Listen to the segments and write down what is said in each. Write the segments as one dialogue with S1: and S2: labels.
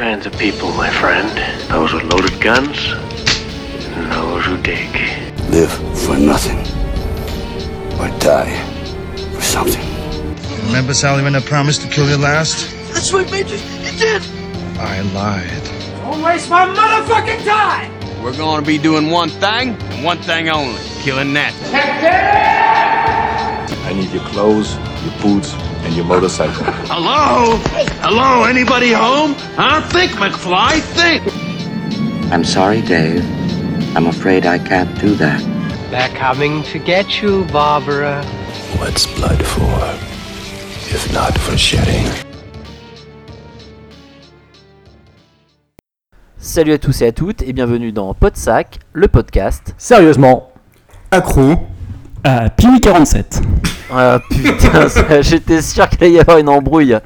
S1: Kinds of people, my friend. Those with loaded guns, and those who dig.
S2: Live for nothing. Or die for something.
S3: Remember, Sally, when I promised to kill you last?
S4: That's what made you. You did.
S3: I lied.
S5: Don't waste my motherfucking time!
S6: We're gonna be doing one thing, and one thing only killing that.
S7: I need your clothes, your boots, and your motorcycle.
S1: Hello? Hello? Anybody home? Huh? Think, McFly. Think.
S8: I'm sorry, Dave. I'm afraid I can't do that.
S9: They're coming to get you, Barbara.
S7: What's blood for? If not for shedding?
S10: Salut à tous et à toutes et bienvenue dans Podsac, le podcast.
S11: Sérieusement, accro à Piwi 47.
S10: Ah putain, ça, j'étais sûr qu'il allait y avoir une embrouille.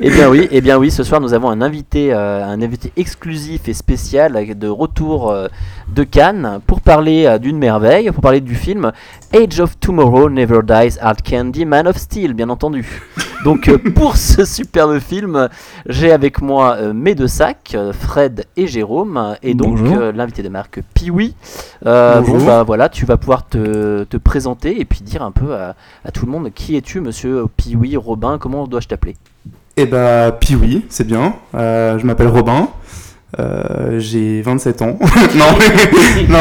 S10: Eh bien oui, eh bien oui, ce soir nous avons un invité, euh, un invité exclusif et spécial euh, de retour euh, de Cannes pour parler euh, d'une merveille, pour parler du film Age of Tomorrow Never Dies Hard Candy Man of Steel, bien entendu. Donc euh, pour ce superbe film, j'ai avec moi euh, mes deux sacs, euh, Fred et Jérôme, et donc
S11: Bonjour.
S10: euh, l'invité de marque Piwi. Bon bah voilà, tu vas pouvoir te, te présenter et puis dire un peu à, à tout le monde qui es-tu, monsieur Piwi, Robin, comment dois-je t'appeler?
S11: Eh bah, Piwi, c'est bien. Je m'appelle Robin. Euh, j'ai 27 ans. non, non,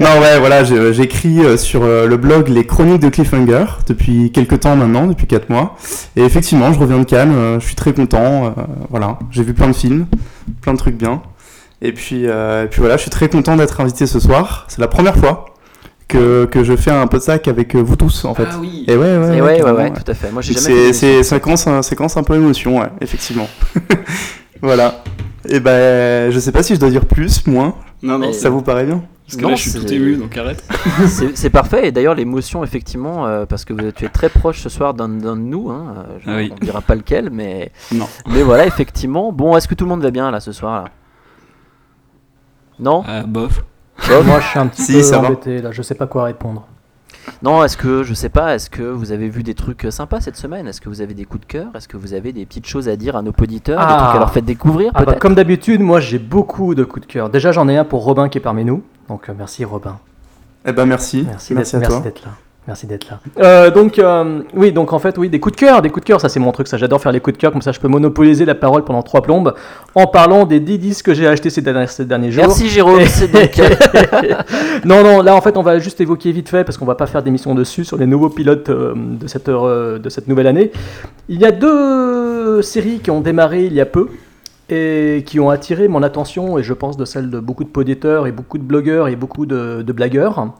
S11: non, ouais, voilà, j'écris euh, sur euh, le blog Les Chroniques de Cliffhanger depuis quelques temps maintenant, depuis 4 mois. Et effectivement, je reviens de Cannes, je suis très content. euh, voilà, j'ai vu plein de films, plein de trucs bien. Et puis, euh, et puis voilà, je suis très content d'être invité ce soir. C'est la première fois que, que je fais un podcast avec euh, vous tous, en fait.
S10: Ah oui
S11: Et ouais, ouais,
S10: Et ouais, ouais, tout à fait. Moi j'ai jamais
S11: C'est, séquence, un- séquence un peu émotion, ouais, effectivement. voilà. Et ben, je sais pas si je dois dire plus, moins.
S12: Non, non,
S11: Ça vous paraît bien
S12: parce que
S10: Non,
S12: là je suis
S10: c'est-
S12: tout ému donc arrête.
S10: C'est parfait, et d'ailleurs l'émotion, effectivement, euh, parce que vous- tu es très proche ce soir d'un d'un de nous, hein, euh, je-
S12: Ah oui.
S10: on ne dira pas lequel, mais,
S12: Non.
S10: mais voilà, effectivement. Bon, est-ce que tout le monde va bien là ce soir là? Non?
S12: Ah, bof.
S13: Moi, je suis un petit
S11: Si,
S13: peu
S11: va.
S13: embêté là, je sais pas quoi répondre.
S10: Non, est-ce que, je sais pas, est-ce que vous avez vu des trucs euh, sympas cette semaine? Est-ce que vous avez des coups de cœur? Est-ce que vous avez des petites choses à dire à nos auditeurs? Des
S13: Ah.
S10: trucs à leur faire découvrir
S13: Ah bah,
S10: peut-être?
S13: comme d'habitude, moi j'ai beaucoup de coups de cœur. Déjà, j'en ai un pour Robin qui est parmi nous. Donc, euh, merci Robin.
S11: Eh ben, merci.
S13: Merci,
S11: Merci,
S13: merci
S11: toi.
S13: d'être là. Merci d'être là. Euh, donc, euh, oui, donc en fait, oui, des coups de cœur, des coups de cœur, ça c'est mon truc, ça j'adore faire les coups de cœur, comme ça je peux monopoliser la parole pendant trois plombes en parlant des 10 disques que j'ai achetés ces derniers, ces derniers jours.
S10: Merci Jérôme, c'est donc. euh,
S13: non, non, là en fait on va juste évoquer vite fait parce qu'on va pas faire d'émission dessus sur les nouveaux pilotes euh, de, cette, de cette nouvelle année. Il y a deux séries qui ont démarré il y a peu et qui ont attiré mon attention et je pense de celle de beaucoup de poditeurs et beaucoup de blogueurs et beaucoup de, blagueurs.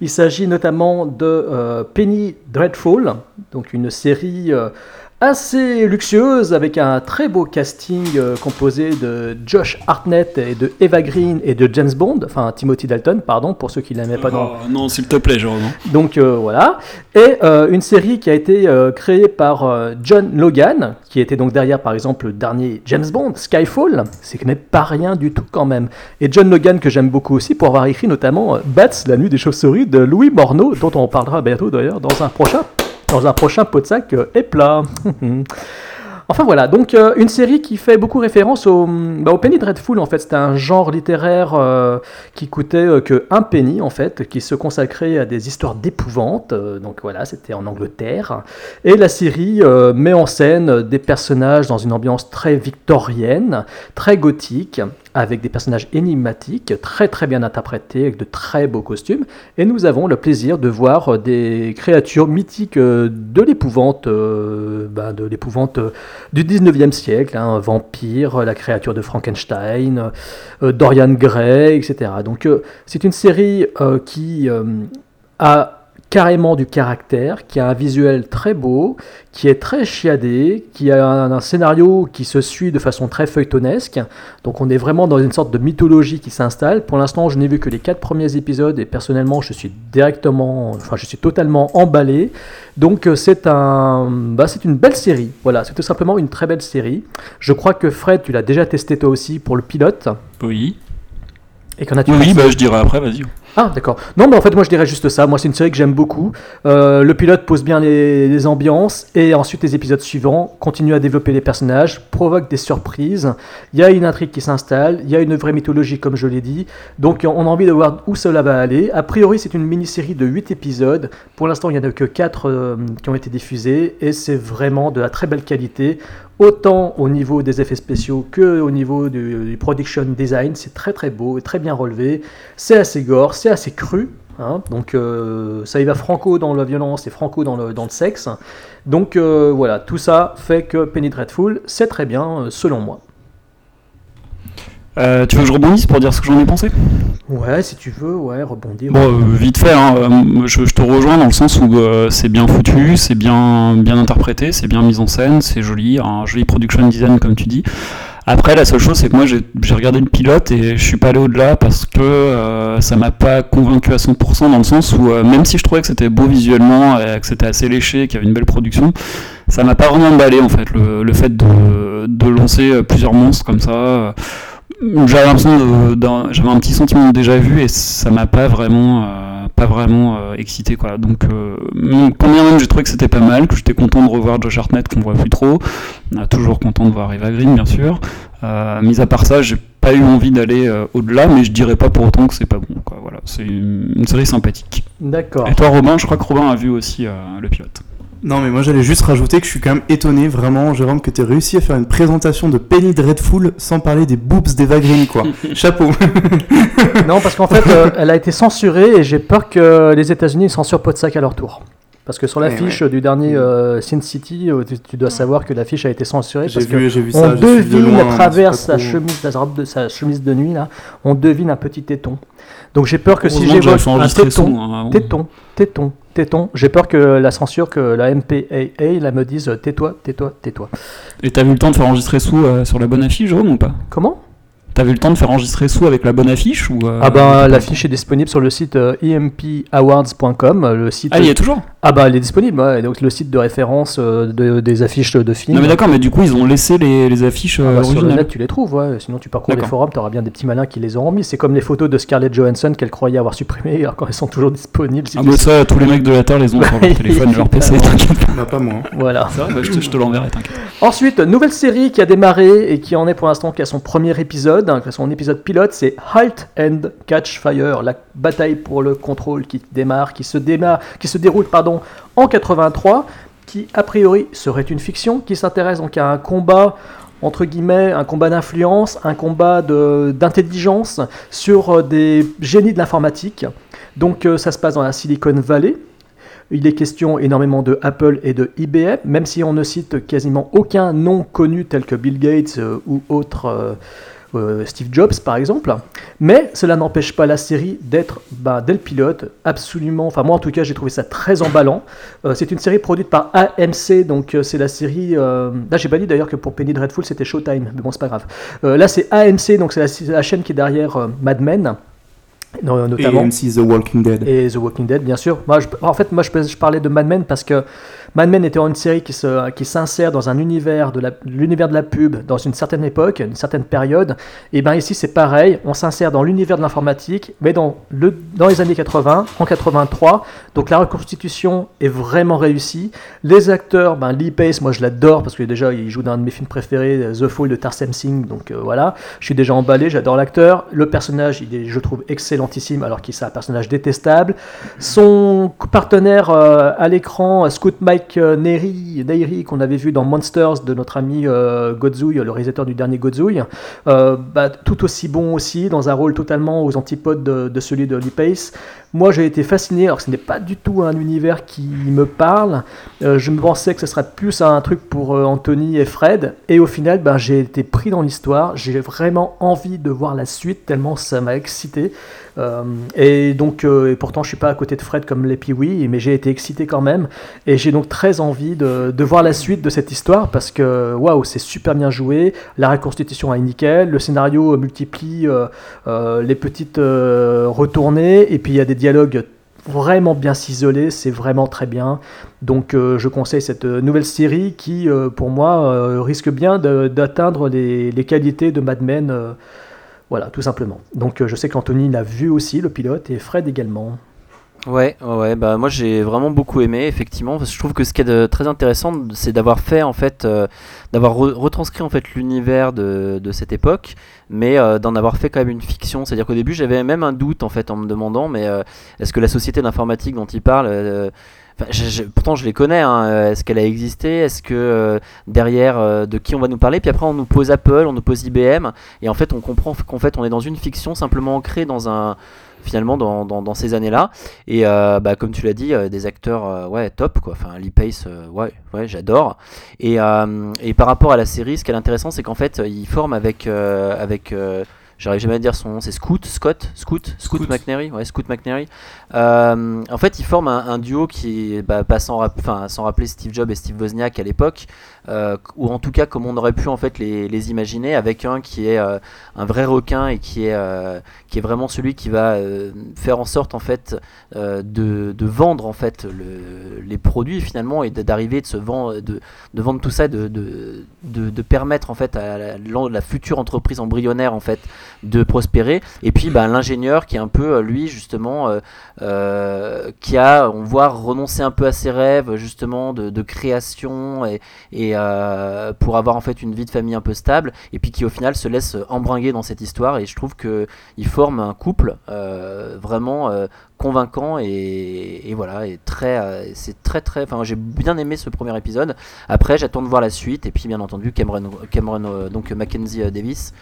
S13: Il s'agit notamment de euh, Penny Dreadful, donc une série euh, assez luxueuse avec un très beau casting euh, composé de Josh Hartnett et de Eva Green et de James Bond, enfin Timothy Dalton, pardon, pour ceux qui l'aimaient pas dans,
S12: Oh, non, s'il te plaît, Jérôme.
S13: donc euh, voilà. Et euh, une série qui a été créée par John Logan, qui était donc derrière par exemple le dernier James Bond, Skyfall. C'est quand même pas rien du tout quand même. Et John Logan que j'aime beaucoup aussi pour avoir écrit notamment Bats, la nuit des chauves-souris de Louis Morneau, dont on parlera bientôt d'ailleurs dans un prochain dans un prochain pot de sac euh, et plat. Enfin voilà, donc euh, une série qui fait beaucoup référence au, bah, Penny Dreadful en fait. C'était un genre littéraire euh, qui coûtait euh, que un penny en fait, qui se consacrait à des histoires d'épouvante. euh, donc voilà, c'était en Angleterre. Et la série euh, met en scène des personnages dans une ambiance très victorienne, très gothique, avec des personnages énigmatiques, très très bien interprétés, avec de très beaux costumes. Et nous avons le plaisir de voir euh, des créatures mythiques euh, de l'épouvante, euh, ben, du 19e siècle, hein, vampire, la créature de Frankenstein, Dorian Gray, etc. Donc c'est une série qui a carrément du caractère, qui a un visuel très beau, qui est très chiadé, qui a un, scénario qui se suit de façon très feuilletonesque. Donc on est vraiment dans une sorte de mythologie qui s'installe. Pour l'instant, je n'ai vu que les quatre premiers épisodes et personnellement, je suis directement, enfin, je suis totalement emballé. Donc euh, c'est un, bah, c'est une belle série. Voilà, c'est tout simplement une très belle série. Je crois que Fred, tu l'as déjà testé toi aussi pour le pilote.
S12: Oui.
S13: Et qu'en as-tu
S12: Oui, bah je dirais après, vas-y.
S13: Ah, d'accord. Non, mais en fait, moi, je dirais juste ça. Moi, c'est une série que j'aime beaucoup. Euh, le pilote pose bien les, les ambiances, et ensuite, les épisodes suivants continuent à développer les personnages, provoquent des surprises. Il y a une intrigue qui s'installe, il y a une vraie mythologie, comme je l'ai dit. Donc, on a envie de voir où cela va aller. A priori, c'est une mini-série de 8 épisodes. Pour l'instant, il n'y en a que 4 qui ont été diffusés, et c'est vraiment de la très belle qualité. Autant au niveau des effets spéciaux que au niveau du, du production design, c'est très très beau très bien relevé. C'est assez gore, c'est assez cru. hein. donc euh, ça y va franco dans la violence et franco dans le, sexe. Donc euh, voilà, tout ça fait que Penny Dreadful, c'est très bien euh, selon moi.
S12: Tu veux que je rebondisse pour dire ce que j'en ai pensé?
S13: Ouais, si tu veux, ouais, rebondir.
S12: Bon, euh, vite fait, hein, euh, je, te rejoins dans le sens où euh, c'est bien foutu, c'est bien, bien interprété, c'est bien mis en scène, c'est joli, un joli production design comme tu dis. Après, la seule chose, c'est que moi, j'ai regardé le pilote et je suis pas allé au-delà parce que euh, ça m'a pas convaincu à 100% dans le sens où, euh, même si je trouvais que c'était beau visuellement et que c'était assez léché, qu'il y avait une belle production, ça m'a pas vraiment emballé en fait, le, le fait de, de lancer plusieurs monstres comme ça. J'avais l'impression j'avais un petit sentiment de déjà vu et ça m'a pas vraiment euh, pas vraiment euh, excité quoi. Donc euh, quand bien même j'ai trouvé que c'était pas mal que j'étais content de revoir Josh Hartnett qu'on voit plus trop. On a toujours content de voir Eva Green bien sûr. Euh, mis à part ça j'ai pas eu envie d'aller au-delà mais je dirais pas pour autant que c'est pas bon quoi. Voilà c'est une, série sympathique.
S13: D'accord.
S12: et toi Robin je crois que Robin a vu aussi le pilote
S11: Non, mais moi j'allais juste rajouter que je suis quand même étonné, vraiment, Jérôme, que tu aies réussi à faire une présentation de Penny Dreadful sans parler des boobs d'Eva Green, quoi. Chapeau.
S13: Non, parce qu'en fait, euh, elle a été censurée et j'ai peur que les États-Unis censurent Podsac à leur tour. Parce que sur
S11: Eh
S13: l'affiche
S11: ouais.
S13: du dernier euh, Sin City, euh, tu, tu dois savoir que l'affiche a été censurée
S11: J'ai
S13: parce
S11: vu-
S13: que
S11: vu
S13: on
S11: ça, de
S13: devine
S11: loin,
S13: à travers
S11: c'est pas
S13: sa
S11: trop-
S13: chemise, sa robe de sa chemise de nuit là, on devine un petit téton. Donc j'ai peur que si j'évoque un téton,
S12: hein,
S13: téton, téton, téton, j'ai peur que la censure, que la MPAA la me dise euh, tais-toi, tais-toi, tais-toi.
S12: et t'as vu le temps de faire enregistrer sous euh, sur la bonne affiche Jérôme ou pas?
S13: Comment?
S12: T'as vu le temps de faire enregistrer sous avec la bonne affiche ou euh,
S13: Ah bah
S12: pas
S13: l'affiche est disponible sur le site euh, empawards.com, euh, le site.
S12: Ah, il y est toujours?
S13: Ah bah elle est disponible, ouais, donc le site de référence euh, de- des affiches de films.
S12: Non mais d'accord, mais du coup ils ont laissé les, les affiches
S13: Ah bah, sur le
S12: originales.
S13: net tu les trouves, ouais. sinon tu parcours les forums, t'auras bien des petits malins qui les auront mis. C'est comme les photos de Scarlett Johansson qu'elle croyait avoir supprimées alors quand elles sont toujours disponibles. si
S12: Ah
S13: tu
S12: bah
S13: sais.
S12: ça, tous les mecs de la Terre les ont sur leur téléphone, leur PC, t'inquiète pas.
S11: Bah, pas moi.
S13: Voilà.
S12: Bah, je te, je te l'enverrai, t'inquiète.
S13: Ensuite, nouvelle série qui a démarré et qui en est pour l'instant qu'à son premier épisode, hein, son épisode pilote, c'est Halt and Catch Fire, la bataille pour le contrôle qui démarre, qui se démarre, qui se déroule pardon en 83, qui a priori serait une fiction, qui s'intéresse donc à un combat entre guillemets, un combat d'influence, un combat d'intelligence sur euh, des génies de l'informatique. Donc euh, ça se passe dans la Silicon Valley. Il est question énormément de Apple et de IBM, même si on ne cite quasiment aucun nom connu tel que Bill Gates euh, ou autre euh, Steve Jobs par exemple. Mais cela n'empêche pas la série d'être, bah, dès le pilote, absolument. Enfin, moi en tout cas, j'ai trouvé ça très emballant. Euh, c'est une série produite par AMC, donc euh, c'est la série. Là, j'ai pas dit d'ailleurs que pour Penny Dreadful c'était Showtime, mais bon, c'est pas grave. Là, c'est AMC, donc c'est la, la chaîne qui est derrière Mad Men. no-
S11: Et
S13: Notamment.
S11: MC The Walking Dead.
S13: Et The Walking Dead, bien sûr. Moi, je- en fait, moi, je, je parlais de Mad Men parce que Mad Men était une série qui se- qui s'insère dans un univers de la- l'univers de la pub dans une certaine époque, une certaine période. Et ben ici, c'est pareil. On s'insère dans l'univers de l'informatique, mais dans, le, dans les années 80, en 83. Donc la reconstitution est vraiment réussie. Les acteurs, ben Lee Pace, moi je l'adore parce que déjà il joue dans un de mes films préférés, The Fall de Tarsem Singh. Donc euh, voilà, je suis déjà emballé. J'adore l'acteur. Le personnage, est, je trouve, excellentissime alors qu'il c'est un personnage détestable. Son partenaire euh, à l'écran, Scoot Mike euh, Neri, Neri, qu'on avait vu dans Monsters de notre ami euh, Godzouille, le réalisateur du dernier Godzouille, euh, bah, tout aussi bon aussi, dans un rôle totalement aux antipodes de, celui de Lee Pace. Moi, j'ai été fasciné, alors ce n'est pas du tout un univers qui me parle. Je me pensais que ce serait plus un truc pour Anthony et Fred, et au final, ben, j'ai été pris dans l'histoire. J'ai vraiment envie de voir la suite, tellement ça m'a excité. Euh, et donc, euh, et pourtant, je suis pas à côté de Fred comme les Pee-Wee, mais j'ai été excité quand même. Et j'ai donc très envie de, de voir la suite de cette histoire parce que waouh, c'est super bien joué. La reconstitution est nickel. Le scénario multiplie euh, les petites retournées. Et puis il y a des dialogues vraiment bien ciselés. C'est vraiment très bien. Donc je conseille cette nouvelle série qui, pour moi, risque bien d'atteindre les, les qualités de Mad Men. Voilà, tout simplement. Donc euh, je sais qu'Anthony l'a vu aussi, le pilote, et Fred également.
S10: Ouais, ouais, bah moi j'ai vraiment beaucoup aimé, effectivement, je trouve que ce qui est très intéressant, c'est d'avoir fait en fait, euh, d'avoir re- retranscrit en fait l'univers de, cette époque, mais euh, d'en avoir fait quand même une fiction. C'est-à-dire qu'au début j'avais même un doute en fait en me demandant, mais est-ce que la société d'informatique dont il parle, pourtant je les connais, hein, euh, est-ce qu'elle a existé, est-ce que euh, derrière euh, de qui on va nous parler, puis après on nous pose Apple, on nous pose IBM, et en fait on comprend qu'en fait on est dans une fiction simplement ancrée dans un finalement dans, ces années-là. Et bah, comme tu l'as dit, des acteurs ouais, top, quoi. Enfin, Lee Pace, ouais, ouais j'adore. Et, par rapport à la série, ce qui est intéressant, c'est qu'en fait, il forme avec. avec J'arrive jamais à dire son nom, c'est Scoot, Scott, Scoot, Scoot,
S12: Scoot.
S10: McNairy, ouais, Scoot McNairy. Euh, en fait, ils forment un, un duo qui, bah, pas sans, rap- sans rappeler Steve Jobs et Steve Wozniak à l'époque, euh, ou en tout cas comme on aurait pu en fait les, imaginer, avec un qui est euh, un vrai requin et qui est, euh, qui est vraiment celui qui va euh, faire en sorte en fait de, de vendre en fait le, les produits finalement et d'arriver de vendre de, vendre tout ça de, de, permettre en fait à la, future entreprise embryonnaire en fait de prospérer. Et puis bah, l'ingénieur qui est un peu lui justement qui a on voit renoncer un peu à ses rêves justement de, création et euh, pour avoir en fait une vie de famille un peu stable et puis qui au final se laisse embringuer dans cette histoire et je trouve que ils forment un couple euh, vraiment euh, convaincant et, et voilà et très euh, c'est très très enfin j'ai bien aimé ce premier épisode. Après j'attends de voir la suite et puis bien entendu Cameron Cameron euh, donc Mackenzie euh, Davis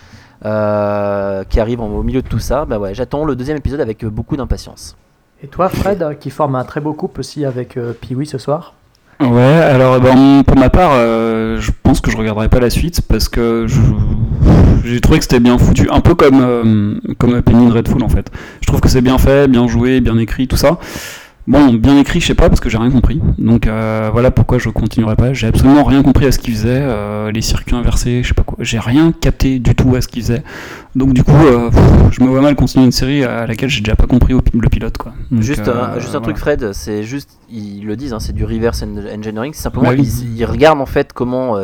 S10: euh, qui arrive en- au milieu de tout ça. Bah ouais j'attends le deuxième épisode avec euh, beaucoup d'impatience.
S13: Et toi, Fred, euh, qui forme un très beau couple aussi avec euh, Pee-wee ce soir?
S12: Ouais, alors ben, pour ma part, euh, je pense que je regarderai pas la suite parce que j'ai trouvé que c'était bien foutu, un peu comme euh, comme Penny Dreadful en fait. Je trouve que c'est bien fait, bien joué, bien écrit, tout ça. Bon, bien écrit, je sais pas parce que j'ai rien compris. Donc euh, voilà pourquoi je continuerai pas. J'ai absolument rien compris à ce qu'il faisait, euh, les circuits inversés, je sais pas quoi. J'ai rien capté du tout à ce qu'il faisait. Donc du coup, euh, pff, je me vois mal continuer une série à laquelle j'ai déjà pas compris le pilote quoi. Donc,
S10: juste, un, juste un truc. Fred, c'est juste, ils le disent, hein, c'est du reverse en- engineering. C'est simplement
S12: Bah oui.
S10: ils, ils regardent en fait comment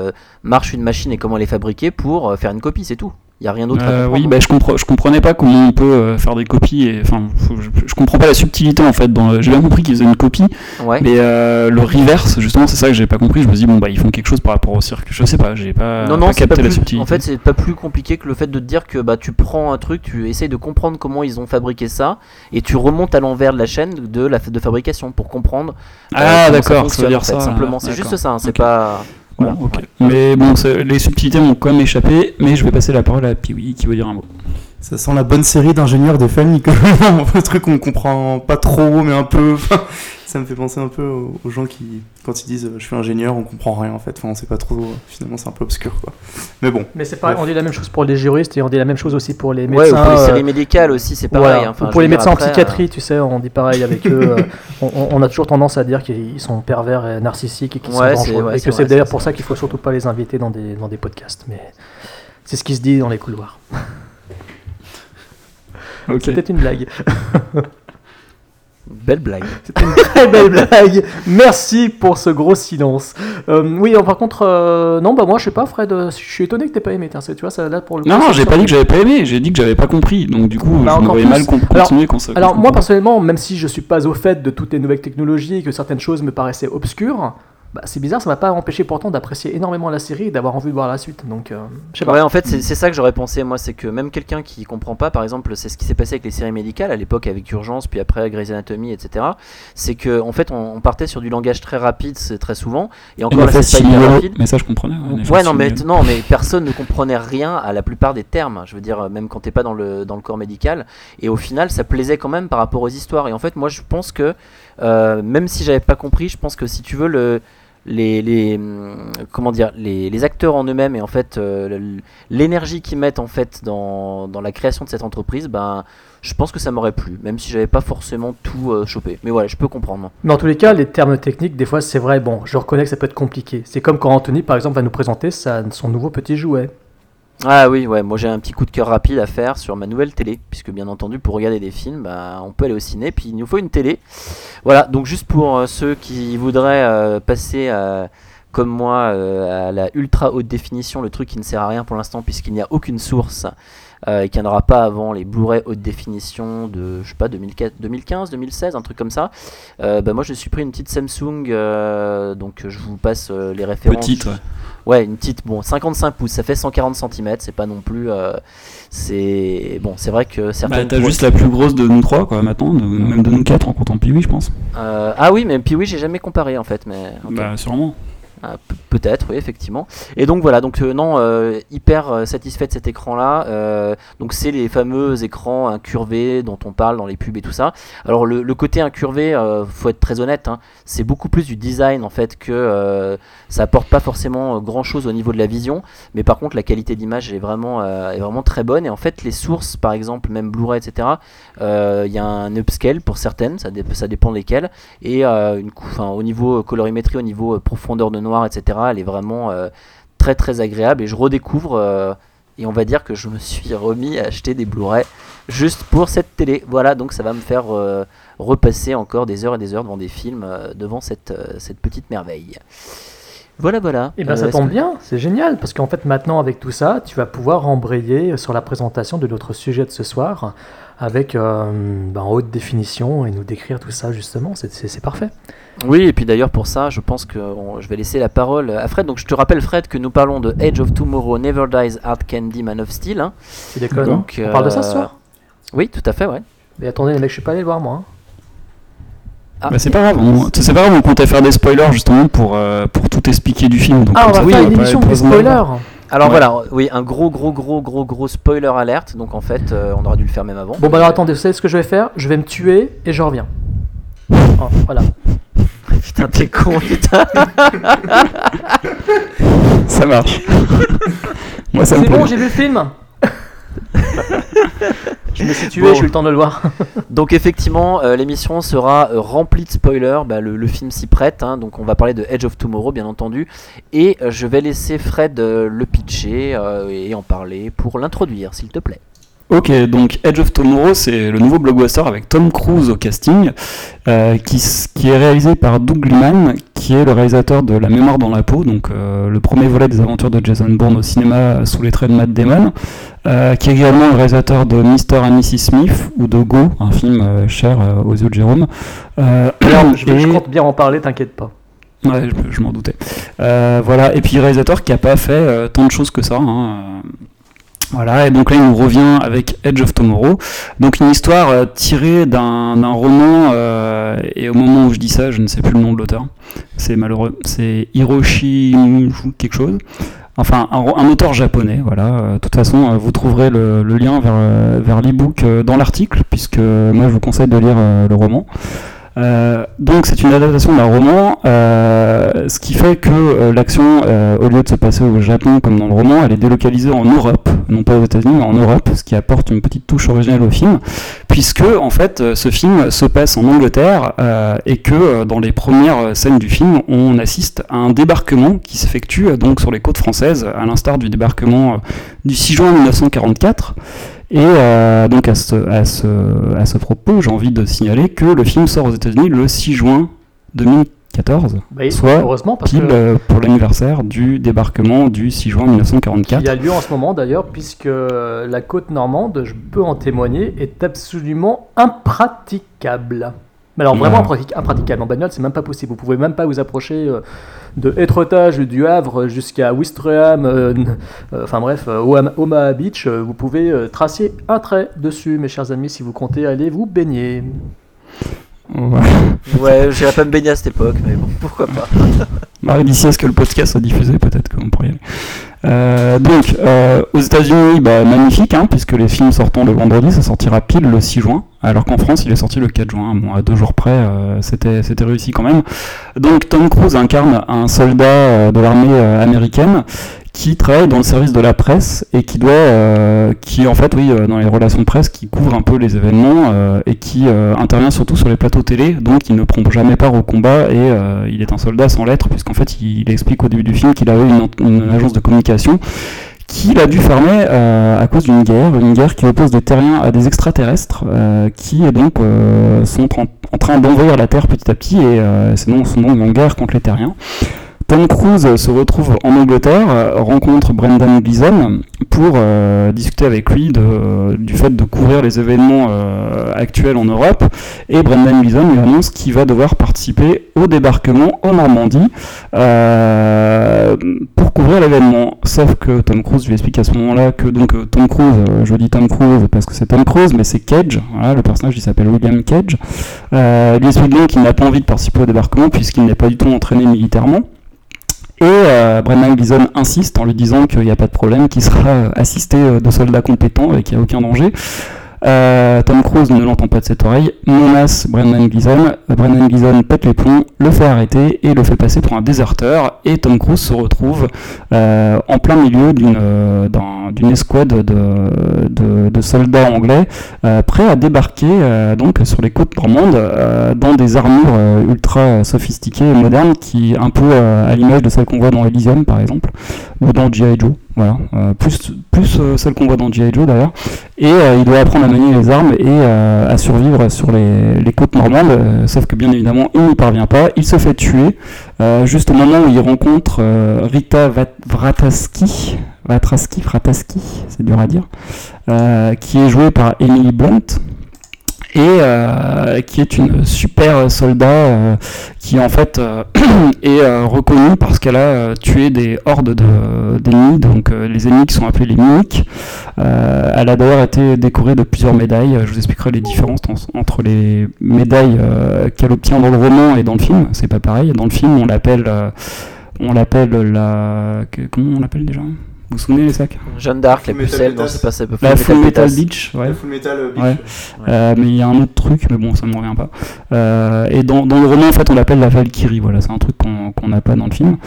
S10: marche une machine et comment elle est fabriquée pour faire une copie, c'est tout. Il y a rien d'autre
S12: Euh, oui, bah, je, compre- je comprenais pas comment on peut euh, faire des copies. Et, enfin, je, je comprends pas la subtilité en fait. J'ai bien compris qu'ils faisaient une copie,
S10: Ouais.
S12: mais euh, le reverse, justement, c'est ça que j'ai pas compris. Je me dis bon bah ils font quelque chose par rapport au cirque. Je sais pas, j'ai pas,
S10: non, non, pas
S12: capté la
S10: plus,
S12: subtilité.
S10: en fait, c'est pas plus compliqué que le fait de te dire que bah, tu prends un truc, tu essayes de comprendre comment ils ont fabriqué ça, et tu remontes à l'envers de la chaîne de la de fabrication pour comprendre.
S12: Ah, d'accord, ça veut dire
S10: en fait,
S12: ça,
S10: Simplement, c'est juste ça, hein, c'est pas. Voilà.
S12: Bon. Mais bon, les subtilités m'ont quand même échappé. Mais je vais passer la parole à Piwi qui veut dire un mot.
S11: Ça sent la bonne série d'ingénieurs des familles, quand même. un truc qu'on comprend pas trop, mais un peu. Enfin, ça me fait penser un peu aux, gens qui, quand ils disent euh, je suis ingénieur, on comprend rien en fait. Enfin, on sait pas trop. euh, Finalement, c'est un peu obscur quoi. Mais bon.
S13: Mais c'est pareil,
S11: Bref.
S13: on dit la même chose pour les juristes et on dit la même chose aussi pour les
S10: Ouais,
S13: médecins.
S10: ou pour les
S13: euh,
S10: séries médicales aussi, c'est pareil.
S13: voilà.
S10: hein. Enfin,
S13: Ou
S10: je
S13: pour les médecins
S10: après,
S13: en psychiatrie, tu sais, on dit pareil avec eux. euh, on, a toujours tendance à dire qu'ils sont pervers et narcissiques et qu'ils
S10: Ouais,
S13: sont
S10: c'est-
S13: dangereux.
S10: ouais,
S13: et
S10: c'est
S13: que c'est d'ailleurs pour ça qu'il faut surtout pas les inviter dans des, dans des podcasts. Mais c'est ce qui se dit dans les couloirs.
S12: Ok.
S13: C'était une blague.
S10: Belle blague.
S13: C'était une très belle blague. Merci pour ce gros silence. Euh, oui, alors, par contre, euh, non, bah moi je sais pas, Fred. euh, Je suis étonné que t'aies pas aimé. tiens, tu vois, ça là pour le. coup,
S12: Non, non, j'ai pas dit que j'avais pas aimé. J'ai dit que j'avais pas compris. Donc du coup,
S13: Bah,
S12: je mal con-
S13: Alors-
S12: continuer quand ça. quand
S13: Alors moi personnellement, même si je suis pas au fait de toutes les nouvelles technologies et que certaines choses me paraissaient obscures, bah, c'est bizarre, ça m'a pas empêché pourtant d'apprécier énormément la série et d'avoir envie de voir la suite. Donc, euh, je sais pas.
S10: Ouais, en fait, c'est ça que j'aurais pensé, moi, c'est que même quelqu'un qui comprend pas, par exemple, c'est ce qui s'est passé avec les séries médicales à l'époque avec Urgence, puis après Grey's Anatomy, etc. C'est que, en fait, on, on partait sur du langage très rapide, c'est très souvent, et
S12: Et
S10: encore là, c'est pas hyper rapide.
S12: Mais ça, je comprenais. ouais, les
S10: Ouais, non mais, non, mais personne ne comprenait rien à la plupart des termes. Je veux dire, même quand t'es pas dans le, dans le corps médical. Et au final, ça plaisait quand même par rapport aux histoires. Et en fait, moi, je pense que, euh, même si j'avais pas compris, je pense que si tu veux, le, les, hum, comment dire, les, acteurs en eux-mêmes et en fait, euh, l'énergie qu'ils mettent en fait dans, dans la création de cette entreprise, ben, je pense que ça m'aurait plu. Même si j'avais pas forcément tout euh, chopé. Mais voilà, je peux comprendre.
S13: Mais en tous les cas, les termes techniques, des fois, c'est vrai. Bon, je reconnais que ça peut être compliqué. C'est comme quand Anthony, par exemple, va nous présenter son nouveau petit jouet.
S10: Ah oui, ouais, moi j'ai un petit coup de cœur rapide à faire sur ma nouvelle télé, puisque bien entendu pour regarder des films, bah, on peut aller au ciné, puis il nous faut une télé. Voilà, donc juste pour euh, ceux qui voudraient euh, passer euh, comme moi à la ultra haute définition, le truc qui ne sert à rien pour l'instant puisqu'il n'y a aucune source et qu'il n'y en aura pas avant les Blu-ray haute définition de, je sais pas, 2004, 2015, 2016, un truc comme ça. Bah, moi, je suis pris une petite Samsung, donc je vous passe les références.
S12: Petite, ouais.
S10: Ouais, une petite, bon, 55 pouces, ça fait 140 cm, c'est pas non plus. euh, c'est bon, c'est vrai que
S12: Bah,
S10: certaines.
S12: t'as juste la plus grosse de nous trois, quoi, maintenant, de- même de nous quatre en comptant Piwi, je pense.
S10: Euh, ah oui, mais oui, j'ai jamais comparé en fait, mais.
S12: Bah, sûrement.
S10: Ah, pe- Peut-être, oui, effectivement. Et donc voilà, donc euh, non, euh, hyper euh, satisfait de cet écran-là. Donc c'est les fameux écrans incurvés dont on parle dans les pubs et tout ça. Alors le, côté incurvé, faut être très honnête, hein, c'est beaucoup plus du design en fait que ça apporte pas forcément grand-chose au niveau de la vision, mais par contre la qualité d'image est vraiment est vraiment très bonne. Et en fait les sources, par exemple, même Blu-ray, etc. Il y a un upscale pour certaines, ça, ça dépend lesquelles, et une au niveau colorimétrie, au niveau profondeur de etc. Elle est vraiment euh, très très agréable et je redécouvre euh, et on va dire que je me suis remis à acheter des Blu-ray juste pour cette télé. Voilà, donc ça va me faire euh, repasser encore des heures et des heures devant des films euh, devant cette, euh, cette petite merveille. Voilà, voilà.
S13: Et ben
S10: Euh,
S13: ça tombe
S10: que-
S13: bien, c'est génial, parce qu'en fait maintenant avec tout ça, tu vas pouvoir embrayer sur la présentation de notre sujet de ce soir avec ben, en haute définition et nous décrire tout ça justement, c'est parfait.
S10: Oui, et puis d'ailleurs pour ça, je pense que on- je vais laisser la parole à Fred. Donc je te rappelle Fred que nous parlons de Edge of Tomorrow, Never Dies, Hard Candy, Man of Steel. hein.
S13: Tu déconnes
S10: Donc,
S13: On parle de ça ce
S10: euh,
S13: soir?
S10: Oui, tout à fait, ouais.
S13: Mais attendez les mecs, je suis pas allé le voir moi. hein.
S10: Ah.
S12: Bah, c'est pas grave, on, c'est pas grave, on comptait faire des spoilers justement pour, euh, pour tout expliquer du film. Donc
S13: Ah, on va
S12: ça,
S13: faire
S12: tu
S13: une émission des spoilers
S10: Alors
S12: Ouais.
S10: voilà, oui, un gros, gros, gros, gros, gros spoiler alerte. Donc en fait, euh, on aurait dû le faire même avant.
S13: Bon bah alors attendez, vous savez ce que je vais faire? Je vais me tuer et je reviens. Oh, voilà.
S10: Putain, t'es con, putain.
S12: Ça marche. Moi, ça me
S13: C'est
S12: plaît.
S13: bon, j'ai vu le film Je me suis tué,
S10: Bon.
S13: j'ai eu le temps de le voir.
S10: Donc effectivement, euh, l'émission sera euh, remplie de spoilers. Bah, le, le film s'y prête. hein. donc on va parler de Edge of Tomorrow, bien entendu. Et euh, je vais laisser Fred euh, le pitcher euh, et en parler pour l'introduire, s'il te plaît.
S12: Ok, donc Edge of Tomorrow, c'est le nouveau blockbuster avec Tom Cruise au casting, euh, qui, est réalisé par Doug Liman, qui est le réalisateur de La mémoire dans la peau, donc euh, le premier volet des aventures de Jason Bourne au cinéma sous les traits de Matt Damon, euh, qui est également le réalisateur de Mr. and Mrs. Smith ou de Go, un film euh, cher euh, aux yeux de Jérôme. Euh,
S13: Alors, je, je compte bien en parler, t'inquiète pas.
S12: Ouais, je, je m'en doutais. Euh, voilà, et puis réalisateur qui a pas fait euh, tant de choses que ça. hein, euh, Voilà, et donc là il nous revient avec Edge of Tomorrow. Donc une histoire euh, tirée d'un roman, euh, et au moment où je dis ça, je ne sais plus le nom de l'auteur. C'est malheureux, c'est Hiroshi quelque chose. Enfin, un, un auteur japonais, voilà. Euh, De toute façon, euh, vous trouverez le, le lien vers, euh, vers l'e-book dans l'article, puisque moi je vous conseille de lire le roman. Euh, donc c'est une adaptation d'un roman, euh, ce qui fait que euh, l'action, euh, au lieu de se passer au Japon comme dans le roman, elle est délocalisée en Europe, non pas aux États-Unis, mais en Europe, ce qui apporte une petite touche originale au film, puisque en fait euh, ce film se passe en Angleterre et que dans les premières scènes du film, on assiste à un débarquement qui s'effectue donc sur les côtes françaises, à l'instar du débarquement du 6 juin 1944. Et euh, donc à ce, à, ce, à ce propos, j'ai envie de signaler que le film sort aux États-Unis le 6 juin 2014,
S13: Bah
S12: soit
S13: heureusement, parce
S12: pile
S13: que-
S12: euh, pour l'anniversaire du débarquement du 6 juin 1944.
S13: Il y a lieu en ce moment d'ailleurs, puisque la côte normande, je peux en témoigner, est absolument impraticable. Mais alors vraiment impraticable. En bagnole, c'est même pas possible. Vous pouvez même pas vous approcher euh, de Étretage, du Havre jusqu'à Ouistreham, euh, euh, enfin bref, Omaha- Beach. vous pouvez euh, tracer un trait dessus, mes chers amis, si vous comptez aller vous baigner.
S12: Ouais.
S10: Ouais, j'irais pas me baigner à cette époque, mais bon, pourquoi pas.
S12: Marie, d'ici à ce que le podcast soit diffusé, peut-être qu'on pourrait y aller. Euh, donc, euh, aux États-Unis, bah, magnifique, hein, puisque les films sortant le vendredi, ça sortira pile le 6 juin, alors qu'en France, il est sorti le 4 juin. Bon, à deux jours près, euh, c'était réussi quand même. Donc, Tom Cruise incarne un soldat euh, de l'armée euh, américaine qui travaille dans le service de la presse et qui doit, euh, qui en fait, oui, dans les relations de presse, qui couvre un peu les événements et qui intervient surtout sur les plateaux télé. Donc, il ne prend jamais part au combat et il est un soldat sans lettres, puisqu'en fait, il, explique au début du film qu'il avait une, une agence de communication qu'il a dû fermer euh, à cause d'une guerre, une guerre qui oppose des terriens à des extraterrestres, euh, qui donc euh, sont en, train d'envahir la Terre petit à petit, et c'est donc en guerre contre les terriens. Tom Cruise se retrouve en Angleterre, euh, rencontre Brendan Gleeson pour euh, discuter avec lui de, du fait de couvrir les événements euh, actuels en Europe. Et Brendan Gleeson lui annonce qu'il va devoir participer au débarquement en Normandie euh, pour couvrir l'événement. Sauf que Tom Cruise lui explique à ce moment-là que donc euh, Tom Cruise, euh, je dis Tom Cruise parce que c'est Tom Cruise, mais c'est Cage. Le personnage il s'appelle William Cage. Euh, lui explique donc qu'il n'a pas envie de participer au débarquement puisqu'il n'est pas du tout entraîné militairement. Et euh, Brendan Gleeson insiste en lui disant qu'il n'y a pas de problème, qu'il sera euh, assisté euh, de soldats compétents et qu'il n'y a aucun danger. Euh, Tom Cruise ne l'entend pas de cette oreille, menace Brendan Gleeson, Brendan Gleeson pète les plombs, le fait arrêter et le fait passer pour un déserteur, et Tom Cruise se retrouve euh, en plein milieu d'une euh, d'une escouade de, de- soldats anglais euh, prêts à débarquer donc sur les côtes normandes dans des armures ultra sophistiquées et modernes qui un peu à l'image de celles qu'on voit dans Elysium par exemple ou dans G.I. Joe voilà euh, plus plus euh, celles qu'on voit dans G.I. Joe d'ailleurs. Et euh, il doit apprendre à manier les armes et à survivre sur les, côtes normandes sauf que bien évidemment il n'y parvient pas. Il se fait tuer juste au moment où il rencontre Rita Vrataski Vatraski, Vrataski, c'est dur à dire, qui est jouée par Emily Blunt et euh, qui est une super soldat euh, qui en fait euh, est euh, reconnue parce qu'elle a euh, tué des hordes de- d'ennemis, donc euh, les ennemis qui sont appelés les mimiques. Elle a d'ailleurs été décorée de plusieurs médailles. Je vous expliquerai les différences en- entre les médailles qu'elle obtient dans le roman et dans le film. C'est pas pareil. Dans le film, on l'appelle, on l'appelle la, comment on l'appelle déjà? Vous vous souvenez les sacs
S10: Jeanne d'Arc, la
S11: Full Metal
S10: pucelle, non, c'est pas ça.
S12: La Full Metal. Beach, ouais.
S11: La Full Metal Beach.
S12: Ouais. Euh, mais il y a un autre truc, mais bon, ça me revient pas. Euh, et dans, dans le roman, en fait, on l'appelle la Valkyrie. Voilà, c'est un truc qu'on n'a pas dans le film.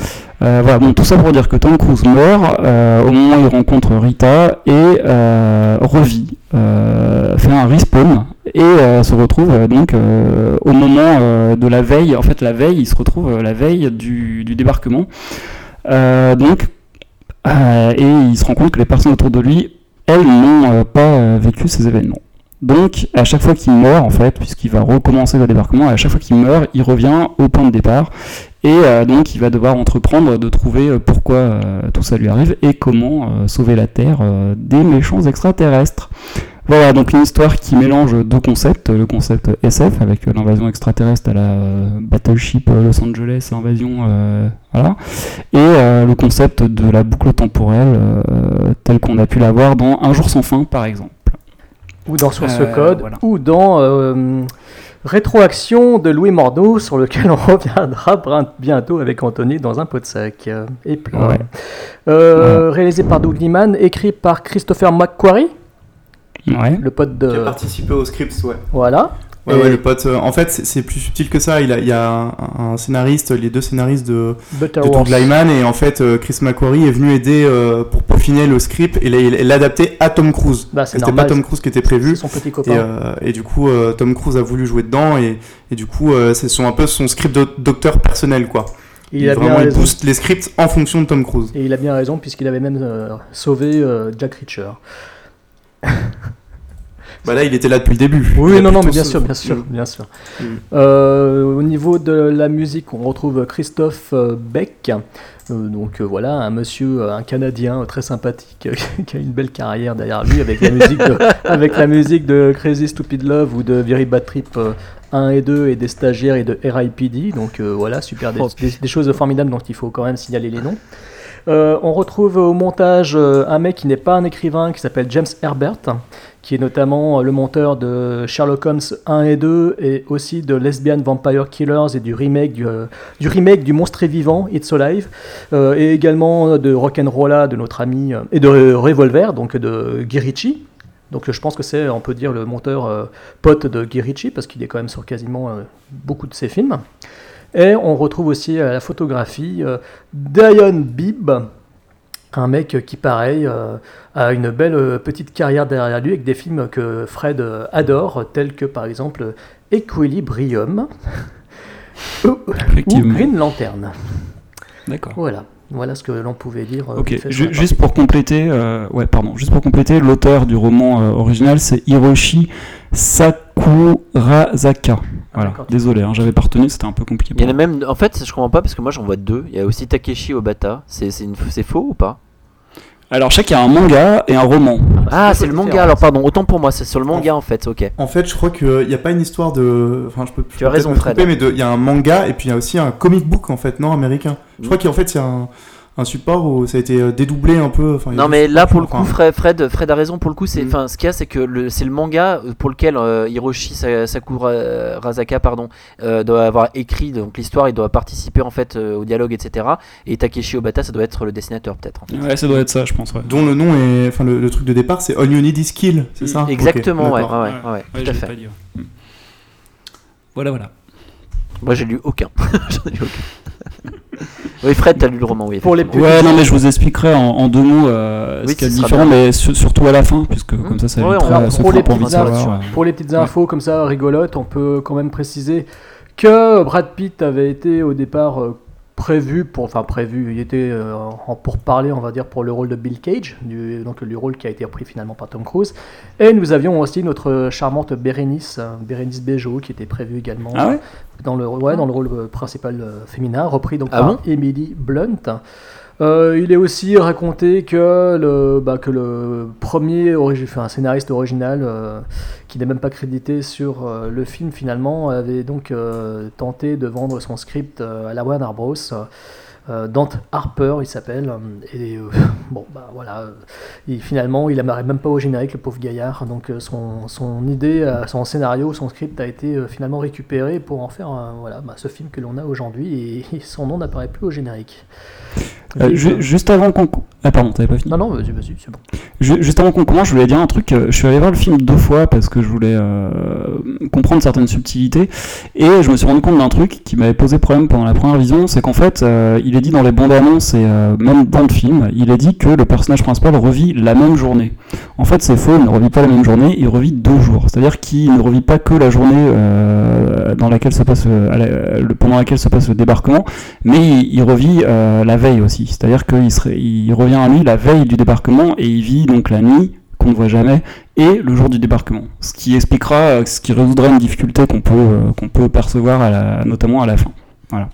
S12: Euh, voilà, bon, tout ça pour dire que Tom Cruise meurt euh, au moment où il rencontre Rita et euh, revit, euh, fait un respawn et euh, se retrouve euh, donc euh, au moment euh, de la veille. En fait, la veille, il se retrouve euh, la veille du, du débarquement. Euh, donc, euh, et il se rend compte que les personnes autour de lui, elles, n'ont euh, pas euh, vécu ces événements. Donc, à chaque fois qu'il meurt, en fait, puisqu'il va recommencer le débarquement, à chaque fois qu'il meurt, il revient au point de départ. Et donc, il va devoir entreprendre de trouver pourquoi tout ça lui arrive et comment sauver la Terre des méchants extraterrestres. Voilà, donc une histoire qui mélange deux concepts. Le concept SF, avec euh, l'invasion extraterrestre à la euh, Battleship euh, Los Angeles, invasion, euh, voilà. Et euh, le concept de la boucle temporelle, euh, tel qu'on a pu l'avoir dans Un jour sans fin, par exemple.
S13: Ou dans Source Code,
S12: voilà.
S13: ou dans Rétroaction de Louis Morneau, sur lequel on reviendra bientôt avec Anthony dans un pot de sac. Et plein.
S12: Ouais.
S13: Réalisé par Doug Liman, écrit par Christopher McQuarrie,
S12: Ouais.
S13: le pote
S11: Qui a
S13: de.
S11: participé au script, ouais.
S13: Voilà.
S11: Ouais,
S13: Et
S11: ouais, le pote. euh, en fait, c'est- plus subtil que ça. Il, a, il y a un, un scénariste, les deux scénaristes de, de
S13: Butterworth.
S11: Doug Lyman, et en fait, euh, Chris McQuarrie est venu aider euh, pour peaufiner le script et l'a- et l'adapter à Tom Cruise.
S13: Bah,
S11: C'était pas Tom Cruise qui était prévu.
S13: C'est son petit
S11: Et,
S13: copain.
S11: euh, et du coup, euh, Tom Cruise a voulu jouer dedans, et, et du coup, euh, c'est son, un peu son script de docteur personnel, quoi.
S13: il, a bien
S11: vraiment, il booste les scripts en fonction de Tom Cruise.
S13: Et il a bien raison, puisqu'il avait même euh, sauvé euh, Jack Reacher.
S11: Bah là, il était là depuis le début.
S13: Oui, non, non, mais bien
S11: ce-
S13: sûr, bien sûr, bien sûr.
S11: Mm.
S13: Euh, au niveau de la musique, on retrouve Christophe euh, Beck. Euh, donc euh, voilà, un monsieur, un Canadien très sympathique, qui a une belle carrière derrière lui avec la musique de, avec la musique de Crazy Stupid Love ou de Very Bad Trip euh, 1 et 2 et des stagiaires et de RIPD. Donc euh, voilà, super, des,
S10: Oh,
S13: des- des choses formidables dont il faut quand même signaler les noms. Euh, on retrouve au montage euh, un mec qui n'est pas un écrivain, qui s'appelle James Herbert, qui est notamment euh, le monteur de Sherlock Holmes 1 et 2, et aussi de Lesbian Vampire Killers et du remake du, remake du Monstre et Vivant, It's Alive, et également de Rock'n'Rolla de notre ami, et de Revolver, donc de Guy. Donc je pense que c'est, on peut dire, le monteur pote de Guy Ritchie, parce qu'il est quand même sur quasiment beaucoup de ses films. Et on retrouve aussi à la photographie euh, Dion Bibb, un mec qui, pareil, euh, a une belle euh, petite carrière derrière lui avec des films que Fred euh, adore, tels que par exemple Equilibrium ou. Green Lantern.
S12: D'accord.
S13: Voilà. Voilà ce que l'on pouvait dire. euh,
S12: Ok, juste pour compléter, euh, ouais, pardon, juste pour compléter, l'auteur du roman euh, original, c'est Hiroshi Sakurazaka. Voilà, désolé, hein, j'avais pas retenu, c'était un peu compliqué.
S10: Il y en a même. En fait, je comprends pas parce que moi j'en vois deux. Il y a aussi Takeshi Obata. C'est c'est une- c'est faux ou pas?
S12: Alors, je sais qu'il y a un manga et un roman.
S10: Ah, c'est le manga. Alors pardon, autant pour moi, c'est sur le manga en fait. Ok.
S11: En fait, je crois qu'il n'y a pas une histoire de. Enfin, je peux. je
S10: Tu as raison,
S11: me
S10: Fred.
S11: mais il y a un manga et puis il y a aussi un comic book en fait, non américain. Je
S10: Mm.
S11: crois qu'en fait il y a un, un support où ça a été euh, dédoublé un peu. enfin,
S10: Non mais là pour le coup Fred, Fred, Fred a raison pour le coup c'est
S11: Mm.
S10: ce qu'il y a c'est que le- c'est le manga euh, pour lequel euh, Hiroshi Sa- Sakurazaka pardon euh, doit avoir écrit donc l'histoire il doit participer en fait euh, au dialogue etc et Takeshi Obata ça doit être le dessinateur peut-être en fait.
S12: Ouais, ça doit être ça, je pense. Ouais.
S11: Dont le nom est. Enfin, le, le truc de départ c'est All You Need Is Kill, c'est ça? Ok,
S10: Exactement ouais, ouais, ouais, ouais,
S12: Ouais,
S10: tout à fait.
S12: Hmm. Voilà, voilà.
S10: Moi j'ai lu aucun. J'en ai lu aucun. Oui Fred t'as lu le roman oui.
S13: Pour les.
S12: Ouais, non, mais je vous expliquerai en, en deux mots euh,
S10: Oui,
S12: ce qu'il y a de différent,
S10: bien.
S12: mais su- surtout à la fin, puisque
S10: Mhm.
S12: comme ça, ça
S10: Ouais,
S12: évitera- ça
S13: pour, les petites
S12: de
S13: infos,
S12: savoir, ouais.
S13: pour les petites infos comme ça rigolotes, on peut quand même préciser que Brad Pitt avait été au départ euh, prévu pour, enfin prévu, il était euh, en pour parler, on va dire, pour le rôle de Bill Cage, du, donc du rôle qui a été repris finalement par Tom Cruise. Et nous avions aussi notre charmante Bérénice, euh, Bérénice Bejo, qui était prévue également
S12: Ah ouais?
S13: dans le, ouais, dans le rôle euh, principal féminin, repris donc
S10: Ah
S13: par
S10: bon?
S13: Emily Blunt. Euh, il est aussi raconté que le, bah, que le premier scénariste original, euh, qui n'est même pas crédité sur euh, le film finalement, avait donc tenté de vendre son script à la Warner Bros. Dante Harper, il s'appelle. Et bon, bah voilà. finalement, il n'amarrait même pas au générique, le pauvre gaillard. Donc son, idée, son scénario, son script a été finalement récupéré pour en faire voilà, bah, ce film que l'on a aujourd'hui. Et son nom n'apparaît plus au générique.
S12: Euh, juste avant qu'on. Ah, pardon, t'avais pas fini
S13: non, non, vas-y, vas-y, c'est bon.
S12: Ju- Juste avant qu'on commence, je voulais dire un truc. euh, Je suis allé voir le film deux fois parce que je voulais euh, comprendre certaines subtilités. Et je me suis rendu compte d'un truc qui m'avait posé problème pendant la première vision. C'est qu'en fait, euh, il est dit dans les bandes annonces et même dans le film, il est dit que le personnage principal revit la même journée. En fait, c'est faux, il ne revit pas la même journée, il revit deux jours. C'est-à-dire qu'il ne revit pas que la journée dans laquelle se passe, pendant laquelle se passe le débarquement, mais il, il revit la veille aussi. C'est-à-dire qu'il serait- il revient à lui la veille du débarquement et il vit donc la nuit qu'on ne voit jamais et le jour du débarquement. Ce qui expliquera, ce qui résoudra une difficulté qu'on peut, euh, qu'on peut percevoir à la- notamment à la fin. Voilà.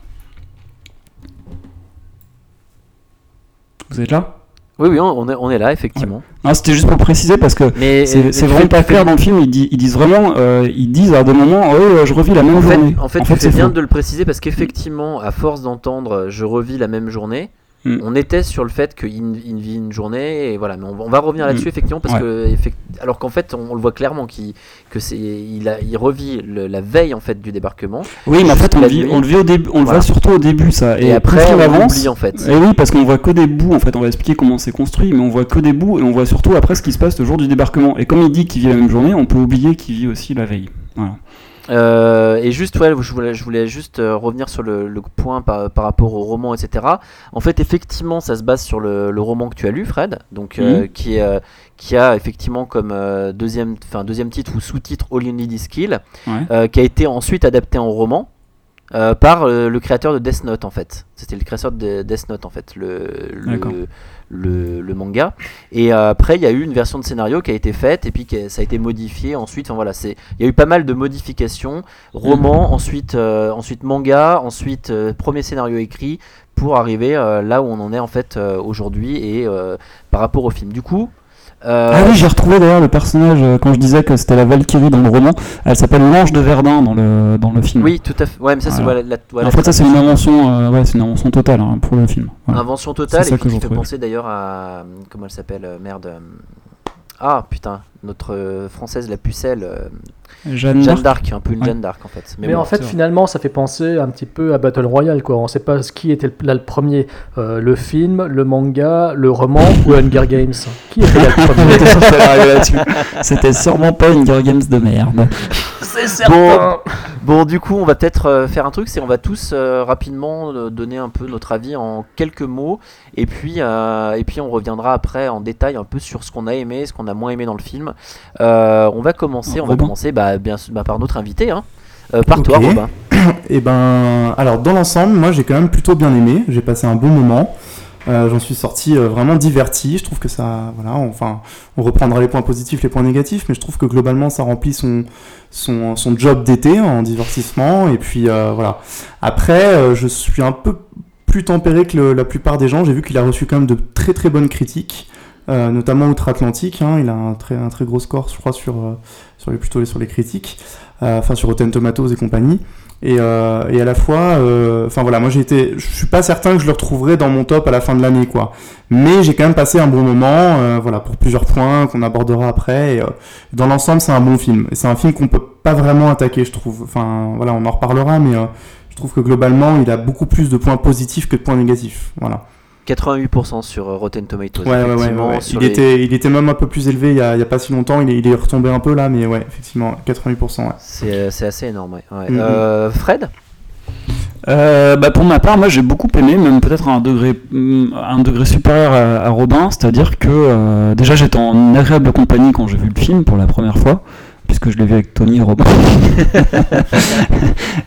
S12: Vous êtes là?
S10: Oui oui on est, on est là effectivement.
S12: C'était juste pour préciser parce que c'est c'est vraiment pas clair dans le film. Ils, disent- ils disent vraiment, euh, ils disent à des moments, oui, euh, je revis la même
S10: En fait,
S12: journée.
S10: en fait, tu
S12: c'est
S10: fais bien de le préciser parce qu'effectivement, à force d'entendre je revis la même journée,
S12: Mm.
S10: on était sur le fait qu'il il vit une journée et voilà. Mais on, va- on va revenir là-dessus
S12: Mm.
S10: effectivement parce
S12: Ouais.
S10: que alors qu'en fait, on, on le voit clairement qu'il que c'est il, a- il revit le- la veille en fait du débarquement.
S12: Oui, mais en fait, on le vit,
S10: nuit.
S12: on le vit au début, on le voit surtout au début, ça.
S10: Et après,
S12: film
S10: on
S12: avance,
S10: oublie, en fait.
S12: Et oui, parce qu'on voit que des bouts, en fait. On va expliquer comment c'est construit, mais on voit que des bouts, et on voit surtout après ce qui se passe le jour du débarquement. Et comme il dit qu'il vit la même journée, on peut oublier qu'il vit aussi la veille. Voilà.
S10: Euh, et juste, ouais, je voulais, je voulais juste euh, revenir sur le, le point par, par rapport au roman, etc. En fait, effectivement, ça se base sur le, le roman que tu as lu, Fred, donc euh,
S12: Mhm.
S10: qui, a effectivement comme deuxième, deuxième titre ou sous-titre All You Need Is Kill,
S12: Ouais.
S10: qui a été ensuite adapté en roman. Euh, par euh, le créateur de Death Note en fait. C'était le créateur de Death Note en fait, le, le, le, le manga. Et euh, après il y a eu une version de scénario qui a été faite et puis qui- ça a été modifié ensuite. Enfin voilà, c'est il y a eu pas mal de modifications, roman, ensuite euh, ensuite manga, ensuite premier scénario écrit pour arriver là où on en est en fait aujourd'hui et par rapport au film. Du coup. Euh,
S12: Ah oui, j'ai retrouvé d'ailleurs le personnage, euh, quand je disais que c'était la Valkyrie dans le roman, elle s'appelle l'Ange de Verdun dans le, dans le film.
S10: oui, tout à fait. Ouais, mais ça c'est la-
S12: en fait, ça c'est une invention, euh, ouais, une invention totale hein, pour le film. Voilà.
S10: Invention totale
S12: C'est ça
S10: et puis qui fait penser d'ailleurs à comment elle s'appelle merde ah putain notre française la pucelle
S12: Jeanne
S10: Jeanne
S12: d'Arc.
S10: un peu une
S12: Ouais.
S10: Jeanne d'Arc en fait
S13: Mais,
S10: bon,
S13: en fait,
S12: vrai.
S13: finalement, ça fait penser un petit peu à Battle Royale, quoi. On sait pas ce qui était le- là le premier, euh, le film, le manga, le roman ou Hunger Games. Qui était là le premier?
S12: C'était sûrement pas une Girl Games de merde.
S13: C'est
S10: Bon, bon, du coup, on va peut-être euh, faire un truc, c'est on va tous euh, rapidement euh, donner un peu notre avis en quelques mots, et puis euh, et puis on reviendra après en détail un peu sur ce qu'on a aimé, ce qu'on a moins aimé dans le film. Euh, on va commencer, on va commencer bah, bien sûr, bah, par notre invité, hein. Euh, par toi, Robin.
S11: Et ben, alors dans l'ensemble, moi j'ai quand même plutôt bien aimé. J'ai passé un bon moment. Euh, J'en suis sorti euh, vraiment diverti. Je trouve que ça, voilà, enfin, on reprendra les points positifs, les points négatifs, mais je trouve que globalement, ça remplit son son, son job d'été en divertissement. Et puis euh, voilà. Après, je suis un peu plus tempéré que le- la plupart des gens. J'ai vu qu'il a reçu quand même de très très bonnes critiques, euh, notamment outre-Atlantique. hein. Il a un très, un très gros score, je crois, sur, euh, sur les, plutôt sur les critiques, euh, enfin sur Rotten Tomatoes et compagnie. Et, euh, et à la fois, euh, enfin voilà, moi j'ai je suis pas certain que je le retrouverai dans mon top à la fin de l'année, quoi. Mais j'ai quand même passé un bon moment, euh, voilà, pour plusieurs points qu'on abordera après. Et, dans l'ensemble, c'est un bon film. Et c'est un film qu'on peut pas vraiment attaquer, je trouve. Enfin, voilà, on en reparlera, mais je trouve que globalement, il a beaucoup plus de points positifs que de points négatifs. Voilà.
S10: 88% sur euh, Rotten Tomatoes.
S11: Ouais, ouais, ouais,
S10: effectivement,
S11: ouais, ouais.
S10: sur
S11: Il,
S10: les-
S11: était, il était même un peu plus élevé il y a, pas si longtemps. Il est, il est retombé un peu là, mais ouais, effectivement, 88%. Ouais.
S10: C'est euh, c'est assez énorme, ouais. Ouais.
S11: Mhm.
S10: Euh, Fred?
S12: Euh, bah pour ma part, moi j'ai beaucoup aimé, même peut-être à un degré, un degré supérieur à, à Robin, c'est-à-dire que euh, déjà j'étais en agréable compagnie quand j'ai vu le film pour la première fois, puisque je l'ai vu avec Tony Robin.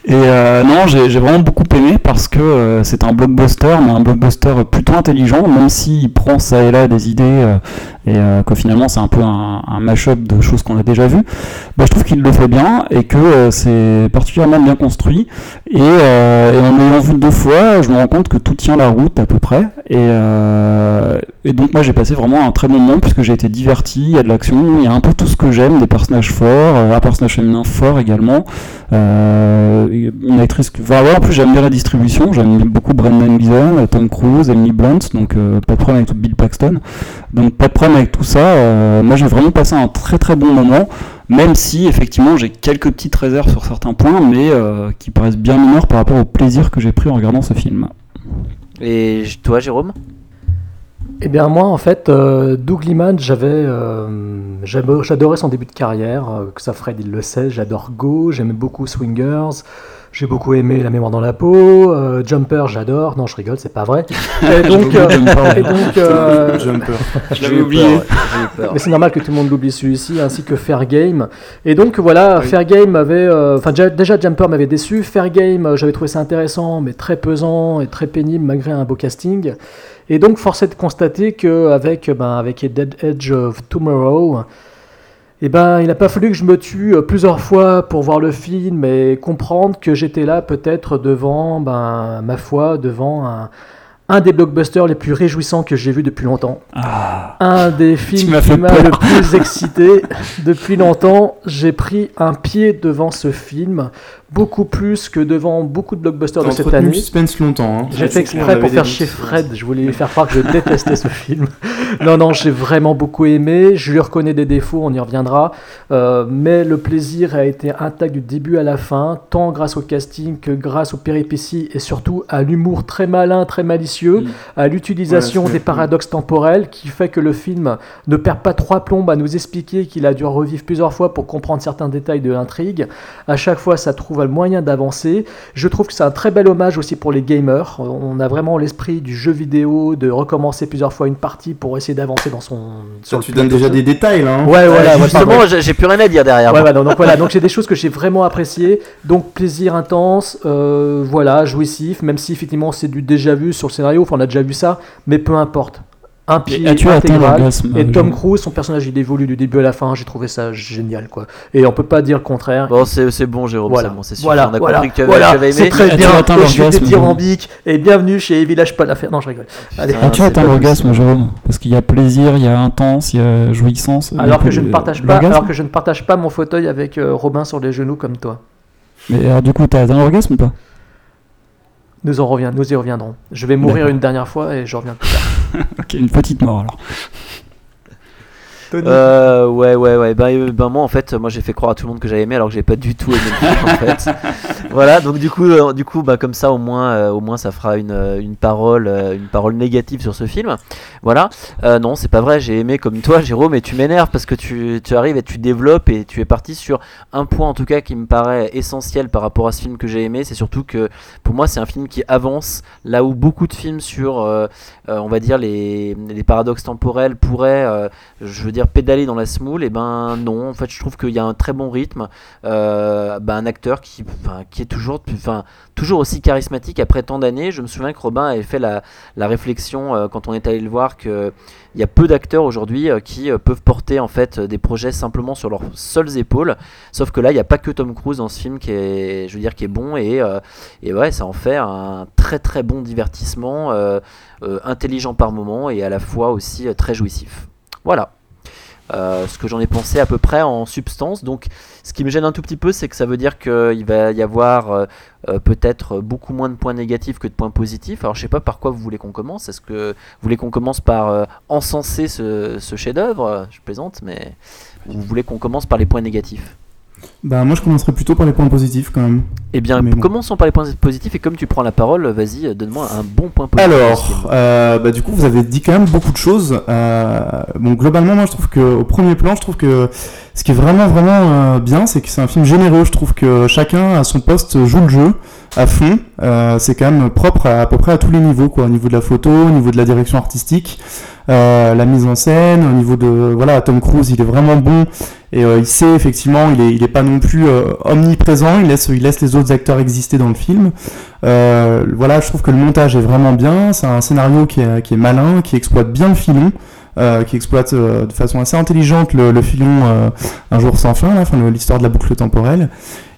S12: et euh, non, j'ai j'ai vraiment beaucoup aimé parce que euh, c'est un blockbuster, mais un blockbuster plutôt intelligent, même s'il prend ça et là des idées euh, et euh, que finalement c'est un peu un, un mash-up de choses qu'on a déjà vues. Bah, je trouve qu'il le fait bien et que euh, c'est particulièrement bien construit. Et, euh, et en l'ayant vu deux fois, je me rends compte que tout tient la route à peu près. Et, donc moi j'ai passé vraiment un très bon moment puisque j'ai été diverti, il y a de l'action, il y a un peu tout ce que j'aime, des personnages forts, un personnage féminin fort également. Une actrice que... Enfin, ouais, en plus j'aime bien la distribution, j'aime beaucoup Brendan Gleeson, Tom Cruise, Emily Blunt, donc pas de problème avec Bill Paxton. Donc pas de problème avec tout ça. Euh, moi j'ai vraiment passé un très très bon moment. Même si effectivement j'ai quelques petites réserves sur certains points, mais euh, qui paraissent bien mineurs par rapport au plaisir que j'ai pris en regardant ce film.
S10: Et toi, Jérôme?
S13: Eh bien moi en fait, euh, Doug Liman, j'avais, euh, j'adorais son début de carrière, euh, que ça Fred il le sait, j'adore Go, j'aimais beaucoup Swingers, j'ai beaucoup aimé La mémoire dans la peau, euh, Jumper j'adore, non je rigole c'est pas vrai. Et donc, euh, et donc, euh,
S11: Jumper.
S12: Je l'avais oublié.
S10: Peur.
S13: mais c'est normal que tout le monde l'oublie celui-ci, ainsi que Fair Game. Et donc voilà, Fair Game avait, euh, enfin déjà, déjà Jumper m'avait déçu, Fair Game euh, j'avais trouvé ça intéressant, mais très pesant et très pénible malgré un beau casting. Et donc force est de constater que avec, ben, avec Dead Edge of Tomorrow, eh ben, il n'a pas fallu que je me tue euh, plusieurs fois pour voir le film et comprendre que j'étais là peut-être devant, ben, ma foi, devant un, un des blockbusters les plus réjouissants que j'ai vu depuis longtemps.
S12: Ah,
S13: Un des films qui m'a le plus excité depuis longtemps. J'ai pris un pied devant ce film, beaucoup plus que devant beaucoup de blockbusters de cette année.
S11: le suspense longtemps. Hein.
S13: J'ai fait exprès pour faire chez Fred. Je voulais lui faire croire que je détestais ce film. Non, non, j'ai vraiment beaucoup aimé. Je lui reconnais des défauts, on y reviendra. Euh, mais le plaisir a été intact du début à la fin, tant grâce au casting que grâce aux péripéties et surtout à l'humour très malin, très malicieux, à l'utilisation
S11: Ouais,
S13: des paradoxes temporels qui fait que le film ne perd pas trois plombes à nous expliquer qu'il a dû revivre plusieurs fois pour comprendre certains détails de l'intrigue. À chaque fois, ça trouve le moyen d'avancer. Je trouve que c'est un très bel hommage aussi pour les gamers. On a vraiment l'esprit du jeu vidéo, de recommencer plusieurs fois une partie pour essayer d'avancer dans son. Sur le
S11: tu donnes déjà des détails là. hein.
S13: Ouais, voilà, ouais,
S10: Justement, j'ai plus rien à dire derrière.
S13: Ouais,
S10: moi.
S13: voilà, donc voilà, donc j'ai des choses que j'ai vraiment appréciées. Donc plaisir intense, euh, voilà, jouissif, même si effectivement c'est du déjà vu sur le scénario, enfin on a déjà vu ça, mais peu importe. Un pied
S12: as-tu atteint
S13: intégral.
S12: l'orgasme,
S13: Et Tom Cruise, son personnage il évolue du début à la fin, j'ai trouvé ça génial quoi. Et on peut pas dire le contraire.
S10: Bon, c'est c'est bon, Jérôme,
S13: Voilà,
S10: c'est bon, c'est sûr.
S13: voilà,
S10: On a
S13: voilà,
S10: compris que tu avais,
S13: voilà,
S10: tu avais
S13: c'est très bien. je suis
S12: l'orgasme,
S13: dithyrambique et bienvenue chez Village Palafère. Non, je rigole. Allez.
S10: Ah,
S12: atteint
S10: pas
S12: l'orgasme, Jérôme Parce qu'il y a plaisir, il y a intense, il y a jouissance.
S13: Alors que je ne partage pas, alors que je ne partage pas mon fauteuil avec euh, Robin sur les genoux comme toi.
S12: Mais alors, du coup, t'as atteint l'orgasme ou pas?
S13: Nous en revient, nous y reviendrons. Je vais mourir une dernière fois et je reviens plus tard.
S12: Ok, une petite mort alors.
S10: Euh, ouais, ouais, ouais. Ben, ben, moi, en fait, moi, j'ai fait croire à tout le monde que j'avais aimé, alors que j'ai pas du tout aimé le film, en fait. voilà. Donc, du coup, euh, du coup, bah, comme ça, au moins, euh, au moins, ça fera une, une parole, une parole négative sur ce film. Voilà. Non, c'est pas vrai. J'ai aimé comme toi, Jérôme, et tu m'énerves parce que tu, tu arrives et tu développes et tu es parti sur un point, en tout cas, qui me paraît essentiel par rapport à ce film que j'ai aimé. C'est surtout que, pour moi, c'est un film qui avance là où beaucoup de films sur, on va dire, les, les paradoxes temporels pourraient, je veux dire pédaler dans la smoule, et ben non. En fait, je trouve qu'il y a un très bon rythme. Ben, un acteur qui, qui est toujours, toujours aussi charismatique après tant d'années. Je me souviens que Robin avait fait la, la réflexion euh, quand on est allé le voir que il y a peu d'acteurs aujourd'hui euh, qui peuvent porter en fait des projets simplement sur leurs seules épaules. Sauf que là, il n'y a pas que Tom Cruise dans ce film qui est, je veux dire, qui est bon et, et ouais, ça en fait un très très bon divertissement, intelligent par moment et à la fois aussi très jouissif. Voilà. Euh, ce que j'en ai pensé à peu près en substance. Donc, ce qui me gêne un tout petit peu, c'est que ça veut dire qu'il va y avoir euh, euh, peut-être beaucoup moins de points négatifs que de points positifs. Alors, je sais pas par quoi vous voulez qu'on commence. Est-ce que vous voulez qu'on commence par encenser ce, ce chef-d'œuvre? Je plaisante, mais vous voulez qu'on commence par les points négatifs?
S11: Bah, moi, je commencerai plutôt par les points positifs quand même.
S10: Eh bien,
S11: bon.
S10: commençons par les points positifs. Et comme tu prends la parole, vas-y, donne-moi un bon point positif.
S11: Alors, euh, bah, du coup, vous avez dit quand même beaucoup de choses. Euh, bon, globalement, moi, je trouve que au premier plan, je trouve que ce qui est vraiment, vraiment euh, bien, c'est que c'est un film généreux. Je trouve que chacun à son poste joue le jeu à fond. Euh, c'est quand même propre à, à peu près à tous les niveaux, quoi. Au niveau de la photo, au niveau de la direction artistique, euh, la mise en scène, au niveau de voilà, Tom Cruise, il est vraiment bon et euh, il sait effectivement, il est, il est pas non plus euh, omniprésent. Il laisse, il laisse les autres acteurs exister dans le film. Euh, voilà, je trouve que le montage est vraiment bien. C'est un scénario qui est, qui est malin, qui exploite bien le filon. euh, qui exploite de façon assez intelligente le, filon Un jour sans fin, l'histoire de la boucle temporelle.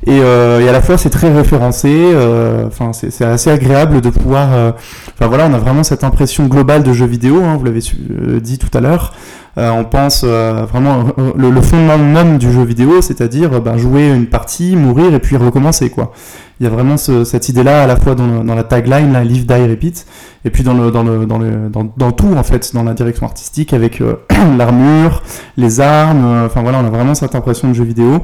S11: Et, euh, et à la fois c'est très référencé, euh, enfin c'est c'est assez agréable de pouvoir, euh, enfin voilà, on a vraiment cette impression globale de jeu vidéo, hein, vous l'avez euh, dit tout à l'heure. Euh, on pense euh, vraiment euh, le, le fondement même du jeu vidéo, c'est-à-dire euh, ben, jouer une partie, mourir et puis recommencer quoi. Il y a vraiment ce- cette idée-là à la fois dans, dans la tagline, là, live, die, repeat, et puis dans le dans le dans le dans, dans tout en fait, dans la direction artistique avec euh, l'armure, les armes, euh, enfin voilà, on a vraiment cette impression de jeu vidéo,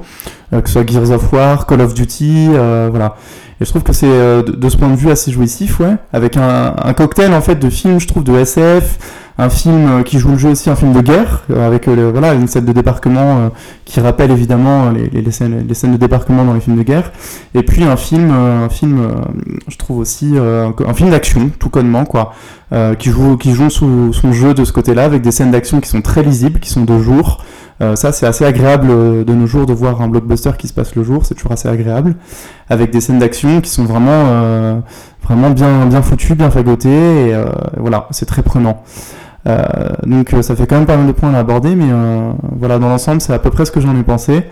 S11: euh, que ce soit Gears of War, Call of Duty, euh, voilà. Et je trouve que c'est euh, de, ce point de vue assez jouissif, ouais, avec un, cocktail en fait de films, je trouve, de SF, un film euh, qui joue le jeu aussi, un film de guerre, euh, avec voilà une scène de débarquement qui rappelle évidemment les, les, scènes, les scènes de débarquement dans les films de guerre, et puis un film, un film, je trouve aussi un, film d'action, tout connement quoi, qui joue qui joue sous son jeu de ce côté-là, avec des scènes d'action qui sont très lisibles, qui sont de jour. Ça, c'est assez agréable de nos jours de voir un blockbuster qui se passe le jour, c'est toujours assez agréable, avec des scènes d'action qui sont vraiment, euh, vraiment bien, bien foutues, bien fagotées, et euh, voilà, c'est très prenant. Euh, donc ça fait quand même pas mal de points à aborder, mais euh, voilà, dans l'ensemble, c'est à peu près ce que j'en ai pensé.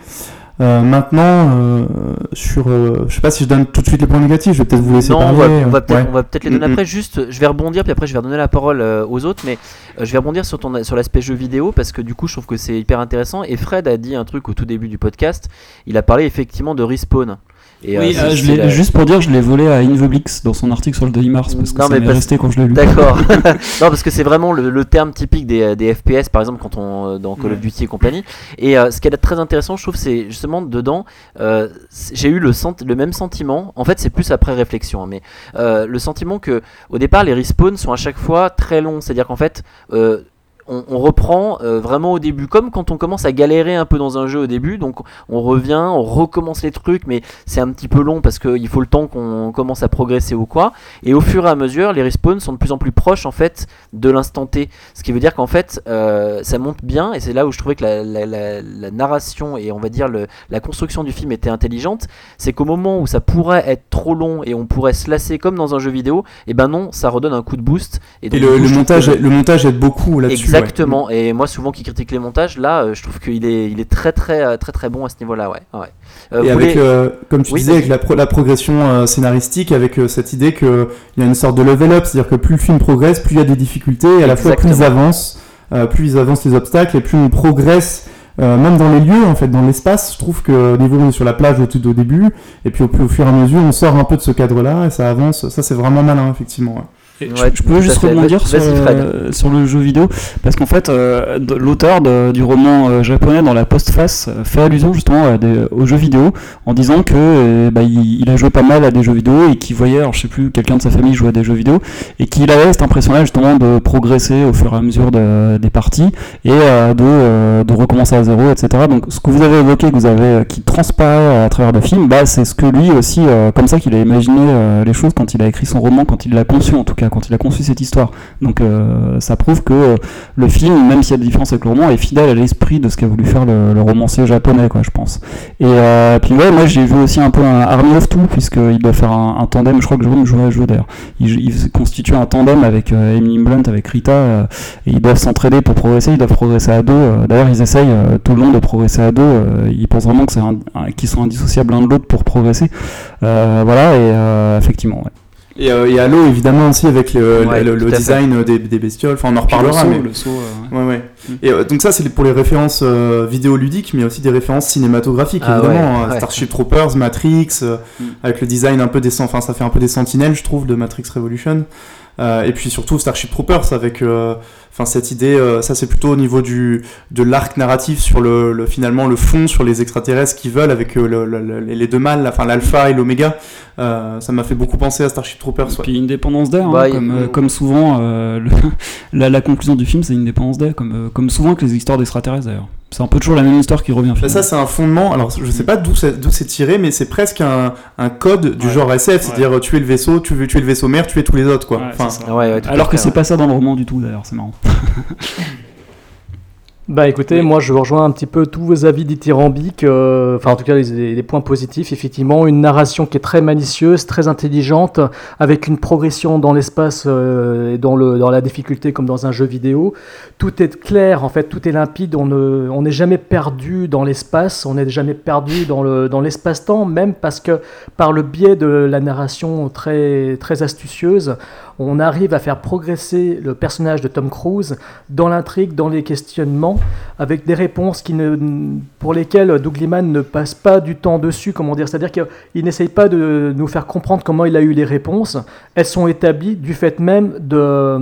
S11: Euh, maintenant, euh, sur, euh, je sais pas si je donne tout de suite les points négatifs, je vais peut-être vous laisser
S10: Non, on
S11: parler.
S10: va, on va peut-être
S11: ouais.
S10: les donner
S11: Mm, mm.
S10: après. Juste, je vais rebondir, puis après je vais redonner la parole euh, aux autres. Mais euh, je vais rebondir sur, ton, sur l'aspect jeu vidéo parce que du coup, je trouve que c'est hyper intéressant. Et Fred a dit un truc au tout début du podcast. Il a parlé effectivement de respawn. Et,
S12: Oui,
S10: euh,
S12: euh, je
S10: la-
S12: juste pour dire, je l'ai volé à Invoblix dans son article sur le Daily Mars parce que
S10: Non,
S12: ça
S10: mais
S12: m'est resté quand je l'ai lu.
S10: D'accord. non, parce que c'est vraiment le, le terme typique des, des FPS, par exemple, quand on euh, dans Call of. Duty et compagnie. Et euh, ce qui est très intéressant, je trouve, c'est justement dedans, euh, j'ai eu le, le même sentiment. En fait, c'est plus après réflexion, hein, mais le sentiment que au départ, les respawns sont à chaque fois très longs. C'est-à-dire qu'en fait. On, on reprend euh, vraiment au début, comme quand on commence à galérer un peu dans un jeu au début, donc on revient, on recommence les trucs, mais c'est un petit peu long parce qu'il faut le temps qu'on commence à progresser ou quoi. Et au fur et à mesure, les respawns sont de plus en plus proches en fait de l'instant T. Ce qui veut dire qu'en fait, euh, ça monte bien et c'est là où je trouvais que la, la- la- la narration et on va dire le- la construction du film était intelligente. C'est qu'au moment où ça pourrait être trop long et on pourrait se lasser comme dans un jeu vidéo, et ben non, ça redonne un coup de boost.
S11: Et
S10: donc,
S11: le, montage,
S10: que-
S11: le montage aide beaucoup là-dessus. Ouais.
S10: Exactement. Et moi, souvent, qui critique les montages, là, euh, je trouve qu'il est, il est très, très, euh, très, très bon à ce niveau-là, ouais. ouais. Euh,
S11: et avec, euh, comme tu
S10: Oui,
S11: disais, avec la, pro- la progression euh, scénaristique, avec cette idée qu'il y a une sorte de level up, c'est-à-dire que plus le film progresse, plus il y a des difficultés, et à la fois plus ils avancent, plus ils avancent les obstacles, et plus on progresse, euh, même dans les lieux, en fait, dans l'espace. Je trouve que au niveau on est sur la plage au tout au début, et puis au, au fur et à mesure, on sort un peu de ce cadre-là, et ça avance. Ça, c'est vraiment malin, effectivement. ouais.
S12: Et
S10: Ouais,
S12: je, peux juste rebondir sur, euh, sur le jeu vidéo parce qu'en fait euh, l'auteur du roman euh, japonais dans la postface fait allusion justement à des, aux jeux vidéo en disant que bah, il, il a joué pas mal à des jeux vidéo et qu'il voyait alors je sais plus quelqu'un de sa famille jouer à des jeux vidéo et qu'il avait cette impression là justement de progresser au fur et à mesure de- des parties et de, de recommencer à zéro etc donc ce que vous avez évoqué que vous avez qui transparaît à travers le film bah c'est ce que lui aussi comme ça qu'il a imaginé les choses quand il a écrit son roman quand il l'a conçu en tout cas quand il a conçu cette histoire. Donc euh, ça prouve que euh, le film, même s'il y a des différences avec le roman, est fidèle à l'esprit de ce qu'a voulu faire le, romancier japonais, quoi, je pense. Et euh, puis ouais, moi j'ai vu aussi un peu un Army of Two, puisqu'il doit faire un, tandem, je crois que Jérôme jouait à jouer d'ailleurs. Il, il constitue un tandem avec Emily Blunt, avec Rita, et ils doivent s'entraider pour progresser, ils doivent progresser à deux. d'ailleurs, ils essayent tout le long de progresser à deux. ils pensent vraiment qu'ils sont indissociables l'un de l'autre pour progresser. Voilà, et effectivement, ouais.
S11: Et, euh, et Halo, évidemment, aussi avec le,
S12: Ouais,
S11: le, le design des, des bestioles. Enfin, on en
S12: Puis le
S11: reparlera.
S12: saut,
S11: mais...
S12: le saut, euh,
S11: ouais, ouais. Et euh, donc, ça, c'est pour les références euh, vidéoludiques, mais aussi des références cinématographiques,
S10: Ah
S11: évidemment. hein. Starship Troopers, Matrix, euh,
S12: Mm.
S11: avec le design un peu des. Enfin, ça fait un peu des sentinelles, je trouve, de Matrix Revolution. Euh, et puis surtout Starship Troopers avec euh, enfin cette idée euh, ça c'est plutôt au niveau du de l'arc narratif sur le, le- finalement le fond sur les extraterrestres qui veulent avec euh, le- le- le- les deux mâles enfin l'alpha et l'oméga Euh, ça m'a fait beaucoup penser à Starship Troopers ouais.
S12: Puis une dépendance d'air, hein,
S10: Bah,
S12: comme,
S10: il-
S12: euh, comme souvent, euh, le- la, la conclusion du film c'est une dépendance d'air, comme, euh, comme souvent que les histoires d'extraterrestres d'ailleurs. C'est un peu toujours la même histoire qui revient.
S11: Bah,
S12: finalement.
S11: ça c'est un fondement alors je sais pas d'où c'est tiré mais c'est presque un, un code du
S12: Ouais.
S11: genre SF c'est-à-dire tuer le vaisseau tu veux tuer le vaisseau mère tuer tous les autres quoi
S12: Ouais,
S11: enfin
S12: Alors que c'est pas ça dans le roman du tout d'ailleurs, c'est marrant.
S13: Bah écoutez, moi je rejoins un petit peu tous vos avis dithyrambiques, euh, enfin en tout cas les, points positifs, effectivement, une narration qui est très malicieuse, très intelligente, avec une progression dans l'espace euh, et dans, le, dans la difficulté comme dans un jeu vidéo. Tout est clair, en fait, tout est limpide, on ne- on n'est jamais perdu dans l'espace, on n'est jamais perdu dans le- dans l'espace-temps, même parce que par le biais de la narration très, très astucieuse, on arrive à faire progresser le personnage de Tom Cruise dans l'intrigue, dans les questionnements, avec des réponses qui ne, pour lesquelles Doug Liman ne passe pas du temps dessus, comment dire, c'est-à-dire qu'il n'essaye pas de nous faire comprendre comment il a eu les réponses, elles sont établies du fait même de,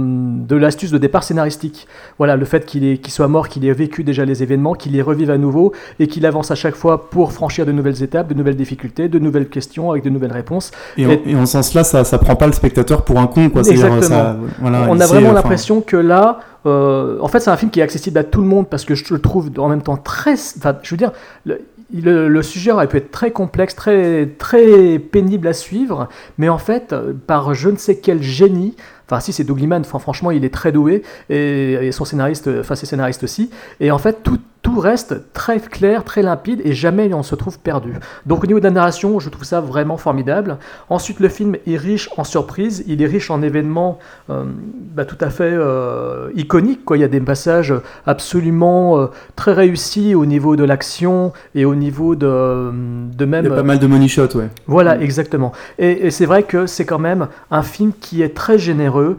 S13: de l'astuce de départ scénaristique. Voilà, le fait qu'il est- qu'il soit mort, qu'il ait vécu déjà les événements, qu'il les revive à nouveau, et qu'il avance à chaque fois pour franchir de nouvelles étapes, de nouvelles difficultés, de nouvelles questions, avec de nouvelles réponses.
S11: et, en,
S13: Et-
S11: en ce sens là ça, ça prend pas le spectateur pour un con quoi
S13: Exactement.
S11: ça- voilà,
S13: on a vraiment
S11: enfin,
S13: l'impression que là, euh, en fait, c'est un film qui est accessible à tout le monde parce que je le trouve en même temps très. Enfin, je veux dire, le, le- le sujet aurait pu être très complexe, très, très pénible à suivre, mais en fait, euh, par je ne sais quel génie. Enfin, si c'est Doug Liman, franchement, il est très doué et, et son scénariste, enfin, ses scénaristes aussi. Et en fait, tout, tout reste très clair, très limpide et jamais on se trouve perdu. Donc, au niveau de la narration, je trouve ça vraiment formidable. Ensuite, le film est riche en surprises, il est riche en événements euh, bah, tout à fait euh, iconiques. Quoi. Il y a des passages absolument euh, très réussis au niveau de l'action et au niveau de, de même.
S11: il y a pas mal de money shot ouais
S13: Voilà, exactement. Et, et c'est vrai que c'est quand même un film qui est très généreux,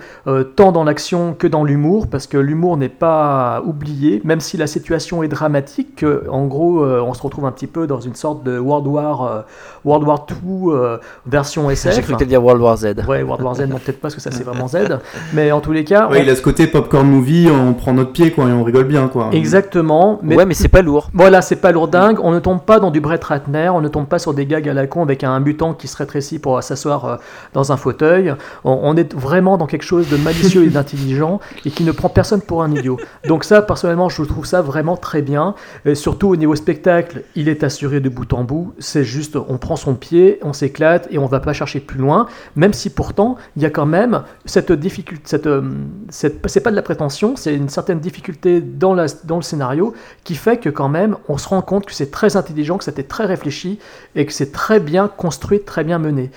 S13: tant dans l'action que dans l'humour, parce que l'humour n'est pas oublié, même si la situation est dramatique. que, en gros, euh, on se retrouve un petit peu dans une sorte de World War, euh, World War II euh, version SF.
S10: J'ai cru que dire World War Z.
S13: Ouais, World War Z, non peut-être pas parce que ça c'est vraiment Z, mais en tous les cas,
S11: Ouais,
S13: on-
S11: il a ce côté popcorn movie, on prend notre pied quoi et on rigole bien quoi.
S13: Exactement.
S10: Ouais, mais c'est pas lourd.
S13: Voilà, c'est pas lourdingue. On ne tombe pas dans du Brett Ratner, on ne tombe pas sur des gags à la con avec un mutant qui se rétrécit pour s'asseoir euh, dans un fauteuil. On, on est vraiment dans quelque chose de malicieux et d'intelligent et qui ne prend personne pour un idiot. Donc ça, personnellement, je trouve ça vraiment très bien. Et surtout au niveau spectacle, il est assuré de bout en bout. C'est juste, on prend son pied, on s'éclate et on va pas chercher plus loin. Même si pourtant, il y a quand même cette difficulté, euh, cette- c'est pas de la prétention, c'est une certaine difficulté dans, la, dans le scénario qui fait que quand même, on se rend compte que c'est très intelligent, que c'était très réfléchi et que c'est très bien construit, très bien mené.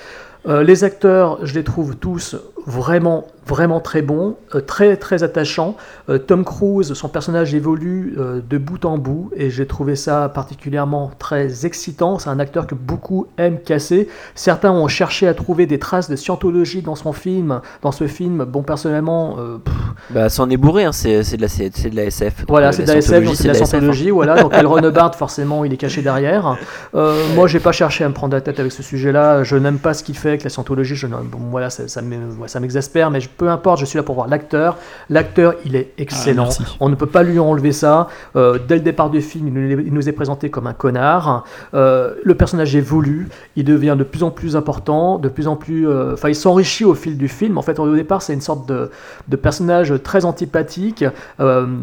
S13: Euh, les acteurs, je les trouve tous vraiment, vraiment très bons, euh, très, très attachants. Euh, Tom Cruise, son personnage évolue euh, de bout en bout et j'ai trouvé ça particulièrement très excitant. C'est un acteur que beaucoup aiment casser. Certains ont cherché à trouver des traces de scientologie dans son film, dans ce film. Bon, personnellement,
S10: Bah, c'en est bourré, hein, c'est de, la- c'est de la SF.
S13: Voilà, c'est de la SF, c'est de la
S10: hein.
S13: scientologie, voilà. Donc Ron Hubbard, forcément, il est caché derrière. Moi, j'ai pas cherché à me prendre la tête avec ce sujet-là. Je n'aime pas ce qu'il fait avec la scientologie. Je, bon, voilà, ça, ouais, ça m'exaspère, mais je- peu importe. Je suis là pour voir l'acteur. L'acteur, il est excellent.
S12: merci.
S13: On ne peut pas lui enlever ça. Euh, dès le départ du film, il nous, est- il nous est présenté comme un connard. Euh, le personnage évolue. Il devient de plus en plus important, de plus en plus. euh, Enfin, il s'enrichit au fil du film. En fait, au départ, c'est une sorte de, de personnage très antipathique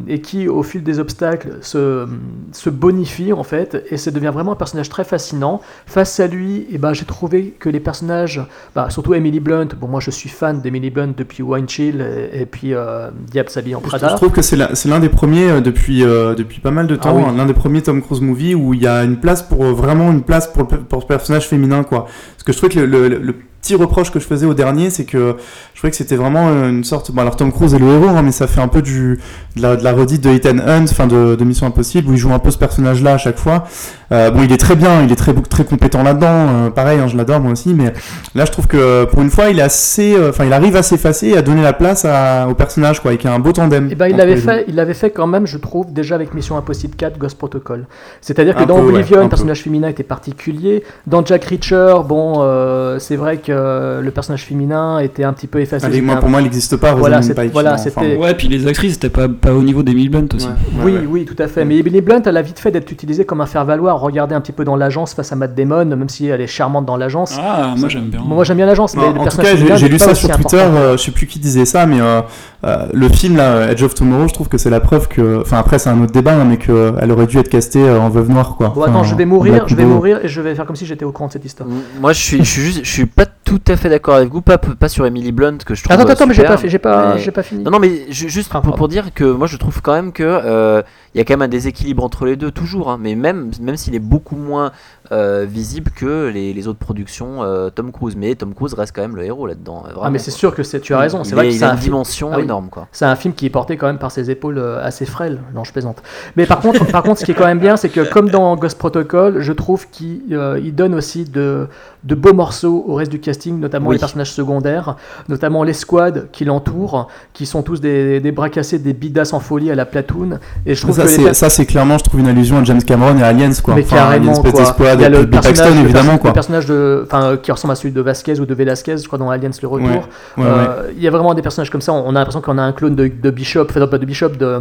S13: et qui, au fil des obstacles, se, se bonifie en fait et ça devient vraiment un personnage très fascinant. Face à lui, eh ben, j'ai trouvé que les personnages, bah, surtout Emily Blunt, bon, moi je suis fan d'Emily Blunt depuis Wine Chill et, et puis euh, Diable s'habille en Prada.
S11: je trouve que c'est l'un des premiers euh, depuis, euh, depuis pas mal de temps,
S13: Ah oui.
S11: hein, l'un des premiers Tom Cruise movie où il y a une place pour euh, vraiment une place pour le, pour le personnage féminin quoi. Parce que je trouvais que le, le- le petit reproche que je faisais au dernier, c'est que je trouvais que c'était vraiment une sorte. Bon alors Tom Cruise est le héros, hein, mais ça fait un peu du de la, de la redite de Ethan Hunt, enfin de, de Mission Impossible où il joue un peu ce personnage là à chaque fois. Euh, bon il est très bien, il est très très compétent là-dedans, euh, pareil, hein, je l'adore moi aussi, mais là je trouve que pour une fois il est assez, euh, enfin il arrive à s'effacer et à donner la place à- au personnage quoi, et qu'il y a un beau tandem.
S13: Eh ben, il l'avait fait, il l'avait fait quand même, je trouve, déjà avec Mission Impossible 4, Ghost Protocol. C'est-à-dire que
S11: Un
S13: dans
S11: peu, ouais,
S13: Oblivion,
S11: un
S13: le
S11: peu.
S13: personnage féminin était particulier. Dans Jack Reacher, bon, euh, c'est vrai que le personnage féminin était un petit peu effacé.
S11: Allez,
S13: C'était
S11: moi,
S13: un-
S11: pour moi, il n'existe pas,
S13: Voilà,
S11: Pike,
S13: voilà,
S11: enfin,
S13: c'était.
S12: Ouais, puis les actrices étaient pas, pas au niveau d'Emily Blunt aussi.
S13: Oui, oui, tout à fait. Mais Emily Blunt, elle a vite fait d'être utilisée comme un faire-valoir. Regardez un petit peu dans l'agence face à Matt Damon, même si elle est charmante dans l'agence.
S12: Ah, moi j'aime bien.
S13: Moi j'aime bien l'agence, le
S11: en tout cas, j'ai lu ça sur Twitter, euh, je sais plus qui disait ça, mais euh, euh, le film là, Edge of Tomorrow, je trouve que c'est la preuve que, enfin après c'est un autre débat, hein, mais qu'elle aurait dû être castée euh, en veuve noire quoi.
S13: Bon,
S11: Enfin,
S13: attends, je vais mourir, je vais mourir et je vais faire comme si j'étais au courant de cette histoire.
S10: Moi, je suis, je suis juste, je suis pas tout à fait d'accord avec vous, pas, pas sur Emily Blunt que je trouve.
S13: Attends,
S10: euh,
S13: attends, mais j'ai
S10: super,
S13: pas fait- j'ai pas-
S10: mais-
S13: j'ai pas fini.
S10: Non, non, mais ju- juste
S13: Ah,
S10: pour, pour dire que moi, je trouve quand même que euh, il y a quand même un déséquilibre entre les deux toujours, hein, mais même, même s'il est beaucoup moins euh, visible que les, les autres productions euh, Tom Cruise, mais Tom Cruise reste quand même le héros là-dedans. euh,
S13: Ah mais c'est sûr que c'est tu as raison,
S10: Il
S13: c'est vrai que
S10: il
S13: c'est
S10: une
S13: film-
S10: dimension
S13: Ah oui.
S10: énorme quoi.
S13: C'est un film qui est porté quand même par ses épaules euh, assez frêles. Non, je plaisante. Mais par contre, par contre, ce qui est quand même bien, c'est que comme dans Ghost Protocol, je trouve qu'il euh, il donne aussi de, de beaux morceaux au reste du casting, notamment
S10: Oui.
S13: les personnages secondaires, notamment l'escouade qui l'entoure, qui sont tous des, des bras cassés, des bidas en folie à la platoon. Et je trouve
S11: ça, c'est, ça, c'est clairement, je trouve, une allusion à James Cameron et à Aliens, quoi.
S13: mais
S11: Enfin,
S13: carrément,
S11: Aliens,
S13: quoi.
S11: Squad,
S13: Il y a le personnage,
S11: Paxton, évidemment, quoi.
S13: le personnage de, enfin, euh, qui ressemble à celui de Vasquez ou de Velasquez, je crois, dans Aliens le Retour.
S11: Ouais, ouais,
S13: Euh, Il y a vraiment des personnages comme ça. On a l'impression qu'on a un clone de, de Bishop, enfin, pas de Bishop, de,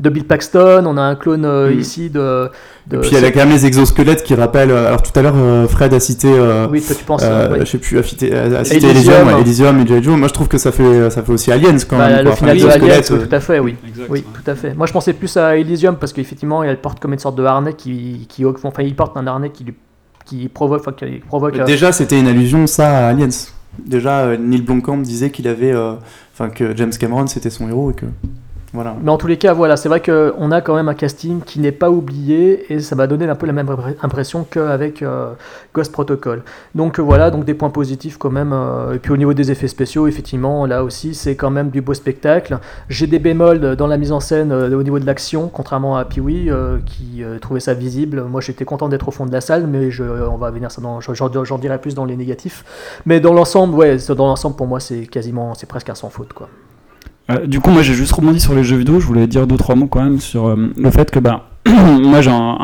S13: de Bill Paxton. On a un clone euh,
S11: Mm.
S13: ici de. De
S11: Et puis il y a quand même les exosquelettes qui rappellent. euh, Alors tout à l'heure, euh, Fred a cité. euh,
S13: Oui, toi, tu penses, oui.
S11: Je sais plus, a cité, a- a cité
S13: Elysium.
S11: Elysium, ouais, Elysium et. Joe. Moi je trouve que ça fait, ça fait aussi Aliens quand
S13: Bah,
S11: même.
S13: le
S11: quoi.
S13: final
S11: Enfin,
S13: de Aliens, oui, tout à fait, oui.
S12: Exact,
S13: oui, tout à fait. Moi, je pensais plus à Elysium parce qu'effectivement, elle porte comme une sorte de harnais qui, qui, enfin, il porte un harnais qui lui, qui provoque, enfin, qui provoque. euh,
S11: Déjà, c'était une allusion, ça, à Aliens. Déjà, Neil Blomkamp disait qu'il avait. euh, Enfin, que James Cameron, c'était son héros et que.
S13: Mais en tous les cas, voilà, c'est vrai qu'on a quand même un casting qui n'est pas oublié et ça va donner un peu la même impression qu'avec euh, Ghost Protocol. Donc euh, voilà, donc des points positifs quand même. euh, et puis au niveau des effets spéciaux, effectivement, là aussi, c'est quand même du beau spectacle. J'ai des bémols dans la mise en scène au niveau de l'action, contrairement à Pee-Wee euh, qui trouvait ça visible. Moi, j'étais content d'être au fond de la salle, mais on va venir ça j'en dirai plus dans les négatifs. Mais dans l'ensemble, ouais, dans l'ensemble, pour moi, c'est quasiment, c'est presque un sans faute, quoi.
S12: Euh, du coup, moi j'ai juste rebondi sur les jeux vidéo. Je voulais dire deux trois mots quand même sur euh, le fait que bah moi j'ai un-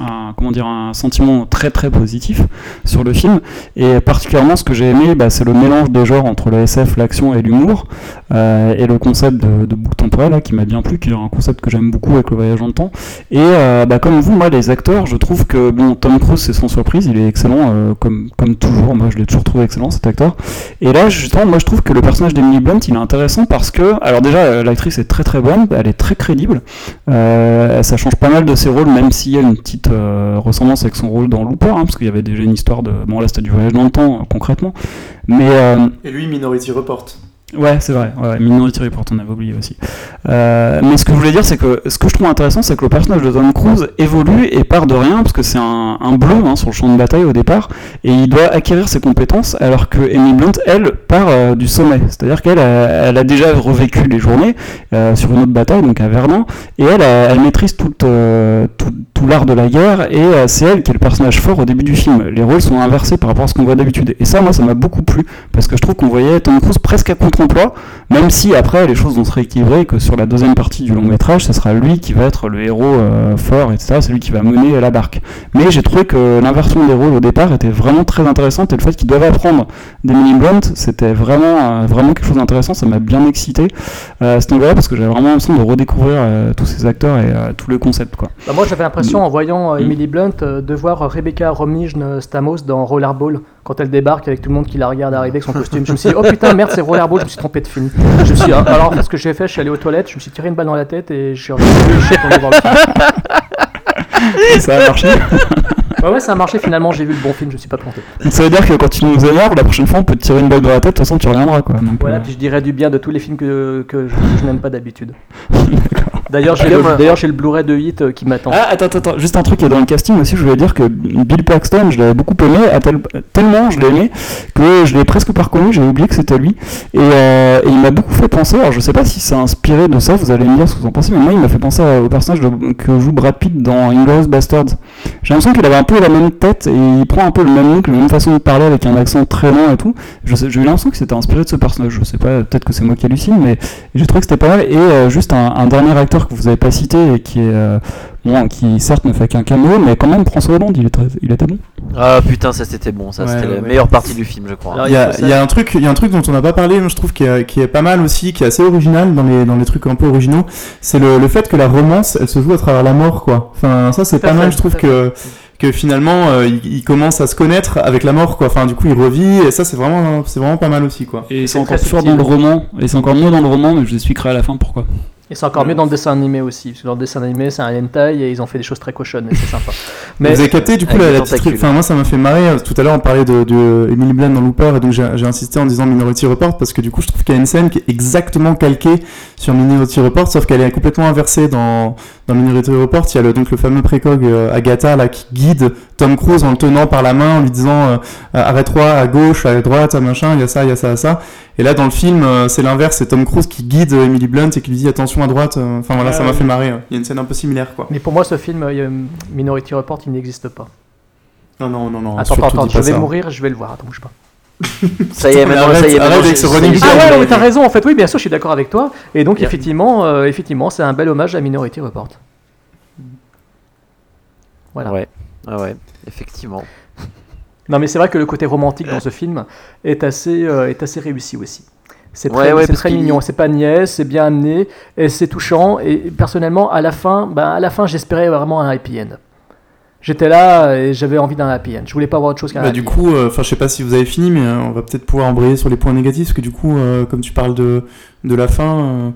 S12: un- comment dire un sentiment très très positif sur le film et particulièrement ce que j'ai aimé bah, c'est le mélange des genres entre le SF, l'action et l'humour euh, et le concept de, de boucle temporelle là, qui m'a bien plu, qui est un concept que j'aime beaucoup avec le voyage le temps. Et euh, bah, comme vous, moi les acteurs, je trouve que bon Tom Cruise c'est sans surprise, il est excellent euh, comme comme toujours. Moi je l'ai toujours trouvé excellent cet acteur. Et là justement moi je trouve que le personnage d'Emily Blunt il est intéressant parce que alors déjà l'actrice est très très bonne, elle est très crédible. Ça change pas mal de ses rôles, même s'il y a une petite euh, ressemblance avec son rôle dans Looper, hein, parce qu'il y avait déjà une histoire de. Bon, là c'était du voyage dans le temps, euh, concrètement. Mais. euh,
S11: Et lui, Minority Report.
S12: Ouais, c'est vrai. Ouais, Minority Report, on avait oublié aussi. Euh, mais ce que je voulais dire, c'est que ce que je trouve intéressant, c'est que le personnage de Tom Cruise évolue et part de rien, parce que c'est un, un bleu hein, sur le champ de bataille au départ, et il doit acquérir ses compétences, alors que Amy Blunt, elle, part euh, du sommet. C'est-à-dire qu'elle a, elle a déjà revécu les journées euh, sur une autre bataille, donc à Verdun, et elle, elle maîtrise tout, tout l'art de la guerre, et c'est elle qui est le personnage fort au début du film. Les rôles sont inversés par rapport à ce qu'on voit d'habitude. Et ça, moi, ça m'a beaucoup plu, parce que je trouve qu'on voyait Tom Cruise presque à contre-emploi, même si après les choses vont se rééquilibrer, et que sur la deuxième partie du long métrage, ce sera lui qui va être le héros euh, fort, etc. C'est lui qui va mener la barque. Mais j'ai trouvé que l'inversion des rôles au départ était vraiment très intéressante, et le fait qu'ils doivent apprendre d'Emily Blunt, c'était vraiment, euh, vraiment quelque chose d'intéressant, ça m'a bien excité euh, à ce niveau-là, parce que j'avais vraiment l'impression de redécouvrir euh, tous ces acteurs et tous les concepts. Quoi.
S13: Bah, moi, j'avais l'impression, en voyant
S12: Mm.
S13: Emily Blunt, de voir Rebecca Romijn Stamos dans Rollerball quand elle débarque avec tout le monde qui la regarde arriver avec son costume. Je me suis dit, oh putain, merde, c'est Rollerball, je me suis trompé de film. Je me suis dit, ah, alors, ce que j'ai fait, je suis allé aux toilettes, je me suis tiré une balle dans la tête et je suis revenu, je suis retourné voir le film.
S12: Ça a marché.
S13: Ouais, ouais, ça a marché finalement, j'ai vu le bon film, je me suis pas planté.
S12: Donc ça veut dire que quand tu nous énerves, la prochaine fois on peut te tirer une balle dans la tête, de toute façon tu reviendras quoi. Donc,
S13: Voilà,
S12: euh,
S13: puis je dirais du bien de tous les films que, que je, je n'aime pas d'habitude. D'ailleurs, j'ai le, d'ailleurs, j'ai le Blu-ray de Hit euh, qui m'attend.
S12: Ah, attends, attends, juste un truc, et dans le casting aussi, je voulais dire que Bill Paxton, je l'avais beaucoup aimé, à tel- tellement je l'ai aimé, que je l'ai presque pas reconnu, j'avais oublié que c'était lui. Et, euh, et il m'a beaucoup fait penser, alors je sais pas si c'est inspiré de ça, vous allez me dire ce que vous en pensez, mais moi il m'a fait penser au personnage de- que joue Brad Pitt dans Inglourious Bastards. J'ai l'impression qu'il avait un peu la même tête, et il prend un peu le même look, la même façon de parler avec un accent très lent et tout. Je sais- J'ai eu l'impression que c'était inspiré de ce personnage, je sais pas, peut-être que c'est moi qui hallucine, mais j'ai trouvé que c'était pas mal. Et euh, juste un, un dernier acteur que vous avez pas cité, et qui est. euh, Bon, qui certes ne fait qu'un caméo, mais quand même François Hollande, il, est très- il était bon.
S10: Ah putain, ça c'était bon, ça
S11: Ouais,
S10: c'était
S11: ouais,
S10: la
S11: ouais.
S10: meilleure partie du film, je crois.
S13: Alors,
S11: Il y, a,
S13: il faut
S11: il y a un truc, il y a un truc dont on n'a pas parlé, moi, je trouve qui est, qui est pas mal aussi, qui est assez original dans les dans les trucs un peu originaux. C'est le, le fait que la romance, elle se joue à travers la mort, quoi. Enfin, ça c'est pas mal. Je trouve que que finalement, euh, il, il commence à se connaître avec la mort, quoi. Enfin, du coup, il revit, et ça c'est vraiment c'est vraiment pas mal aussi, quoi.
S12: Et
S13: C'est
S12: encore plus dans le roman, et c'est encore mieux dans le roman, mais je vous expliquerai à la fin pourquoi.
S13: Et c'est encore mieux dans le dessin animé aussi, parce que dans le dessin animé, c'est un hentai et ils ont fait des choses très cochonnes et c'est sympa.
S11: Mais vous avez capté du coup la, la enfin moi ça m'a fait marrer. Tout à l'heure on parlait de, de Emily Blunt dans Looper et donc j'ai insisté en disant Minority Report parce que du coup je trouve qu'il y a une scène qui est exactement calquée sur Minority Report sauf qu'elle est complètement inversée dans, dans Minority Report. Il y a le, donc le fameux précog euh, Agatha là qui guide Tom Cruise en le tenant par la main en lui disant euh, euh, arrête-toi à gauche à droite à machin il y a ça il y a ça ça. Et là dans le film euh, c'est l'inverse c'est Tom Cruise qui guide Emily Blunt et qui lui dit attention à droite euh, enfin voilà
S13: Ah,
S11: ça m'a fait marrer hein. il y a une scène un peu similaire quoi
S13: Mais pour moi, ce film, euh, Minority Report, il n'existe pas.
S11: non non non non
S13: attends, attends, je vais
S11: ça.
S13: mourir, je vais le voir. Attends, bouge pas.
S10: Ça y est,
S11: Mais
S10: maintenant,
S11: arrête-
S10: ça y est,
S11: arrête
S10: maintenant,
S11: avec ce running.
S13: Ah ouais, t'as raison, en fait, oui, bien sûr, je suis d'accord avec toi. Et donc, effectivement, euh, effectivement, c'est un bel hommage à Minority Report. Voilà.
S10: Ouais, ouais, ouais, effectivement.
S13: Non, mais c'est vrai que le côté romantique dans ce film est assez, euh, est assez réussi aussi. C'est très,
S10: ouais,
S13: très mignon, c'est pas niais, c'est bien amené, et c'est touchant. Et personnellement, à la fin, ben, à la fin, j'espérais vraiment un happy end. J'étais là et j'avais envie d'un happy end. Je voulais pas voir autre chose qu'un
S11: Bah,
S13: happy
S11: du coup, enfin, je sais pas si vous avez fini, mais euh, on va peut-être pouvoir embrayer sur les points négatifs, parce que du coup, euh, comme tu parles de, de la fin, euh,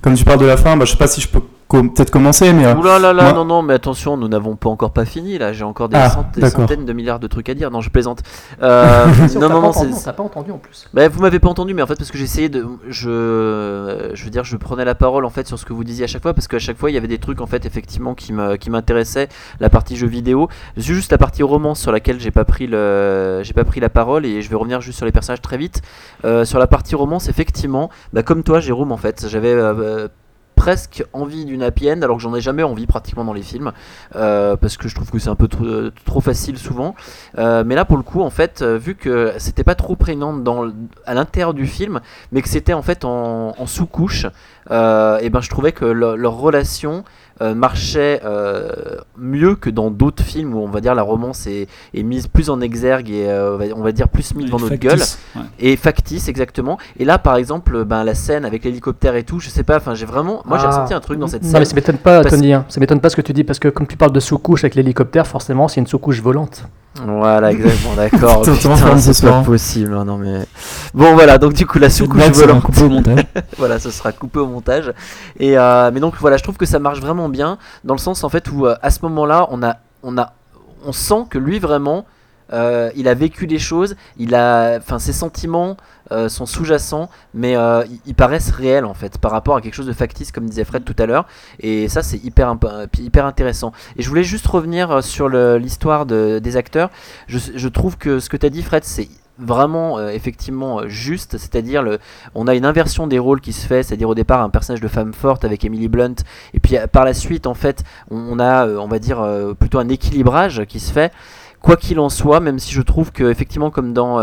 S11: comme tu parles de la fin, bah, je sais pas si je peux peut-être commencer, mais euh,
S10: Ouh là là là,
S11: moi-
S10: non, non, mais attention, nous n'avons pas encore pas fini là, j'ai encore des,
S11: Ah,
S10: cent- des
S11: d'accord.
S10: centaines de milliards de trucs à dire. Non, je plaisante. Euh,
S13: Si,
S10: non, non, non, c'est.
S13: pas entendu en plus.
S10: Bah, vous m'avez pas entendu, mais en fait, parce que j'essayais de. Je, je veux dire, je prenais la parole en fait sur ce que vous disiez à chaque fois, parce qu'à chaque fois, il y avait des trucs en fait, effectivement, qui me- qui m'intéressaient. La partie jeux vidéo, juste la partie romance sur laquelle j'ai pas pris le, j'ai pas pris la parole, et je vais revenir juste sur les personnages très vite. Euh, sur la partie romance, effectivement, bah, comme toi, Jérôme, en fait, j'avais. euh, presque envie d'une happy end alors que j'en ai jamais envie pratiquement dans les films euh, parce que je trouve que c'est un peu trop, facile souvent. Euh, mais là pour le coup en fait euh, vu que c'était pas trop prégnant dans à l'intérieur du film mais que c'était en fait en, sous-couche et ben je trouvais que leur relation euh, marchait euh, mieux que dans d'autres films où on va dire la romance est, est mise plus en exergue et euh, on, va, dire plus mise devant notre gueule
S12: ouais.
S10: et factice exactement et là par exemple ben, la scène avec l'hélicoptère et tout je sais pas enfin j'ai vraiment moi j'ai
S13: Ah.
S10: ressenti un truc dans cette
S13: Non,
S10: scène
S13: mais ça m'étonne pas,
S10: Parce-
S13: Tony. hein. Ça m'étonne pas ce que tu dis, parce que comme tu parles de sous-couche avec l'hélicoptère, forcément, c'est une sous-couche volante.
S10: Voilà, exactement, d'accord. C'est pas possible. hein, Non, mais bon, voilà. Donc du coup, la
S12: sera
S10: volante.
S12: coupée au montage.
S10: voilà, ce sera coupé au montage. Et euh, mais donc voilà, je trouve que ça marche vraiment bien dans le sens en fait où euh, à ce moment-là, on a, on a, on sent que lui vraiment, euh, il a vécu des choses. Il a, enfin, ses sentiments euh, sont sous-jacents, mais euh, ils, paraissent réels en fait par rapport à quelque chose de factice, comme disait Fred tout à l'heure. Et ça, c'est hyper, hyper intéressant. Et je voulais juste revenir sur l'histoire de- des acteurs. Je, je trouve que ce que tu as dit, Fred, c'est vraiment euh, effectivement euh, juste, c'est-à-dire le, on a une inversion des rôles qui se fait, c'est-à-dire au départ un personnage de femme forte avec Emily Blunt, et puis euh, par la suite en fait on, a, on va dire plutôt un équilibrage qui se fait. Quoi qu'il en soit, même si je trouve que effectivement comme dans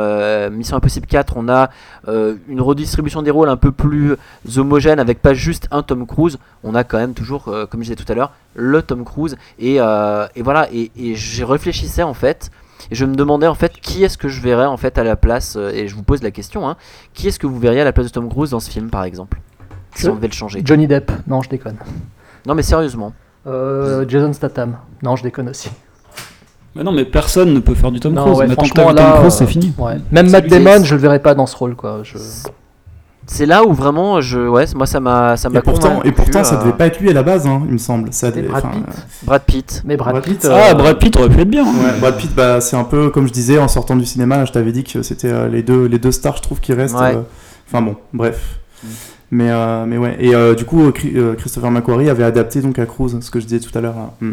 S10: Mission Impossible 4, on a une redistribution des rôles un peu plus homogène avec pas juste un Tom Cruise, on a quand même toujours, comme je disais tout à l'heure, le Tom Cruise. Et, voilà, et, et j'ai réfléchissais en fait, et je me demandais en fait qui est-ce que je verrais en fait à la place, euh, et je vous pose la question, hein, qui est-ce que vous verriez à la place de Tom Cruise dans ce film par exemple? Si on devait le changer.
S13: Johnny Depp, non, je déconne.
S10: Non mais sérieusement.
S13: Euh, Jason Statham, non, je déconne aussi.
S12: Mais non, mais personne ne peut faire du Tom
S13: Non,
S12: Cruise.
S13: ouais,
S12: Maintenant que Tom Cruise, c'est fini.
S13: ouais. Même Matt Damon, je le verrais pas dans ce rôle, quoi. Je...
S10: C'est là où vraiment, je, ouais, moi ça m'a, ça m'a
S11: Et pourtant, et pourtant ça
S10: euh,
S11: devait pas être lui à la base, hein, il me semble. Ça devait-
S13: Brad Pitt.
S10: Brad Pitt.
S13: Mais Brad,
S11: Brad
S13: Pitt.
S11: Pitt,
S13: euh,
S12: Ah, Brad Pitt aurait pu être bien. hein.
S11: Ouais, Brad Pitt, bah, c'est un peu comme je disais en sortant du cinéma, là, je t'avais dit que c'était euh, les, deux, les deux stars, je trouve, qui restent.
S10: Ouais.
S11: euh, Enfin bon, bref.
S10: Mm.
S11: Mais, euh, mais ouais. Et euh, du coup, euh, Chri- euh, Christopher McQuarrie avait adapté donc à Cruise, ce que je disais tout à l'heure. là. Mm.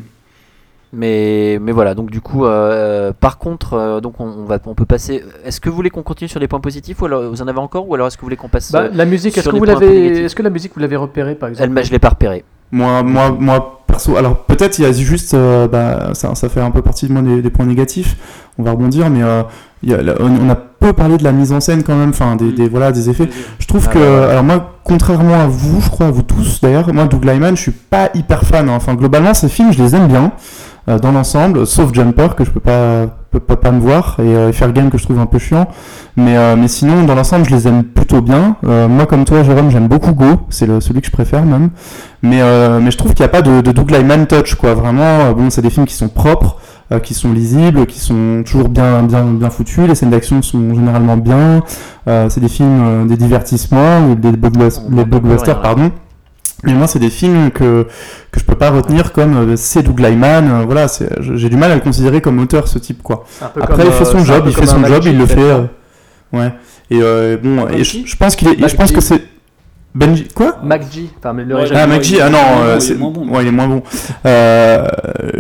S10: Mais, mais voilà, donc du coup, euh, par contre, euh, donc on, on va, on peut passer. Est-ce que vous voulez qu'on continue sur les points positifs ou alors vous en avez encore ou alors est-ce que vous voulez qu'on passe
S13: bah,
S10: euh,
S13: la musique, est-ce que vous l'avez, est-ce que la musique vous l'avez repérée par exemple
S10: Elle, je l'ai pas repéré.
S11: Moi, moi, moi, perso, alors peut-être il y a juste, euh, bah, ça, ça fait un peu partie de moi des, des points négatifs, on va rebondir, mais euh, il y a, là, on, on a peu parlé de la mise en scène quand même, enfin des, des, voilà, des effets. Je trouve
S10: Ah,
S11: que,
S10: ouais,
S11: alors moi, contrairement à vous, je crois, à vous tous d'ailleurs, moi, Doug Lyman, je suis pas hyper fan. hein. Enfin, globalement, ces films, je les aime bien euh, dans l'ensemble, sauf Jumper que je peux pas, peux pas, pas me voir et euh, Fair Game que je trouve un peu chiant. Mais, euh, mais sinon, dans l'ensemble, je les aime plutôt bien. Euh, moi, comme toi, Jérôme, j'aime beaucoup Go, c'est celui que je préfère même. Mais, euh, mais je trouve qu'il n'y a pas de, de Doug Lyman touch, quoi. Vraiment, euh, bon, c'est des films qui sont propres, euh, qui sont lisibles, qui sont toujours bien, bien, bien foutus. Les scènes d'action sont généralement bien. Euh, c'est des films, euh, des divertissements, ou des blockbusters, pardon. Mais moi, c'est des films que, que je peux pas retenir comme euh, c'est Doug Lyman. euh, voilà, j'ai du mal à le considérer comme auteur, ce type, quoi. Après,
S13: comme,
S11: il fait
S13: euh,
S11: son
S13: un
S11: job, il fait son job, il le fait.
S13: hein.
S11: euh, ouais. Et euh, bon, et je, je pense qu'il est, je pense que c'est Benji, quoi
S13: MacG, enfin mais le
S12: Ouais,
S11: ah, ah non, euh,
S12: il est
S11: c'est-
S12: moins bon.
S11: ouais, il est moins bon. Euh,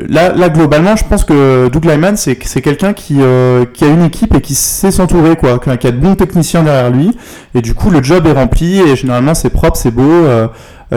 S11: là, là, globalement, je pense que Doug Lyman, c'est c'est quelqu'un qui, euh, qui a une équipe et qui sait s'entourer, quoi, qui a, qui a de bons techniciens derrière lui, et du coup, le job est rempli, et généralement, c'est propre, c'est beau, euh,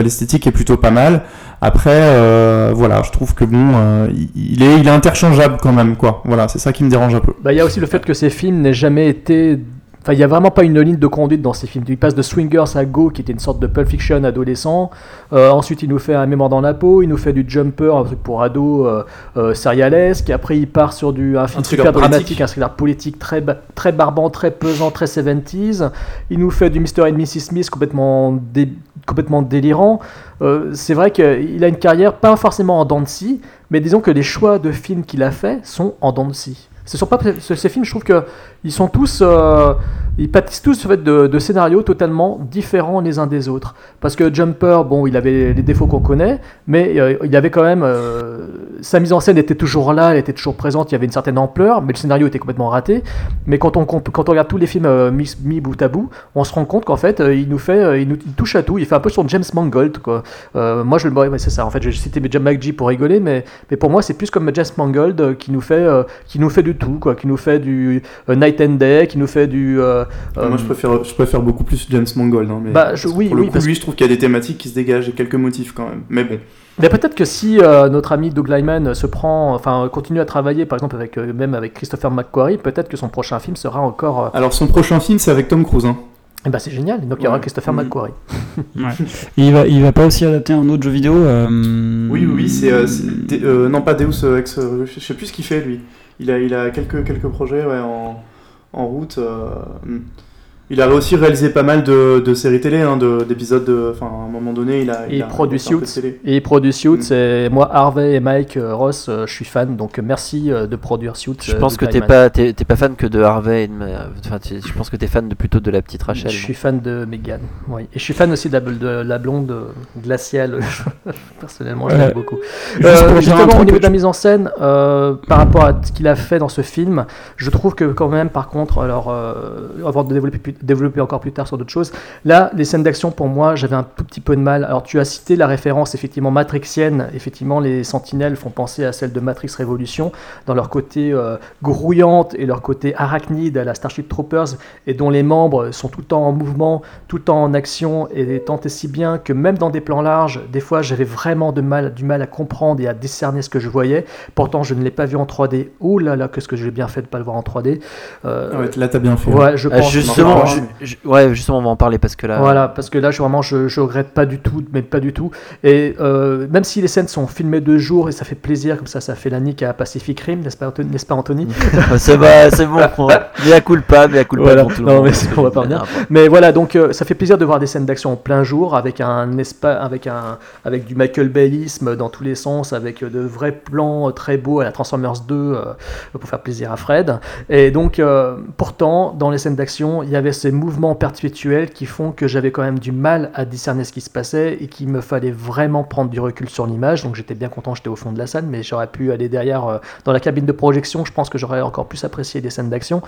S11: l'esthétique est plutôt pas mal. Après, euh, voilà, je trouve que bon, euh, il- il est, il est interchangeable quand même, quoi. Voilà, c'est ça qui me dérange un peu.
S13: Bah, il y a aussi le fait que ces films n'aient jamais été. Enfin, il n'y a vraiment pas une ligne de conduite dans ces films. Il passe de Swingers à Go, qui était une sorte de Pulp Fiction adolescent. Euh, ensuite, il nous fait un mémoire dans la peau. Il nous fait du Jumper, un truc pour ados euh, euh, serialesque. Après, il part sur du, un film
S11: thriller
S13: super dramatique, un thriller politique très, très barbant, très pesant, très 70s. Il nous fait du Mr. et Mrs. Smith complètement, dé- complètement délirant. Euh, c'est vrai qu'il a une carrière pas forcément en dents de scie, mais disons que les choix de films qu'il a fait sont en dents de scie. Ce sont pas ce- ces films, je trouve que ils sont tous, euh, ils pâtissent tous en fait de, scénarios totalement différents les uns des autres. Parce que Jumper, bon, il avait les défauts qu'on connaît, mais euh, il avait quand même euh, sa mise en scène était toujours là, elle était toujours présente, il y avait une certaine ampleur, mais le scénario était complètement raté. Mais quand on quand on regarde tous les films euh, mis, mis bout à bout, on se rend compte qu'en fait, il nous fait, il nous touche à tout. Il fait un peu son James Mangold, moi, je le, ouais, c'est ça. En fait, j'ai cité James McGee pour rigoler, mais, mais pour moi, c'est plus comme James Mangold qui nous fait, qui nous fait du tout, quoi. Qui nous fait du euh, Night and Day, qui nous fait du. euh, euh,
S11: Moi, je préfère, je préfère beaucoup plus James Mangold. Hein, mais
S13: Bah, je- oui,
S11: pour le
S13: oui,
S11: coup,
S13: parce
S11: lui, je trouve qu'il y a des thématiques qui se dégagent et quelques motifs quand même. Mais bon.
S13: Mais peut-être que si euh, notre ami Doug Lyman se prend, enfin, continue à travailler, par exemple, avec, euh, même avec Christopher McQuarrie, peut-être que son prochain film sera encore. euh,
S11: Alors, son prochain film, c'est avec Tom Cruise. Hein.
S13: eh ben, c'est génial. Donc il y aura. Christopher
S11: Mhm.
S13: McQuarrie.
S12: Ouais. Et il va, il va pas aussi adapter un autre jeu vidéo euh,
S11: Oui, oui, oui, c'est. euh, euh, non, pas Deus euh, Ex. euh, je sais plus ce qu'il fait, lui. Il a, il a quelques, quelques projets ouais, en, en route. euh, hmm. Il a aussi réalisé pas mal de, de séries télé, hein, de- d'épisodes. de- Enfin, à un moment donné, il a.
S13: Et il
S11: a-
S13: produit
S11: il a de
S13: Suits. Et il produit Suits.
S11: Mm.
S13: Et moi, Harvey et Mike euh, Ross, euh, je suis fan. Donc merci euh, de produire Suits.
S10: Je pense que t'es pas, t'es, t'es pas fan que de Harvey. et de ma- Enfin, je pense que t'es fan de plutôt de la petite Rachel.
S13: Je suis fan de Megan. Oui. Et je suis fan aussi de la, de la blonde glaciale. Personnellement, je l'aime beaucoup.
S12: juste
S13: Euh, justement, au niveau de la mise en scène, euh, par rapport à ce qu'il a fait dans ce film, je trouve que quand même, par contre, alors, euh, avant de développer, plus- développer encore plus tard sur d'autres choses, là, les scènes d'action, pour moi, j'avais un tout petit peu de mal. Alors, tu as cité la référence, effectivement, matrixienne. Effectivement, les sentinelles font penser à celle de Matrix Révolution, dans leur côté euh, grouillante et leur côté arachnide à la Starship Troopers, et dont les membres sont tout le temps en mouvement, tout le temps en action, et tant et si bien que même dans des plans larges, des fois, j'avais vraiment de mal, du mal à comprendre et à discerner ce que je voyais. Pourtant, je ne l'ai pas vu en 3D. Ouh là là, qu'est-ce que j'ai bien fait de ne pas le voir en 3D. Euh,
S11: Ah ouais, là, t'as bien fait.
S13: Ouais, je
S10: Ah,
S13: pense.
S10: justement, Alors, je- je- ouais, justement, on va en parler parce que là.
S13: Voilà, parce que là, je, vraiment, je, je regrette pas du tout, mais pas du tout. Et euh, même si les scènes sont filmées de jour et ça fait plaisir, comme ça, ça fait la nique à Pacific Rim, n'est-ce pas, Anthony- n'est-ce pas, Anthony
S10: c'est bon. on- Mais à coup pas, mais à coup
S13: Voilà.
S10: pas pour tout le
S13: non,
S10: monde.
S13: mais c'est- on va pas revenir. Mais voilà, donc euh, ça fait plaisir de voir des scènes d'action en plein jour avec un espa- avec un avec du Michael Bayisme dans tous les sens, avec euh, de vrais plans très beaux à la Transformers 2 euh, pour faire plaisir à Fred. Et donc pourtant dans les scènes d'action, il y avait ces mouvements perpétuels qui font que j'avais quand même du mal à discerner ce qui se passait et qu'il me fallait vraiment prendre du recul sur l'image. Donc j'étais bien content, j'étais au fond de la salle, mais j'aurais pu aller derrière euh, dans la cabine de projection. Je pense que j'aurais encore plus apprécié des scènes d'action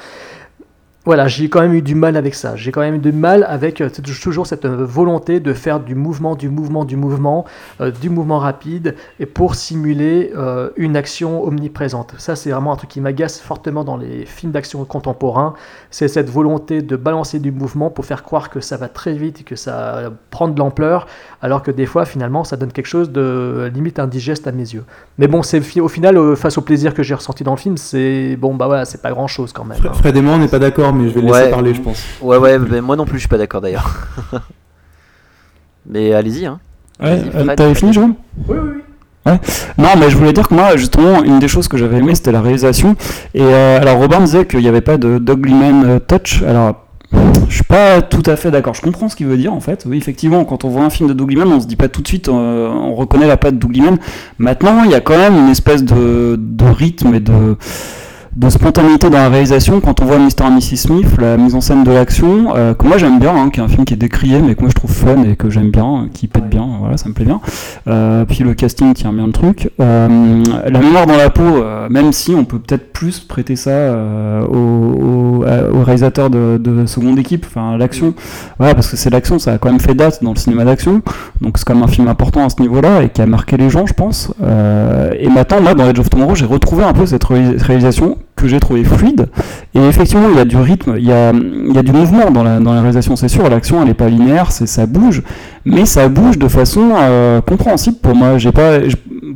S13: voilà, j'ai quand même eu du mal avec ça. J'ai quand même eu du mal avec euh, toujours cette euh, volonté de faire du mouvement, du mouvement, du mouvement, euh, du mouvement rapide, et pour simuler une action omniprésente. Ça, c'est vraiment un truc qui m'agace fortement dans les films d'action contemporains. C'est cette volonté de balancer du mouvement pour faire croire que ça va très vite et que ça prend de l'ampleur, alors que des fois, finalement, ça donne quelque chose de limite indigeste à mes yeux. Mais bon, c'est au final, face au plaisir que j'ai ressenti dans le film, c'est bon, bah voilà, c'est pas grand chose quand même. hein.
S11: On n'est pas d'accord, mais je vais le laisser
S10: Ouais.
S11: parler, je pense.
S10: Ouais, ouais, mais moi non plus, je suis pas d'accord d'ailleurs. mais allez-y, hein.
S12: Ouais, euh, t'avais fini, Jérôme?
S13: Oui, oui, oui.
S12: Ouais. Non, mais je voulais dire que moi, justement, une des choses que j'avais aimé, c'était la réalisation. Et euh, alors, Robin disait qu'il n'y avait pas de Doglyman euh, Touch. Alors, je suis pas tout à fait d'accord. Je comprends ce qu'il veut dire, en fait. Oui, effectivement, quand on voit un film de Doglyman, on se dit pas tout de suite, euh, on reconnaît la patte Doglyman. Maintenant, il y a quand même une espèce de, de rythme et de de spontanéité dans la réalisation quand on voit Mr. et Mrs. Smith, la mise en scène de l'action, euh, que moi j'aime bien, hein, qui est un film qui est décrié, mais que moi je trouve fun et que j'aime bien, qui pète bien, voilà, ça me plaît bien. Euh, puis le casting tient bien le truc. Euh, la mémoire dans la peau, euh, même si on peut peut-être plus prêter ça euh, au, au, à- au réalisateur de, de seconde équipe, enfin l'action, voilà, parce que c'est l'action, ça a quand même fait date dans le cinéma d'action, donc c'est quand même un film important à ce niveau-là et qui a marqué les gens, je pense. Euh, et maintenant, moi, dans Edge of Tomorrow, j'ai retrouvé un peu cette réalis- réalisation que j'ai trouvé fluide. Et effectivement, il y a du rythme, il y a, il y a du mouvement dans la, dans la réalisation, c'est sûr. L'action, elle n'est pas linéaire, c'est ça bouge, mais ça bouge de façon euh, compréhensible pour moi. J'ai pas,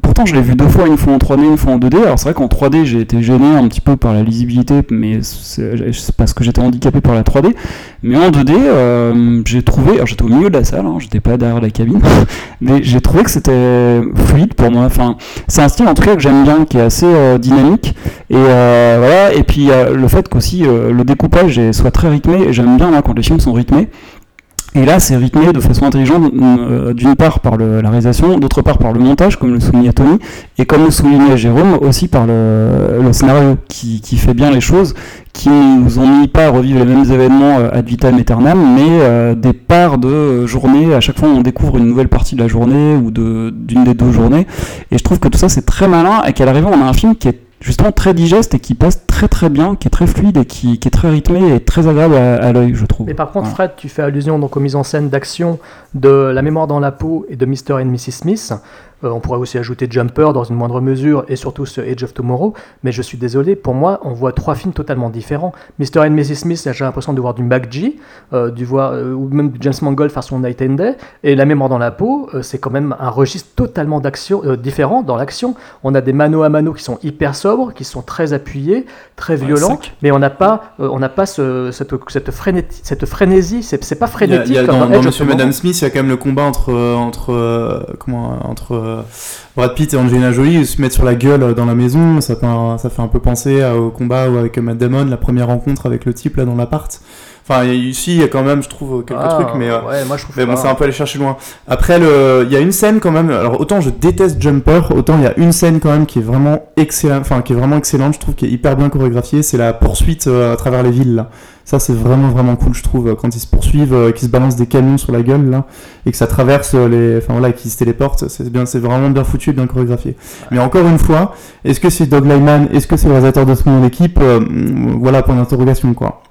S12: pourtant, je l'ai vu deux fois, une fois en 3D, une fois en 2D. Alors c'est vrai qu'en 3D, j'ai été gêné un petit peu par la lisibilité, mais c'est c'est parce que j'étais handicapé par la 3D. Mais en 2D, euh, j'ai trouvé, alors j'étais au milieu de la salle, hein, j'étais pas derrière la cabine, mais j'ai trouvé que c'était fluide pour moi. Enfin, c'est un style en tout cas que j'aime bien, qui est assez euh, dynamique. Et euh. Et puis le fait qu'aussi euh, le découpage soit très rythmé. J'aime bien quand les films sont rythmés. Et là, c'est rythmé de façon intelligente, euh, d'une part par la réalisation, d'autre part par le montage, comme le soulignait Tony, et comme le soulignait Jérôme, aussi par le, scénario, qui, fait bien les choses, qui nous ont pas à revivre les mêmes événements euh, ad vitam aeternam, mais des parts de journée, à chaque fois on découvre une nouvelle partie de la journée, ou d'une des deux journées, et je trouve que tout ça c'est très malin, et qu'à l'arrivée on a un film qui est justement très digeste et qui passe très très bien, qui est très fluide et qui, qui est très rythmé et très agréable à, à l'œil, je trouve.
S13: Mais par contre. Fred, tu fais allusion donc aux mises en scène d'action de La mémoire dans la peau et de Mr. and Mrs. Smith. Euh, on pourrait aussi ajouter Jumper dans une moindre mesure et surtout ce Age of Tomorrow. Mais je suis désolé, pour moi, on voit trois films totalement différents. Mr. and Mrs. Smith, j'ai l'impression de voir du MacG, euh, du voir, euh, ou même du James Mangold façon Night and Day. Et La mémoire dans la peau, euh, c'est quand même un registre totalement d'action, différent dans l'action. On a des mano à mano qui sont hyper sobres, qui sont très appuyés, très violents, mais on n'a pas, on n'a pas ce- cette, cette, frénéti- cette frénésie. C'est c'est pas
S11: Il y a-
S13: frénétique
S11: il y a
S13: comme
S11: dans,
S13: dans
S11: Monsieur. Madame Smith, il y a quand même le combat entre entre comment entre euh, Brad Pitt et Angelina Jolie, se mettent sur la gueule euh, dans la maison. Ça fait un, peu penser au combat avec Matt Damon, la première rencontre avec le type là dans l'appart. Enfin, ici, il y a quand même, je trouve, quelques
S13: Ah,
S11: trucs, mais euh,
S13: ouais, moi je trouve
S11: mais bon, c'est un peu aller chercher loin. Après, le, il y a une scène quand même. Alors autant je déteste Jumper, autant il y a une scène quand même qui est vraiment excellente, enfin qui est vraiment excellente. Je trouve qui est hyper bien chorégraphiée. C'est la poursuite euh, à travers les villes là. Ça c'est vraiment vraiment cool, je trouve, quand ils se poursuivent, euh, qu'ils se balancent des camions sur la gueule là, et que ça traverse les, enfin voilà, qu'ils se téléportent. C'est bien, c'est vraiment bien foutu, et bien chorégraphié. Mais encore une fois, est-ce que c'est Doug Lyman, est-ce que c'est le réalisateur de son équipe Euh, Voilà, point d'interrogation quoi.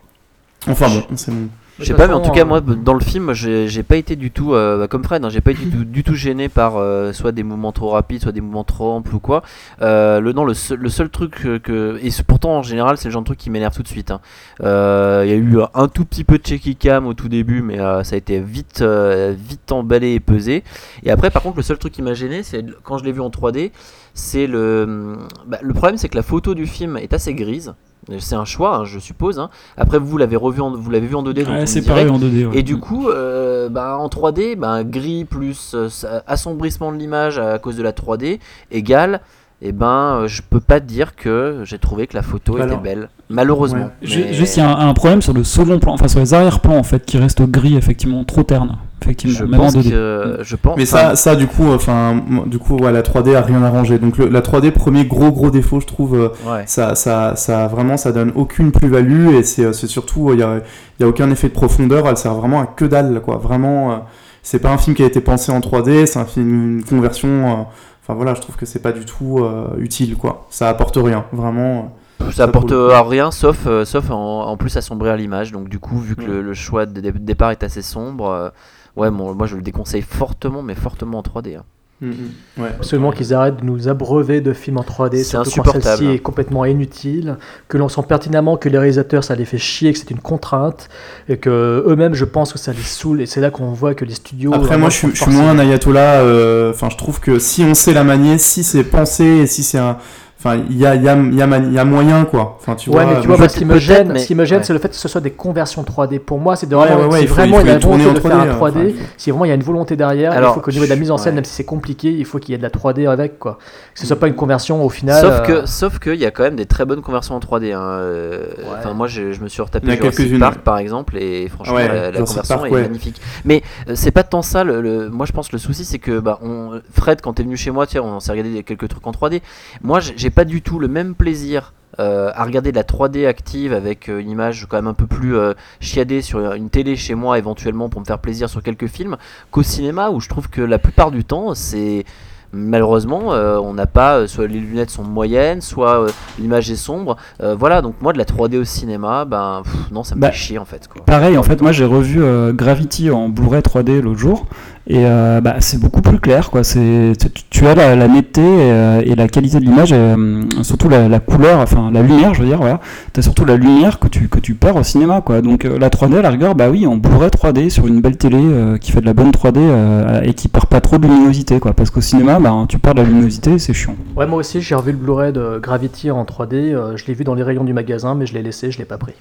S11: Enfin bon, c'est bon.
S10: Je sais pas, mais en tout cas, moi, dans le film, j'ai pas été du tout, euh, comme Fred, hein, j'ai pas été du, du tout gêné par euh, soit des mouvements trop rapides, soit des mouvements trop amples ou quoi. Euh, le, non, le, seul, le seul truc que, Et pourtant, en général, c'est le genre de truc qui m'énerve tout de suite. hein. Euh, Il y a eu un tout petit peu de checky cam au tout début, mais euh, ça a été vite, euh, vite emballé et pesé. Et après, par contre, le seul truc qui m'a gêné, c'est quand je l'ai vu en 3D, c'est le. bah, le problème, c'est que la photo du film est assez grise. C'est un choix, hein, je suppose. hein. Après, vous l'avez revu, en, vous l'avez vu en 2D, donc
S12: Ouais,
S10: on
S12: c'est pareil en 2D. ouais.
S10: Et du coup, euh, bah, en 3D, bah, gris plus euh, assombrissement de l'image à cause de la 3D égale, et ben, euh, je peux pas dire que j'ai trouvé que la photo était belle. Malheureusement.
S11: ouais.
S12: Ju-
S10: Mais
S12: Juste, il y a un, un problème sur le second plan, enfin sur les arrière-plans en fait, qui restent gris, effectivement, trop terne. Effectivement,
S10: je
S12: même en
S10: pense
S12: 2D.
S10: que. Je pense,
S11: Mais ça, ça du coup, enfin, du coup, ouais, la 3D a rien arrangé. Donc le- la 3D, premier gros gros défaut, je trouve, euh,
S10: ouais.
S11: ça, ça, ça vraiment, ça donne aucune plus-value et c'est, euh, c'est surtout, il y a, il y a aucun effet de profondeur. Elle sert vraiment à que dalle, quoi. Vraiment, euh, c'est pas un film qui a été pensé en 3D, c'est un film, une conversion. Enfin voilà, je trouve que c'est pas du tout euh, utile, quoi. Ça apporte rien, vraiment.
S10: Ça apporte rien sauf, euh, sauf en, en plus assombrir l'image. Donc, du coup, vu que
S11: Mm.
S10: le, le choix de, dé- départ est assez sombre, euh, ouais, bon, moi je le déconseille fortement, mais fortement en 3D. hein.
S11: Mm, mm. Ouais.
S13: Absolument qu'ils arrêtent de nous abreuver de films en 3D,
S10: C'est
S13: surtout quand
S10: insupportable.
S13: celle-ci est complètement inutile, que l'on sent pertinemment que les réalisateurs ça les fait chier, que c'est une contrainte, et que eux-mêmes je pense que ça les saoule, et c'est là qu'on voit que les studios.
S11: Après, moi, je suis, je moins un ayatollah. euh, Enfin, je trouve que si on sait la manier, si c'est pensé, et si c'est un. Enfin, il y a, il y, a, il y, a il y a moyen, quoi. Enfin, tu
S13: ouais,
S11: vois.
S13: mais tu vois, moi, ce qui me gêne,
S10: mais-
S13: ce qui me gêne,
S10: ouais.
S13: c'est le fait que ce soit des conversions 3D. Pour moi, c'est de
S11: Ouais,
S13: vraiment,
S11: ouais, ouais,
S13: si
S11: il faut-
S13: vraiment
S11: il
S13: il,
S11: faut
S13: y a la volonté
S11: tourner
S13: de
S11: en
S13: faire
S11: 3D,
S13: un 3D,
S11: enfin, il faut-
S13: si vraiment il y a une volonté derrière,
S10: Alors,
S13: il faut qu'au niveau de la mise en scène,
S10: ouais.
S13: même si c'est compliqué, il faut qu'il y ait de la 3D avec, quoi. Que ce soit pas une conversion au final.
S10: Sauf
S13: euh,
S10: que, sauf qu'il y a quand même des très bonnes conversions en 3D. hein, euh, Enfin, moi, je, je me suis retapé
S11: Il y en a
S10: Jurassic Park, par exemple, et franchement,
S11: Ouais,
S10: la, conversion
S11: Park,
S10: est magnifique. Mais euh, c'est pas tant ça. Le, moi, je pense que le souci, c'est que bah, on, Fred, quand t'es venu chez moi, tiens, on s'est regardé quelques trucs en 3D. Moi, j'ai j'ai pas du tout le même plaisir. euh, à regarder de la 3D active avec euh, une image quand même un peu plus euh, chiadée sur une télé chez moi éventuellement pour me faire plaisir sur quelques films qu'au cinéma où je trouve que la plupart du temps c'est malheureusement on n'a pas soit les lunettes sont moyennes soit l'image est sombre voilà donc moi de la 3D au cinéma ben pff, non ça me
S12: Bah,
S10: fait chier en fait quoi
S12: Pareil, en fait, moi j'ai revu Gravity en Blu-ray 3D l'autre jour, et euh, bah, c'est beaucoup plus clair, quoi. C'est, tu, as la, netteté euh, et la qualité de l'image, et, euh, surtout la, couleur, enfin la lumière, je veux dire, voilà. T'as surtout la lumière que tu, que tu perds au cinéma, quoi. Donc la 3D, à la rigueur, bah oui, en Blu-ray 3D sur une belle télé qui fait de la bonne 3D euh, et qui perd pas trop de luminosité, quoi. Parce qu'au cinéma, bah, tu perds de la luminosité, c'est chiant.
S13: Ouais, moi aussi, j'ai revu le Blu-ray de Gravity en 3D. euh, je l'ai vu dans les rayons du magasin, mais je l'ai laissé, je l'ai pas pris.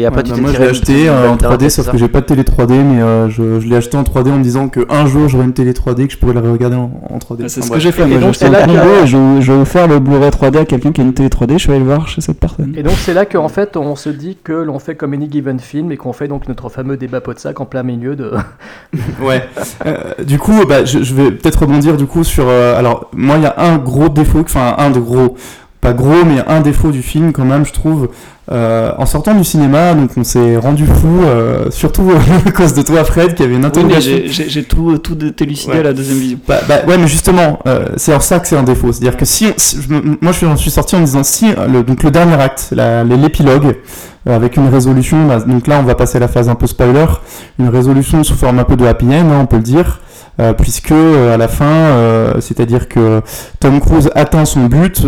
S10: Et après
S11: Ouais,
S10: tu
S11: bah, moi, je l'ai acheté euh, en
S10: balle dans la
S11: 3D,
S10: tête,
S11: sauf que j'ai pas de télé 3D, mais euh, je, je l'ai acheté en 3D en me disant que un jour j'aurai une télé 3D que je pourrais la regarder en, en 3D.
S12: Ah, c'est
S11: Enfin,
S12: ce que j'ai fait,
S13: Et donc, c'est là que-
S12: je, je vais offert le Blu-ray 3D à quelqu'un qui a une télé 3D, je suis allé le voir chez cette personne.
S13: Et donc c'est là qu'en fait on se dit que l'on fait comme Any Given Film et qu'on fait donc notre fameux débat pot de sac en plein milieu de.
S11: Ouais. Euh, du coup, bah, je, je vais peut-être rebondir du coup sur. euh, alors, moi, il y a un gros défaut, enfin un de gros, pas gros, mais un défaut du film quand même, je trouve. Euh, en sortant du cinéma, donc on s'est rendu fou, euh, surtout à cause de toi, Fred, qui avait une interrogation.
S12: j'ai- tout, tout délucidé
S11: Ouais.
S12: à la deuxième vision.
S11: Bah, bah, ouais, mais justement, euh, c'est en ça que c'est un défaut. C'est-à-dire que si, on- si- je me- moi, je suis, sorti en me disant si le, donc le dernier acte, l'épilogue, avec une résolution. bah, donc là, on va passer à la phase un peu spoiler, une résolution sous forme un peu de happy end, hein, on peut le dire. euh, puisque euh, à la fin, euh, c'est-à-dire que Tom Cruise atteint son but,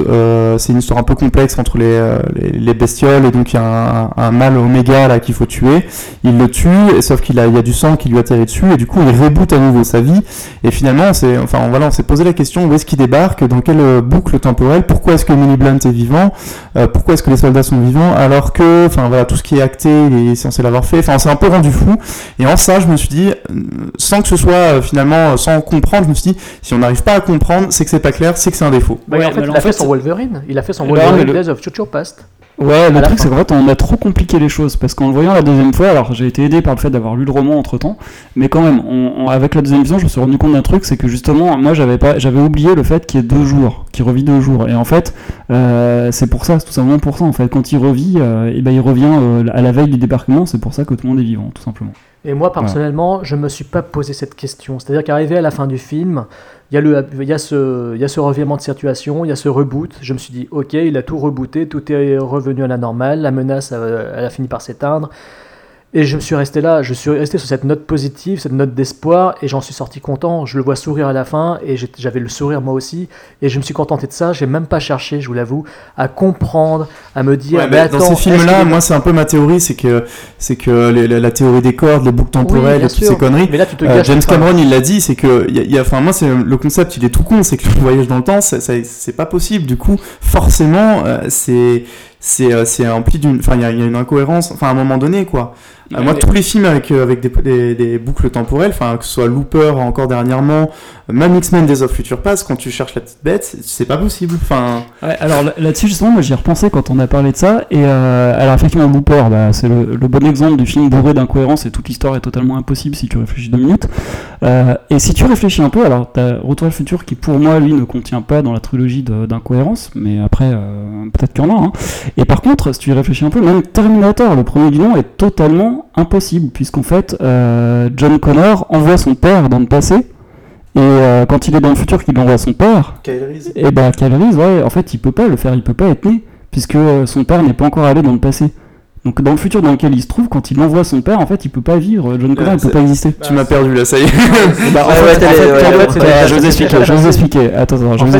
S11: c'est une histoire un peu complexe entre les, les, les bestioles et donc il y a un, un mâle oméga là qu'il faut tuer. Il le tue, et sauf qu'il a, il y a du sang qui lui atterrit dessus et du coup il reboot à nouveau sa vie. Et finalement, on s'est, enfin voilà, on s'est posé la question où est-ce qu'il débarque, dans quelle euh, boucle temporelle, pourquoi est-ce que Millie Blunt est vivant, euh, pourquoi est-ce que les soldats sont vivants, alors que, enfin voilà, tout ce qui est acté, il est censé l'avoir fait. Enfin, on s'est un peu rendu fou. Et en ça, je me suis dit, euh, sans que ce soit euh, finalement, sans comprendre, je me suis dit, si on n'arrive pas à comprendre, c'est que c'est pas clair, c'est que c'est un défaut.
S13: Bah,
S12: Ouais,
S13: en fait, il a fait
S12: fait,
S13: son Wolverine. Il a fait son
S12: Bah,
S13: Wolverine
S12: mais le-
S13: Days of Future Past.
S12: Ouais, le truc c'est qu'en fait on a trop compliqué les choses parce qu'en le voyant la deuxième fois, alors j'ai été aidé par le fait d'avoir lu le roman entre temps, mais quand même, on- on- avec la deuxième vision, je me suis rendu compte d'un truc, c'est que justement, moi j'avais pas, j'avais oublié le fait qu'il y ait deux jours, qu'il revit deux jours, et en fait, euh, c'est pour ça, c'est tout simplement pour ça en fait, quand il revit, euh, et ben il revient euh, à la veille du débarquement, c'est pour ça que tout le monde est vivant, tout simplement.
S13: Et moi, personnellement, je me suis pas posé cette question. C'est-à-dire qu'arrivé à la fin du film, il y, a le, il, y a ce, il y a ce revirement de situation, il y a ce reboot. Je me suis dit, ok, il a tout rebooté, tout est revenu à la normale, la menace, elle a fini par s'éteindre. Et je me suis resté là, je suis resté sur cette note positive, cette note d'espoir, et j'en suis sorti content. Je le vois sourire à la fin, et j'avais le sourire moi aussi, et je me suis contenté de ça. J'ai même pas cherché, je vous l'avoue, à comprendre, à me dire.
S11: Ouais,
S13: mais
S11: dans ces films-là, moi, c'est un peu ma théorie, c'est que c'est que les- la, la théorie des cordes, les boucles temporelles et toutes ces conneries.
S13: Mais là, tu te
S11: Euh, James Cameron, il l'a dit, c'est que il y a- il y a, enfin moi, c'est le concept, il est tout con, c'est que le voyage dans le temps, c'est pas possible. Du coup, forcément, euh, c'est c'est euh, c'est empli d'une. Enfin, il y, a- il y a une incohérence, enfin, à un moment donné, quoi. Euh, moi,
S12: Ouais.
S11: tous les films avec, euh, avec des, des, des boucles temporelles, enfin, que ce soit Looper encore dernièrement, même X-Men Days of Future Past, quand tu cherches la petite bête, c'est- pas possible. Enfin,
S12: Ouais, alors là- là-dessus, justement, moi j'y ai repensé quand on a parlé de ça. Et euh, alors, effectivement, Looper, bah, c'est le, le bon exemple du film bourré d'incohérences et toute l'histoire est totalement impossible si tu réfléchis deux minutes. Euh, et si tu réfléchis un peu, alors t'as Retour à le futur qui, pour moi, lui, ne contient pas dans la trilogie d'incohérences, mais après, euh, peut-être qu'il y en a. hein. Et par contre, si tu y réfléchis un peu, même Terminator, le premier du nom, est totalement impossible, puisqu'en fait, euh, John Connor envoie son père dans le passé. Et euh, quand il est dans le futur, qu'il envoie son père,
S11: Kyle
S12: et bah Kyle Reese, ouais, en fait, il peut pas le faire, il peut pas être né, puisque euh, son père n'est pas encore allé dans le passé. Donc dans le futur dans lequel il se trouve, quand il envoie son père, en fait, il peut pas vivre. John Connor, il peut pas exister.
S11: tu m'as perdu là, ça y est.
S12: Bah, en fait, je vous expliquer, je vous expliquer. Attends, attends, je vous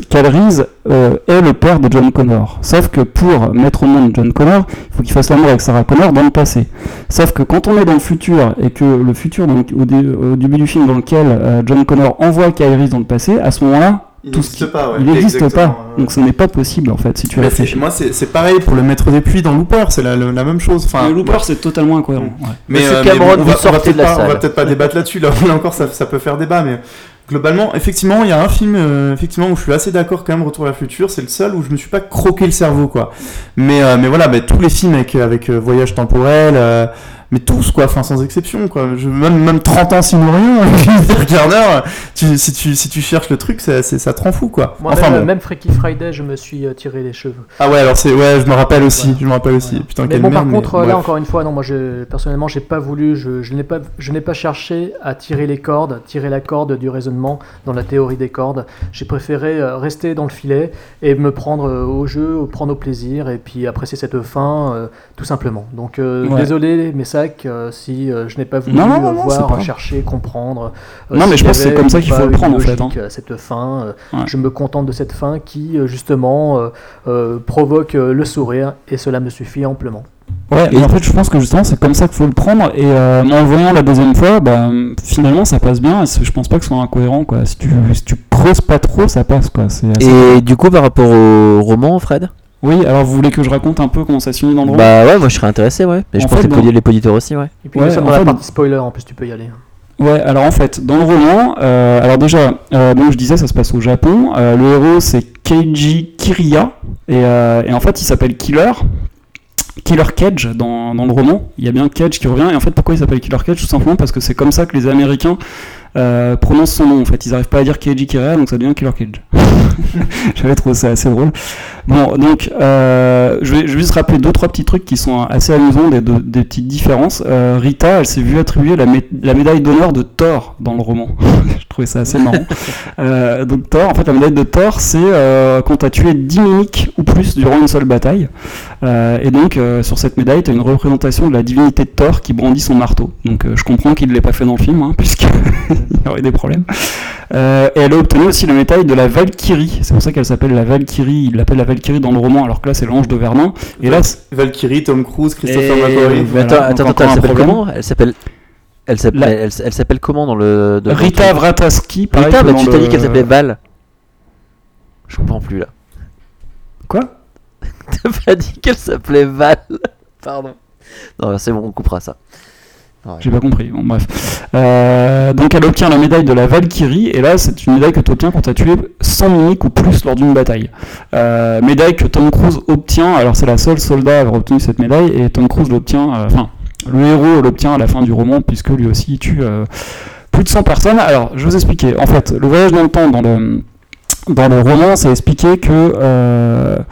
S12: Kyle Reese, euh, est le père de John Connor. Sauf que pour mettre au monde John Connor, il faut qu'il fasse l'amour avec Sarah Connor dans le passé. Sauf que quand on est dans le futur et que le futur, donc, au, dé- au début du film dans lequel euh, John Connor envoie Reese dans le passé, à ce moment-là,
S11: Il
S12: tout ce
S11: n'existe
S12: qui-
S11: pas, ouais.
S12: il n'existe pas. Donc ce n'est pas possible en fait si tu
S11: Mais c'est-
S12: réfléchis.
S11: moi, c'est c'est pareil pour le maître des pluies dans Looper, c'est la, la, la même chose. Enfin,
S12: le Looper, c'est totalement incohérent. ouais.
S11: Mais,
S10: Monsieur
S11: euh, mais
S10: Cameron,
S11: bon, on
S10: vous
S11: va, on va
S10: sortez
S11: peut-être
S10: de la
S11: pas, on va
S10: salle.
S11: peut-être pas débattre là-dessus. Là, là encore, ça, ça peut faire débat, mais globalement, effectivement, il y a un film, euh, effectivement, où je suis assez d'accord quand même. Retour à la future, c'est le seul où je me suis pas croqué le cerveau, quoi. Mais, euh, mais voilà, mais tous les films avec, avec euh, voyage temporel. Euh, mais tous quoi, enfin sans exception quoi. Je, même, même 30 ans sinon rien, avec Garner, tu, si, tu, si tu cherches le truc, ça, ça te rend fou quoi.
S13: Moi,
S11: enfin
S13: même,
S11: bon.
S13: même Freaky Friday, je me suis euh, tiré les cheveux.
S11: Ah ouais, alors c'est ouais, je me rappelle aussi, je me rappelle aussi. Putain,
S13: Mais
S11: quelle
S13: bon,
S11: merde.
S13: par contre,
S11: mais
S13: là
S11: bref.
S13: encore une fois, non, moi, je, personnellement, j'ai pas voulu, je, je n'ai pas, je n'ai pas cherché à tirer les cordes, tirer la corde du raisonnement dans la théorie des cordes. J'ai préféré euh, rester dans le filet et me prendre euh, au jeu, prendre au plaisir et puis apprécier cette fin, euh, tout simplement. Donc, euh,
S12: Ouais.
S13: désolé, mes sacs, euh, si euh, je n'ai pas voulu
S12: Non, non,
S13: euh,
S12: non,
S13: voir,
S12: pas-
S13: chercher, comprendre. euh,
S12: Non, mais je pense que c'est comme ça qu'il faut le prendre, en fait, hein.
S13: cette fin. euh,
S12: Ouais.
S13: Je me contente de cette fin qui, justement, euh, euh, provoque euh, le sourire et cela me suffit amplement.
S12: Ouais, mais en fait, je pense que justement, c'est comme ça qu'il faut le prendre. Et euh, en le voyant la deuxième fois, bah, finalement, ça passe bien. Et je pense pas que ce soit incohérent, quoi. Si tu, si tu creuses pas trop, ça passe, quoi. Assez-
S10: Et du coup, par rapport au roman, Fred?
S12: Oui, alors vous voulez que je raconte un peu comment ça se finit dans le roman
S10: Bah ouais, moi je serais intéressé, ouais. Et je
S12: En
S10: pense
S12: fait,
S10: que les auditeurs aussi, ouais.
S13: Et puis
S12: Ouais,
S13: nous sommes dans la
S12: fait-
S13: partie spoiler, en plus tu peux y aller.
S12: Ouais, alors en fait, dans le roman, euh, alors déjà, euh, donc je disais, ça se passe au Japon. Euh, le héros, c'est Keiji Kiriya. Et, euh, et en fait, il s'appelle Killer. Killer Cage dans, dans le roman. Il y a bien Cage qui revient. Et en fait, pourquoi il s'appelle Killer Cage Tout simplement parce que c'est comme ça que les Américains euh, prononcent son nom. En fait, ils n'arrivent pas à dire Keiji Kiriya, donc ça devient Killer Cage. J'avais trouvé ça assez drôle. Bon, donc, euh, je, vais, juste rappeler deux, trois petits trucs qui sont assez amusants, des, de- des petites différences. Euh, Rita, elle s'est vue attribuer la, la médaille d'honneur de Thor dans le roman. je trouvais ça assez marrant. Euh, donc, Thor, en fait, la médaille de Thor, c'est euh, quand tu as tué 10 mimiques ou plus durant une seule bataille. Euh, et donc, sur cette médaille, tu as une représentation de la divinité de Thor qui brandit son marteau. Donc, je comprends qu'il ne l'ait pas fait dans le film, hein, puisqu'il y aurait des problèmes. Euh, et elle a obtenu aussi la médaille de la Valkyrie. C'est pour ça qu'elle s'appelle la Valkyrie. Il l'appelle la Valkyrie dans le roman, alors que là, c'est l'ange de Verdun. Et là,
S11: Valkyrie, Tom Cruise, Christopher
S10: Et-
S11: McQuarrie.
S12: Voilà,
S10: attends, attends, elle s'appelle comment Elle s'appelle. Elle s'appelle,
S12: La-
S10: elle, elle s'appelle comment dans le. dans le
S12: Rita Vrataski, pareil
S10: Rita,
S12: dans
S10: tu t'as
S12: le-
S10: dit qu'elle s'appelait Val. Je comprends plus là.
S12: Quoi?
S10: T'as pas dit qu'elle s'appelait Val Pardon. Non, c'est bon, on coupera ça.
S12: J'ai pas compris. Bon, bref. Euh, donc, elle obtient la médaille de la Valkyrie, et là, c'est une médaille que tu obtiens quand tu as tué 100 mimiques ou plus lors d'une bataille. Euh, médaille que Tom Cruise obtient, alors c'est la seule soldat à avoir obtenu cette médaille, et Tom Cruise l'obtient, euh, enfin, le héros l'obtient à la fin du roman, puisque lui aussi il tue plus de 100 personnes. Alors, je vais vous expliquer. En fait, le voyage dans le temps dans le, dans le roman, c'est expliqué que.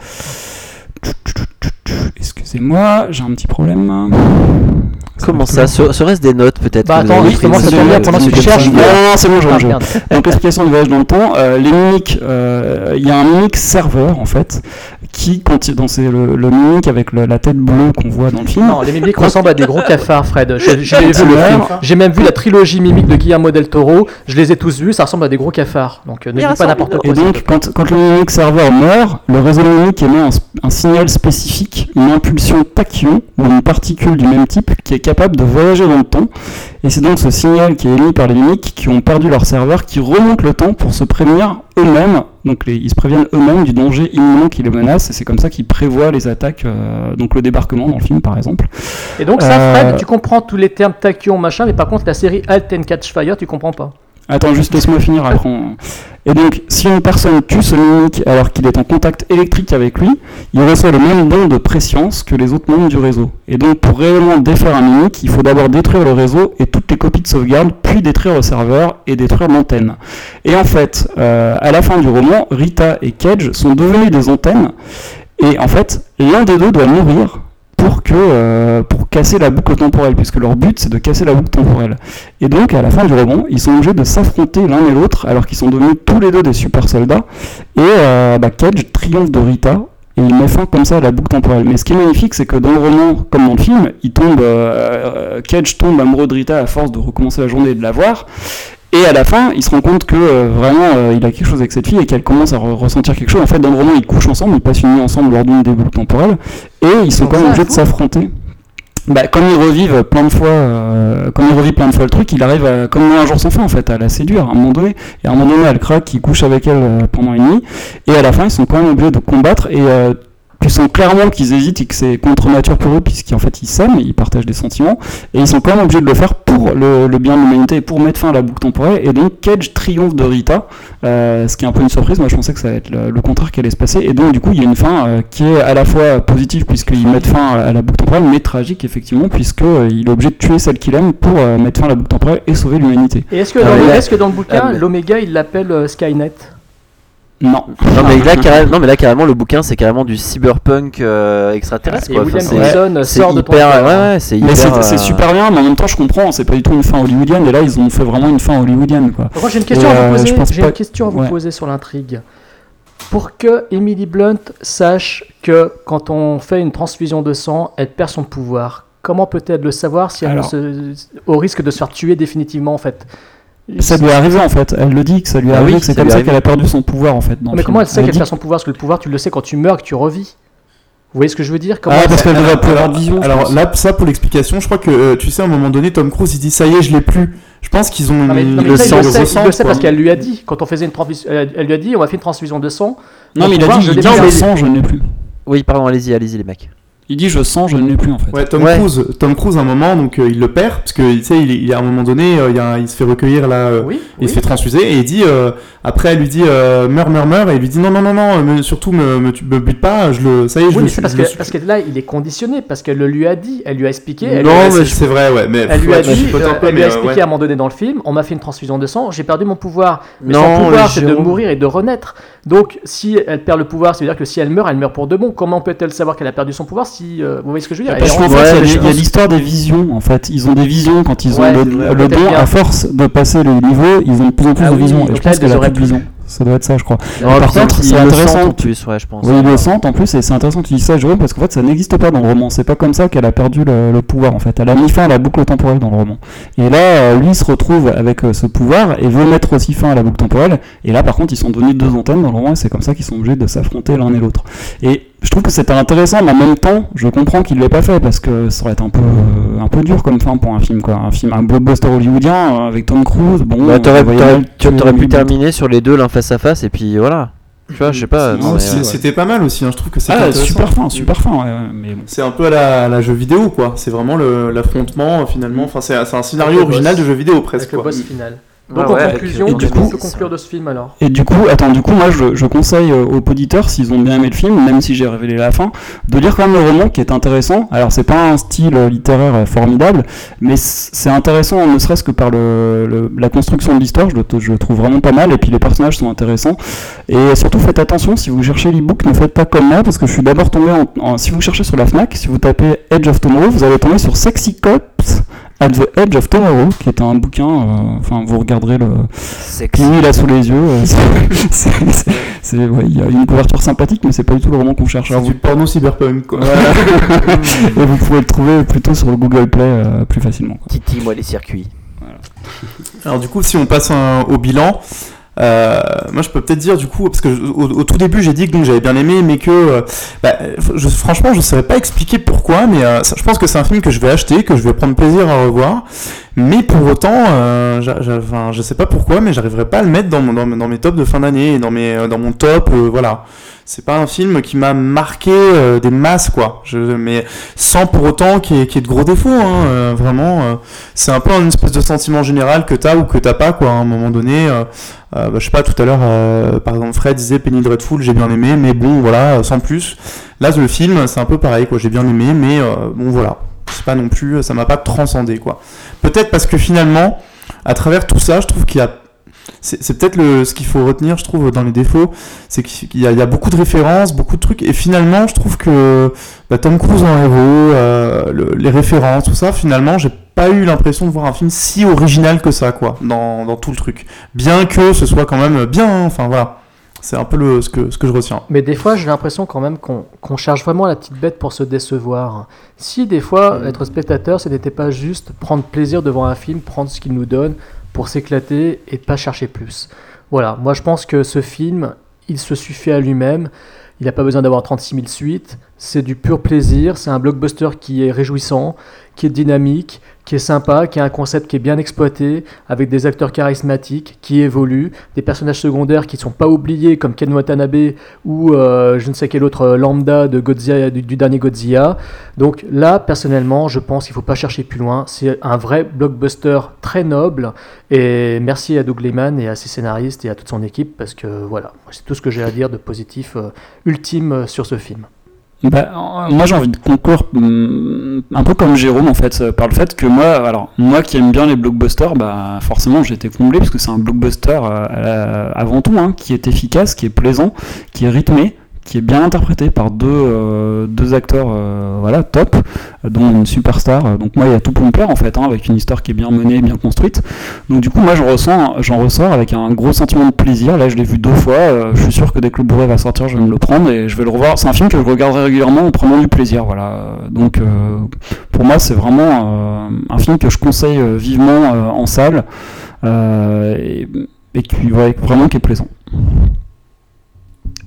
S12: Excusez-moi, j'ai un petit problème.
S10: Comment ça Se- Serait-ce des notes peut-être
S13: Bah attends, justement, ça tombe bien, pendant que tu cherches.
S12: Non, non, non, c'est bon, je
S13: Ah,
S12: je-
S13: merde.
S12: Donc l'explication du voyage dans le temps, euh, les mimiques, euh, il y a un mimique serveur en fait, qui quand il- dans c'est le, le mimique avec le- la tête bleue qu'on voit dans le film.
S13: Non, les mimiques ressemblent à des gros cafards, Fred. J'ai j'ai vu le film.
S12: Ouais.
S13: J'ai même vu la trilogie mimique de Guillermo del Toro. Je les ai tous vus. Ça ressemble à des gros cafards. Donc euh, ne dis pas n'importe quoi.
S12: Et donc, quand, quand le mimique serveur meurt, le réseau mimique émet un, un signal spécifique, une impulsion tachyon, ou une particule du même type, qui est capable de voyager dans le temps. Et c'est donc ce signal qui est émis par les mimiques qui ont perdu leur serveur, qui remonte le temps pour se prévenir eux-mêmes Donc les- ils se préviennent eux-mêmes du danger imminent qui les menace, et c'est comme ça qu'ils prévoient les attaques, euh, donc le débarquement dans le film par exemple.
S13: Et donc ça,
S12: Euh,
S13: Fred, tu comprends tous les termes tachyon, machin, mais par contre la série Halt and Catch Fire, tu comprends pas.
S12: Attends, juste laisse-moi finir après. Et donc, si une personne tue ce mimique alors qu'il est en contact électrique avec lui, il reçoit le même don de préscience que les autres membres du réseau. Et donc, pour réellement défaire un mimique, il faut d'abord détruire le réseau et toutes les copies de sauvegarde, puis détruire le serveur et détruire l'antenne. Et en fait, euh, à la fin du roman, Rita et Cage sont devenus des antennes. Et en fait, l'un des deux doit mourir pour que euh, pour casser la boucle temporelle, puisque leur but c'est de casser la boucle temporelle. Et donc à la fin du roman, ils sont obligés de s'affronter l'un et l'autre, alors qu'ils sont devenus tous les deux des super soldats. Et euh, bah, Cage triomphe de Rita. Et il met fin comme ça à la boucle temporelle. Mais ce qui est magnifique, c'est que dans le roman, comme dans le film, il tombe, euh, Cage tombe amoureux de Rita à force de recommencer la journée et de la voir. Et à la fin, il se rend compte que euh, vraiment euh, il a quelque chose avec cette fille et qu'elle commence à re- ressentir quelque chose. En fait, dans le roman, ils couchent ensemble, ils passent une nuit ensemble lors d'une des boucles temporelles et ils sont quand même obligés de s'affronter. Bah, comme ils revivent plein de fois, euh, comme ils revivent plein de fois le truc, il arrive à, comme un jour sans fin en fait, à la séduire à un moment donné. Et à un moment donné, elle craque, il couche avec elle euh, pendant une nuit. Et à la fin, ils sont quand même obligés de combattre. Et euh, tu sens clairement qu'ils hésitent et que c'est contre nature pour eux, puisqu'en fait ils s'aiment, ils partagent des sentiments. Et ils sont quand même obligés de le faire pour le, le bien de l'humanité et pour mettre fin à la boucle temporelle. Et donc Cage triomphe de Rita, euh, ce qui est un peu une surprise. Moi je pensais que ça allait être le, le contraire qui allait se passer. Et donc du coup il y a une fin euh, qui est à la fois positive puisqu'ils mettent fin à la boucle temporelle, mais tragique effectivement puisqu'il est obligé de tuer celle qu'il aime pour euh, mettre fin à la boucle temporelle et sauver l'humanité.
S13: Et est-ce que, dans, que dans le bouquin,
S10: Ah,
S13: l'Oméga, il l'appelle euh, Skynet?
S12: Non.
S10: Non mais, là, carré- non mais là carrément le bouquin c'est carrément du cyberpunk euh, extraterrestre
S13: Et
S10: quoi.
S13: William
S10: c'est-
S13: Gibson
S10: c'est
S13: sort de ton
S10: hyper,
S13: cœur.
S10: ouais, ouais, c'est
S12: Mais
S10: hyper,
S12: c'est c'est
S10: euh,
S12: super bien, mais en même temps je comprends, c'est pas du tout une fin hollywoodienne, et là ils ont fait vraiment une fin hollywoodienne quoi.
S13: Moi j'ai une question
S12: Et,
S13: à
S12: euh,
S13: vous
S12: je
S13: poser.
S12: pense
S13: J'ai
S12: pas-
S13: une question à vous
S12: ouais.
S13: poser sur l'intrigue. Pour que Emily Blunt sache que quand on fait une transfusion de sang, elle perd son pouvoir. Comment peut-elle le savoir si elle
S12: Alors-
S13: se- au risque de se faire tuer définitivement en fait?
S12: Ça lui est arrivé en fait, elle le dit que ça lui est
S10: Ah
S12: arrivé,
S10: oui,
S12: que c'est comme ça qu'elle a perdu son pouvoir en fait.
S13: Mais
S12: film.
S13: comment elle sait qu'elle
S12: dit-
S13: perd son pouvoir? Parce que le pouvoir, tu le sais quand tu meurs et que tu revis. Vous voyez ce que je veux dire? Comment
S12: Ah, parce qu'elle devrait
S11: Alors,
S12: plus avoir de vision.
S11: Alors là, ça pour l'explication, je crois que euh, tu sais, à un moment donné, Tom Cruise il dit ça y est, je l'ai plus. Je pense qu'ils ont
S13: Non, mais, non, mais
S11: le
S13: ça,
S11: sang,
S13: le
S11: le
S13: sait, il le sait parce qu'elle lui a dit, quand on faisait une transfusion, elle, lui a dit, on va faire une transfusion de sang.
S12: Non, mais il a
S13: pouvoir,
S12: dit,
S13: je l'ai
S12: plus.
S10: Oui pardon allez-y allez-y les mecs.
S12: Il dit je sens, je ne l'ai plus en fait.
S11: Ouais, Tom
S10: Ouais.
S11: Cruise, Tom Cruise, à un moment, donc euh, il le perd parce que tu sais, il, il- à un moment donné, euh, il, a se fait recueillir là, euh,
S13: Oui,
S11: il
S13: oui.
S11: se fait transfuser et il dit, euh, après elle lui dit euh, meurs, meurs, meurs et il lui dit non, non, non, non, me- surtout me, me, tu- me bute pas, je le, ça y est, je
S13: Oui, mais parce
S11: je le
S13: que, parce que là, il est conditionné, parce qu'elle le lui a dit, elle lui a expliqué. Elle
S11: non,
S13: lui a-
S11: mais c'est vrai, ouais, mais
S13: Elle lui a
S11: je
S13: dit, euh, elle lui a expliqué
S11: ouais.
S13: à un moment donné dans le film, on m'a fait une transfusion de sang, j'ai perdu mon pouvoir. Mais
S10: Non,
S13: son pouvoir, c'est de mourir et de renaître. Donc, si elle perd le pouvoir, ça veut dire que si elle meurt, elle meurt pour de bon. Comment peut-elle savoir qu'elle a perdu son pouvoir si euh, vous voyez ce que je veux dire
S12: Parce
S13: Elle
S12: qu'en
S13: est
S12: fait,
S10: Ouais,
S12: il y a y l'histoire des visions en fait. Ils ont des visions quand ils ont
S13: Ouais,
S12: le, le don, à force de passer le niveau, ils ont de plus en plus
S13: Ah
S12: de
S13: oui,
S12: visions. Et je pense qu'elle a plus de visions. Ça doit être ça, je crois.
S10: Non,
S12: par contre, c'est intéressant.
S10: en plus ouais je pense.
S12: Oui, ils le sentent en plus, et c'est intéressant que tu dis ça, Jérôme, parce qu'en fait, ça n'existe pas dans le roman. C'est pas comme ça qu'elle a perdu le, le pouvoir, en fait. Elle a mis fin à la boucle temporelle dans le roman. Et là, euh, lui il se retrouve avec euh, ce pouvoir et veut mettre aussi fin à la boucle temporelle. Et là, par contre, ils sont devenus deux antennes dans le roman, et c'est comme ça qu'ils sont obligés de s'affronter l'un et l'autre. Et je trouve que c'était intéressant, mais en même temps, je comprends qu'il l'ait pas fait, parce que ça aurait été un peu, un peu dur comme fin pour un film, quoi. Un film, un blockbuster hollywoodien euh, avec Tom Cruise. Bon,
S10: Bah,
S12: mal
S10: tu aurais pu terminer sur les deux l'un face à face et puis voilà. Tu vois je sais pas.
S12: Non,
S10: non, mais,
S12: aussi, ouais.
S11: C'était pas mal aussi, hein, je trouve que c'est
S12: Ah, super fin, super fin, mais bon.
S11: C'est un peu à la, à la jeu vidéo, quoi. C'est vraiment le- l'affrontement, finalement. Enfin, c'est c'est un scénario original
S13: boss.
S11: de jeu vidéo,
S13: avec
S11: presque.
S13: le
S11: quoi.
S13: boss final. Donc
S10: ouais,
S13: en conclusion,
S12: et du coup-
S13: peut conclure de ce film alors
S12: Et du coup, attends, du coup, moi, je, je conseille euh, aux auditeurs, s'ils ont bien aimé le film, même si j'ai révélé la fin, de lire quand même le roman qui est intéressant. Alors, c'est pas un style euh, littéraire euh, formidable, mais c'est intéressant, ne serait-ce que par le, le- la construction de l'histoire, je, le t- je le trouve vraiment pas mal, et puis les personnages sont intéressants. Et surtout, faites attention, si vous cherchez l'ebook, ne faites pas comme moi, parce que je suis d'abord tombé en, en- Si vous cherchez sur la Fnac, si vous tapez Edge of Tomorrow, vous allez tomber sur Sexy Cops at the Edge of Tomorrow, qui est un bouquin, euh, enfin, vous regarderez le. Puis là sous les yeux, euh, c'est- ouais, il y a une couverture sympathique, mais c'est pas du tout le roman qu'on cherche.
S11: C'est
S12: Alors,
S11: du
S12: vous,
S11: porno cyberpunk, quoi.
S12: et vous pouvez le trouver plutôt sur le Google Play euh, plus facilement.
S10: Titi moi les circuits.
S11: Alors du coup, si on passe un- au bilan, euh, moi je peux peut-être dire du coup, parce que au, tout début j'ai dit que j'avais bien aimé, mais que euh, bah, je, franchement je ne saurais pas expliquer pourquoi, mais euh, je pense que c'est un film que je vais acheter, que je vais prendre plaisir à revoir. Mais pour autant, euh, je sais pas pourquoi, mais j'arriverai pas à le mettre dans, mes tops de fin d'année, dans, euh, dans mon top, voilà. C'est pas un film qui m'a marqué euh, des masses, quoi. Je, mais sans pour autant qu'il y, y ait de gros défauts, hein, euh, vraiment. euh, c'est un peu une espèce de sentiment général que t'as ou que t'as pas, quoi. À un moment donné, euh, euh, bah, je sais pas, tout à l'heure, euh, par exemple, Fred disait Penny Dreadful, j'ai bien aimé, mais bon, voilà, sans plus. Là, le film, c'est un peu pareil, quoi. J'ai bien aimé, mais bon, voilà. C'est pas non plus, ça m'a pas transcendé, quoi. Peut-être parce que finalement, à travers tout ça, je trouve qu'il y a c'est peut-être ce qu'il faut retenir, je trouve, dans les défauts, c'est qu'il y, a- il y a beaucoup de références, beaucoup de trucs, et finalement, je trouve que bah, Tom Cruise en héros, euh, le- les références, tout ça, finalement, j'ai pas eu l'impression de voir un film si original que ça, quoi, dans, dans tout le truc. Bien que ce soit quand même bien, hein, enfin voilà. C'est un peu le, ce, que, ce que je retiens.
S13: Mais des fois, j'ai l'impression quand même qu'on qu'on cherche vraiment la petite bête pour se décevoir. Si des fois, être spectateur, ce n'était pas juste prendre plaisir devant un film, prendre ce qu'il nous donne pour s'éclater et pas chercher plus. Voilà, moi je pense que ce film, il se suffit à lui-même. Il n'a pas besoin d'avoir 36 000 suites. C'est du pur plaisir. C'est un blockbuster qui est réjouissant, qui est dynamique, qui est sympa, qui a un concept qui est bien exploité, avec des acteurs charismatiques qui évoluent, des personnages secondaires qui ne sont pas oubliés, comme Ken Watanabe ou euh, je ne sais quel autre euh, lambda de Godzilla, du, dernier Godzilla. Donc là, personnellement, je pense qu'il ne faut pas chercher plus loin. C'est un vrai blockbuster très noble. Et merci à Doug Liman et à ses scénaristes et à toute son équipe, parce que voilà, c'est tout ce que j'ai à dire de positif euh, ultime sur ce film.
S12: Bah, euh, moi j'ai envie de conclure hum, un peu comme Jérôme en fait, euh, par le fait que moi, alors moi qui aime bien les blockbusters, bah forcément j'ai été comblé parce que c'est un blockbuster euh, la- avant tout, hein, qui est efficace, qui est plaisant, qui est rythmé, qui est bien interprété par deux, euh, deux acteurs euh, voilà, top, dont une superstar. Donc moi il y a tout pour me plaire en fait, hein, avec une histoire qui est bien menée, bien construite. Donc du coup moi j'en ressens, ressors avec un gros sentiment de plaisir. Là je l'ai vu deux fois, euh, je suis sûr que dès que le Blu-ray va sortir, je vais me le prendre et je vais le revoir. C'est un film que je regarderai régulièrement en prenant du plaisir. Voilà. Donc pour moi c'est vraiment un film que je conseille vivement en salle et, et qui ouais, vraiment qui est plaisant.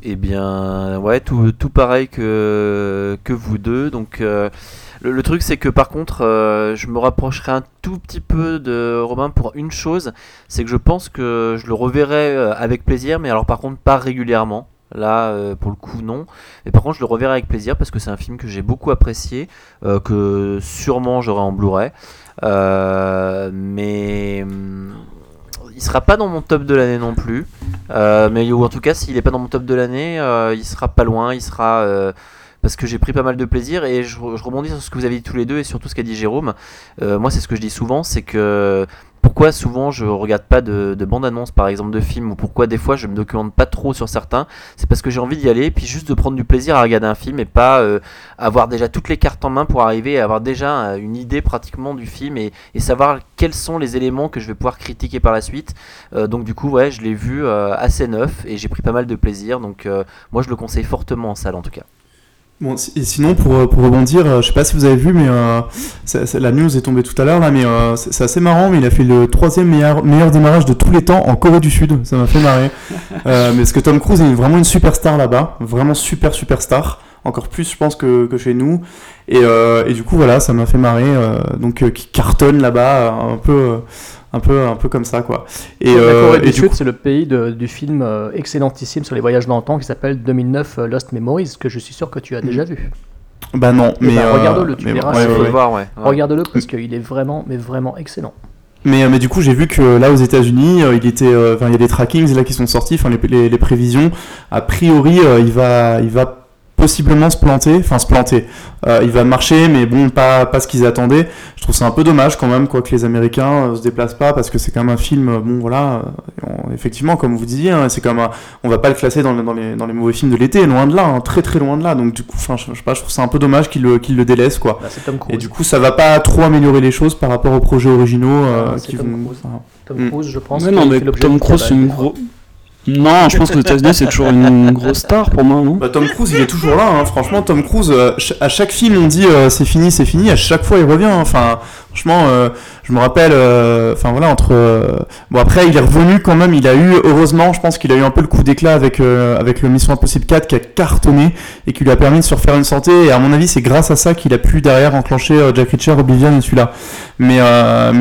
S10: Eh bien, ouais, tout, pareil que, vous deux. Donc, euh, le, truc, c'est que par contre, euh, je me rapprocherai un tout petit peu de Romain pour une chose c'est que je pense que je le reverrai euh, avec plaisir, mais alors par contre, pas régulièrement. Là, pour le coup, non. Mais par contre, je le reverrai avec plaisir parce que c'est un film que j'ai beaucoup apprécié, que sûrement j'aurai en Blu-ray. Mais hum, il sera pas dans mon top de l'année non plus. Euh, mais ou en tout cas, s'il est pas dans mon top de l'année, euh, il sera pas loin. Il sera euh, parce que j'ai pris pas mal de plaisir et je, je rebondis sur ce que vous avez dit tous les deux et sur tout ce qu'a dit Jérôme. Euh, moi, c'est ce que je dis souvent, c'est que pourquoi souvent je regarde pas de, de bande-annonce par exemple de films ou pourquoi des fois je me documente pas trop sur certains, c'est parce que j'ai envie d'y aller puis juste de prendre du plaisir à regarder un film et pas euh, avoir déjà toutes les cartes en main pour arriver et avoir déjà euh, une idée pratiquement du film et, savoir quels sont les éléments que je vais pouvoir critiquer par la suite. Euh, donc du coup ouais je l'ai vu assez neuf et j'ai pris pas mal de plaisir donc moi je le conseille fortement en salle en tout cas.
S11: Bon, et sinon, pour, euh, pour rebondir, euh, je sais pas si vous avez vu, mais euh, ça- ça- la news est tombée tout à l'heure, là, mais euh, c'est assez marrant, mais il a fait le troisième meilleur, meilleur démarrage de tous les temps en Corée du Sud. Ça m'a fait marrer. Euh, mais parce que Tom Cruise est vraiment une superstar là-bas, vraiment super superstar, encore plus, je pense, que, que chez nous. Et, et du coup, voilà, ça m'a fait marrer. donc, qui cartonne là-bas, un peu, un peu, un peu comme ça, quoi. Et,
S13: la
S11: euh,
S13: Corée
S11: et
S13: du Sud,
S11: coup-
S13: c'est le pays de- du film euh, excellentissime sur les voyages dans le temps qui s'appelle 2009 euh, Lost Memories, que je suis sûr que tu as déjà vu.
S11: Bah non,
S13: Eh
S11: mais
S13: ben,
S11: euh,
S13: regarde-le, tu
S11: mais
S13: verras.
S11: ouais,
S13: c'est-
S11: ouais, ouais.
S10: voir, ouais. Ouais.
S13: Regarde-le parce qu'il est vraiment, mais vraiment excellent.
S11: Mais, mais du coup, j'ai vu que là, aux États-Unis, euh, il était, euh, il y a des trackings là qui sont sortis, enfin, les, les, les prévisions. A priori, euh, il va, il va possiblement se planter, enfin, se planter. Euh, il va marcher, mais bon, pas, pas ce qu'ils attendaient. Je trouve ça un peu dommage quand même, quoi, que les Américains euh, se déplacent pas, parce que c'est quand même un film, euh, bon, voilà, euh, on- effectivement, comme vous disiez, hein, c'est même, un- on va pas le classer dans, le- dans les, dans les mauvais films de l'été, loin de là, hein, très très loin de là. Donc du coup, je, je sais pas, je trouve ça un peu dommage qu'ils le, qu'ils le délaissent, quoi.
S13: Bah, c'est Tom Cruise.
S11: Et du coup, ça va pas trop améliorer les choses par rapport aux projets originaux euh,
S13: Ah,
S11: qui
S13: Tom
S11: vont.
S13: Cruise. Tom
S11: Mm.
S13: Cruise, je pense. Qu'il
S12: non, mais
S13: l'objet
S12: Tom Cruise, c'est une grosse. Non, je pense que États-Unis, c'est toujours une grosse star pour moi, non
S11: Bah, Tom Cruise, il est toujours là. hein. Franchement, Tom Cruise, euh, à chaque film, on dit euh, c'est fini, c'est fini. À chaque fois, il revient. hein. Franchement, euh, je me rappelle, euh, enfin voilà, entre. euh, bon, après, il est revenu quand même, il a eu, heureusement, je pense qu'il a eu un peu le coup d'éclat avec, le Mission Impossible 4 qui a cartonné et qui lui a permis de se refaire une santé. Et à mon avis, c'est grâce à ça qu'il a pu derrière enclencher Jack Reacher, Oblivion et celui-là. Mais,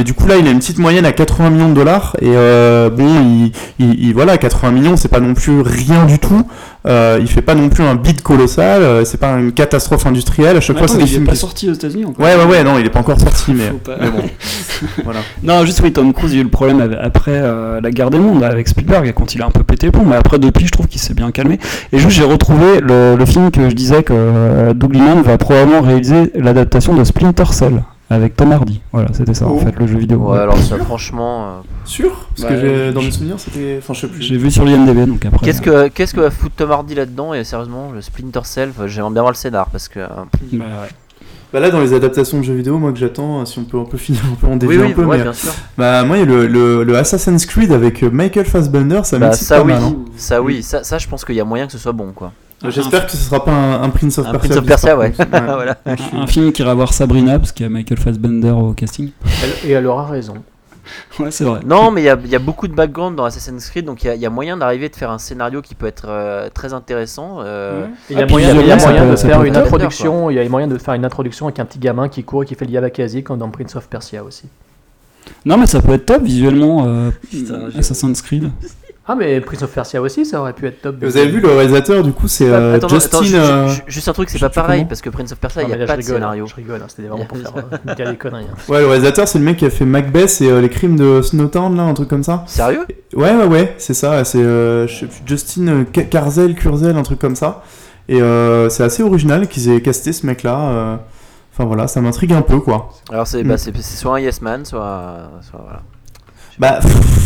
S11: du coup, là, il a une petite moyenne à 80 millions de dollars. Et bon, il, il- voilà, 80 millions, c'est pas non plus rien du tout. Euh, il fait pas non plus un bid colossal, euh, c'est pas une catastrophe industrielle. À chaque
S12: Mais
S11: fois,
S12: attends,
S11: c'est
S12: mais
S11: des
S12: il est
S11: films
S12: pas
S11: qui-
S12: sorti aux États-Unis encore.
S11: Ouais, ouais, ouais, non, il est pas encore sorti, mais,
S12: Faut pas-
S11: mais bon. voilà.
S12: Non, juste oui, Tom Cruise, il y a eu le problème après euh, la guerre des mondes avec Spielberg, quand il a un peu pété le plomb, mais après, depuis, je trouve qu'il s'est bien calmé. Et juste, j'ai retrouvé le, le film que je disais que euh, Doug Liman va probablement réaliser l'adaptation de Splinter Cell avec Tom Hardy. Voilà, c'était ça en
S11: Oh.
S12: fait, le jeu vidéo.
S10: Ouais, alors ça, franchement. euh,
S11: Sûr? Parce que j'ai- dans
S12: je-
S11: mes souvenirs, c'était. Enfin, je sais plus.
S12: J'ai vu sur l'IMDB, donc après.
S10: Qu'est-ce que qu'est-ce que va foutre Tom Hardy là-dedans? Et sérieusement, le Splinter Cell, euh, j'aimerais bien voir le scénar parce que. euh,
S12: Bah, ouais.
S11: Bah là, dans les adaptations de jeux vidéo, moi que j'attends, euh, si on peut un peu finir, on peut en dévier
S10: Oui, oui,
S11: un peu.
S10: ouais,
S11: mais,
S10: bien sûr.
S11: Bah, moi, il y a le, le, le Assassin's Creed avec euh, Michael Fassbender, ça
S10: bah, ça
S11: pas
S10: oui,
S11: mal. hein.
S10: ça oui, ça, ça je pense qu'il y a moyen que ce soit bon quoi.
S11: Bah, J'espère que ce sera pas un, un Prince of
S10: Un
S11: Persia.
S10: Prince of Persia, ouais. voilà.
S12: Un, un film qui ira voir Sabrina, parce qu'il y a Michael Fassbender au casting.
S13: Elle- Et elle aura raison.
S12: Ouais, c'est vrai.
S10: Non, mais il y a, il y a beaucoup de background dans Assassin's Creed, donc il y a- il y, a moyen d'arriver de faire un scénario qui peut être euh, très intéressant. euh.
S13: Il y a
S12: Ah,
S13: moyen, il y a
S12: visuellement, ça
S13: moyen
S12: peut-
S13: de faire une
S12: être top.
S13: introduction. Il y a moyen de faire une introduction avec un petit gamin qui court et qui fait le Yabakazi comme dans Prince of Persia aussi.
S12: Non, mais ça peut être top visuellement, euh,
S10: Putain,
S12: Assassin's Creed.
S13: Ah mais Prince of Persia aussi, ça aurait pu être top.
S11: Vous avez vu le réalisateur, du coup, c'est euh,
S10: Attends,
S11: Justin.
S10: attends,
S11: euh,
S10: ju- juste un truc, c'est pas pareil parce que Prince of Persia, il n'y a
S13: là,
S10: pas
S13: je
S10: de
S13: rigole,
S10: scénario.
S13: Je rigole, hein, c'était vraiment pour faire euh, dire des conneries. hein.
S11: Ouais, le réalisateur, c'est le mec qui a fait Macbeth et euh, les crimes de Snowtown, là, un truc comme ça.
S10: Sérieux?
S11: Ouais, ouais, ouais, c'est ça. C'est euh, Justin euh, Ca- Carzel, Curzel, un truc comme ça. Et euh, c'est assez original qu'ils aient casté ce mec-là. euh. Enfin voilà, ça m'intrigue un peu, quoi.
S10: Alors c'est
S11: Mm.
S10: bah, c'est c'est soit un yes man, soit, soit voilà.
S11: Bah,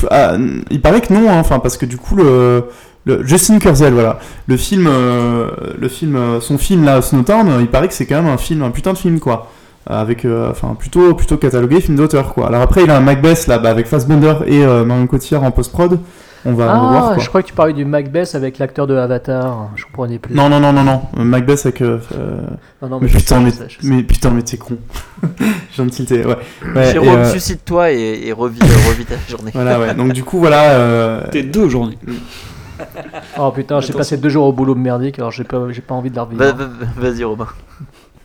S11: ah, il paraît que non, hein, enfin parce que du coup le, le Justin Kurzel, voilà, le film, euh, le film, euh, son film là, Snowtown, euh, il paraît que c'est quand même un film, un putain de film quoi, Euh, avec, euh, enfin plutôt, plutôt catalogué film d'auteur quoi. Alors après il a un Macbeth là, bah, avec Fassbender et Marion Cotillard en post prod, on va, on va voir
S13: Ah,
S11: quoi.
S13: je crois que tu parlais du Macbeth avec l'acteur de Avatar. Je comprenais plus.
S11: Non non non non non, Macbeth avec, euh, euh,
S13: Non, non,
S11: mais,
S13: mais
S11: putain mais, mais putain mais t'es con, de tilter, ouais. ouais et,
S10: Jérôme,
S11: euh,
S10: suscite-toi et, et revis, euh, revis ta journée.
S11: voilà ouais, donc du coup voilà. euh,
S12: T'es deux journées.
S13: Oh putain, j'ai passé deux jours au boulot merdique, alors j'ai pas, j'ai pas envie de la revivre.
S10: Va- va- Vas-y Robin.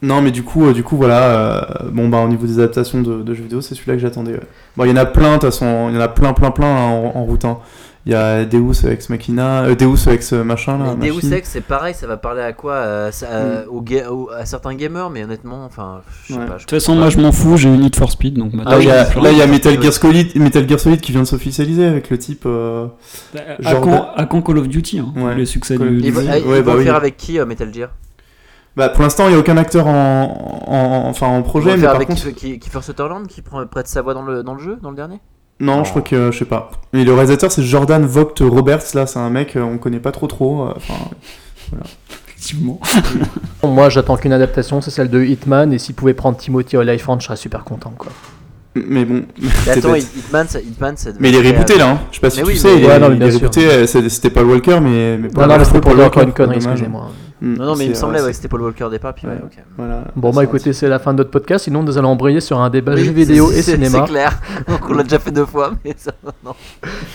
S11: Non, mais du coup, euh, du coup, voilà. euh, bon, bah, au niveau des adaptations de, de jeux vidéo, c'est celui-là que j'attendais. ouais. Bon, il y en a plein, de toute façon. Il y en a plein, plein, plein hein, en, en route. hein. Il y a Deus Ex Machina, euh, Deus Ex machin là.
S10: Deus
S11: machine.
S10: Ex, c'est pareil, ça va parler à quoi euh, ça- euh, aux ga- aux- À certains gamers, mais honnêtement, enfin, je sais
S11: Ouais.
S10: pas.
S12: De toute façon, moi je m'en fous, j'ai eu Need for Speed, donc maintenant.
S11: Là, il y a,
S12: je-
S11: là, il y a Metal Gear Solid, Metal Gear Solid qui vient de s'officialiser avec le type. euh,
S12: À
S11: genre
S12: quand, à quand Call of Duty, hein,
S11: Ouais.
S12: le succès
S11: Call of
S12: du.
S10: Vont,
S11: Ouais, bah
S10: le
S11: oui.
S10: faire avec qui euh, Metal Gear?
S11: Bah, pour l'instant, il n'y a aucun acteur en, en- enfin, en projet,
S10: le
S11: mais
S10: faire
S11: par
S10: avec
S11: contre.
S10: qui, Kiefer Sutherland qui prend, prête sa voix dans le, dans le jeu, dans le dernier?
S11: Non, je crois que euh, je sais pas. Et le réalisateur, c'est Jordan Vogt Roberts. Là, c'est un mec, euh, on connaît pas trop trop. euh, Enfin,
S12: Effectivement.
S13: Moi, j'attends qu'une adaptation, c'est celle de Hitman, et s'il pouvait prendre Timothy Olyphant, je serais super content, quoi.
S11: mais bon.
S10: Mais attends,
S11: bête.
S10: Hitman, ça, Hitman, ça
S11: Mais il est rebooté là, hein. je sais pas si
S10: Mais
S11: tu
S10: oui,
S11: sais,
S10: mais-
S11: il est,
S13: Ouais, non, mais
S11: il
S13: bien
S11: est
S13: sûr.
S11: rebooté, euh, c'était Paul Walker, mais. mais
S13: Non, non, mais c'était pour
S11: Paul Walker,
S13: une connerie,
S11: dommage.
S13: excusez-moi.
S11: Mm,
S10: Non, non, mais il me semblait
S11: ouais,
S10: ouais, que c'était Paul Walker au départ, puis ouais,
S11: Ouais.
S10: ok.
S11: Voilà.
S13: Bon, bah écoutez, c'est la fin de notre podcast, sinon nous allons embrayer sur un débat
S10: Oui,
S13: jeux vidéo et cinéma.
S10: C'est clair, donc on l'a déjà fait deux fois, mais ça, non.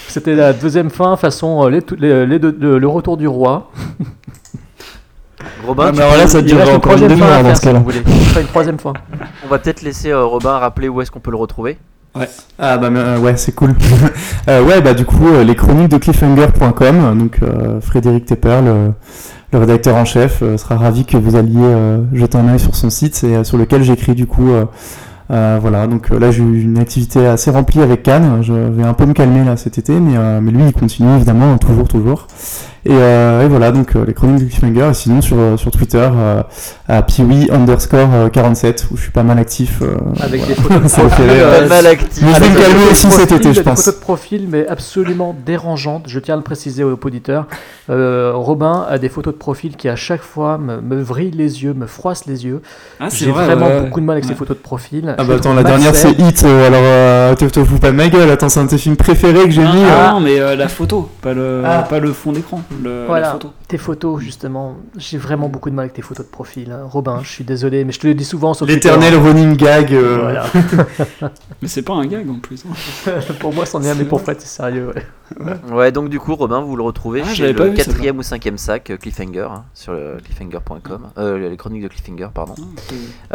S13: C'était la deuxième fin, façon euh, les, les- les deux- le, le retour du roi.
S10: Robin, tu
S12: mais alors là, ça
S13: une
S12: encore une demi-heure dans
S13: faire
S12: ce cas-là.
S13: une troisième fois.
S10: on va peut-être laisser euh, Robin rappeler où est-ce qu'on peut le retrouver.
S11: Ah bah euh, ouais, c'est cool. Euh, ouais, bah du coup, euh, les chroniques de cliffhanger.com, donc euh, Frédéric Tepper, le, rédacteur en chef, euh, sera ravi que vous alliez euh, jeter un œil sur son site, c'est euh, sur lequel j'écris du coup. voilà, donc là j'ai eu une activité assez remplie avec Cannes. Je vais un peu me calmer là cet été, mais, mais lui il continue évidemment toujours toujours. Et, euh, et voilà donc euh, les chroniques de Cliffhanger. Et sinon sur euh, sur Twitter euh, à piwi underscore euh, 47 où je suis pas mal actif. euh,
S13: Avec
S11: voilà.
S13: des photos de profil,
S10: mal actif.
S11: Mais je vais me calmer aussi cet été, je
S13: des photos de profil, mais absolument dérangeantes. Je tiens à le préciser aux auditeurs. Euh, Robin a des photos de profil qui, à chaque fois, me, me vrillent les yeux, me froissent les yeux.
S12: Ah,
S13: J'ai vraiment beaucoup de mal avec ces photos de profil.
S11: Ah bah attends, la dernière c'est. Hit, euh, alors euh, te te fous pas de ma gueule, attends, c'est un de tes films préférés que j'ai mis. euh.
S12: Ah, non, mais euh, la photo, pas le,
S11: Ah.
S12: pas le fond d'écran. Le,
S13: Voilà,
S12: la photo.
S13: tes photos, justement. J'ai vraiment beaucoup de mal avec tes photos de profil. hein. Robin, je suis désolé, mais je te le dis souvent sur
S11: L'éternel
S13: Twitter.
S11: running gag. euh,
S13: Voilà.
S12: Mais c'est pas un gag en plus. hein.
S13: pour moi, c'en est un, mais pour Fred, c'est sérieux. Ouais.
S10: Ouais, donc du coup, Robin, vous le retrouvez
S12: Ah,
S10: chez
S12: j'avais pas
S10: le
S12: vu ça,
S10: quatrième ou cinquième sac euh, Cliffhanger hein, sur le cliffhanger.com, euh, les chroniques de Cliffhanger, pardon.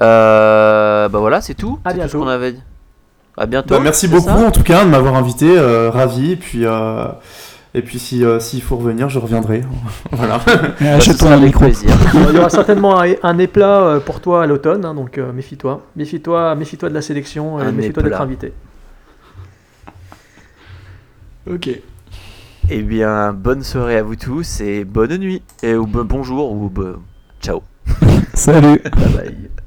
S10: Euh, bah voilà, c'est tout.
S13: À
S10: C'est tout ce
S13: bientôt.
S10: qu'on avait dit. À bientôt.
S11: Bah, merci
S10: c'est
S11: beaucoup
S10: ça
S11: en tout cas de m'avoir invité, euh, ravi. Et puis, euh, et puis si euh, s'il faut revenir, je reviendrai. voilà.
S10: Bah,
S12: achète-toi un
S10: avec
S12: micro.
S10: plaisir.
S13: Il y aura certainement un, un éplat euh, pour toi à l'automne, hein, donc euh, méfie-toi. Méfie-toi méfie-toi de la sélection, et méfie-toi d'être
S10: éplat.
S13: invité.
S12: Ok.
S10: Eh bien, bonne soirée à vous tous et bonne nuit. Et ou bon- bonjour ou ciao.
S12: Salut.
S13: Bye bye.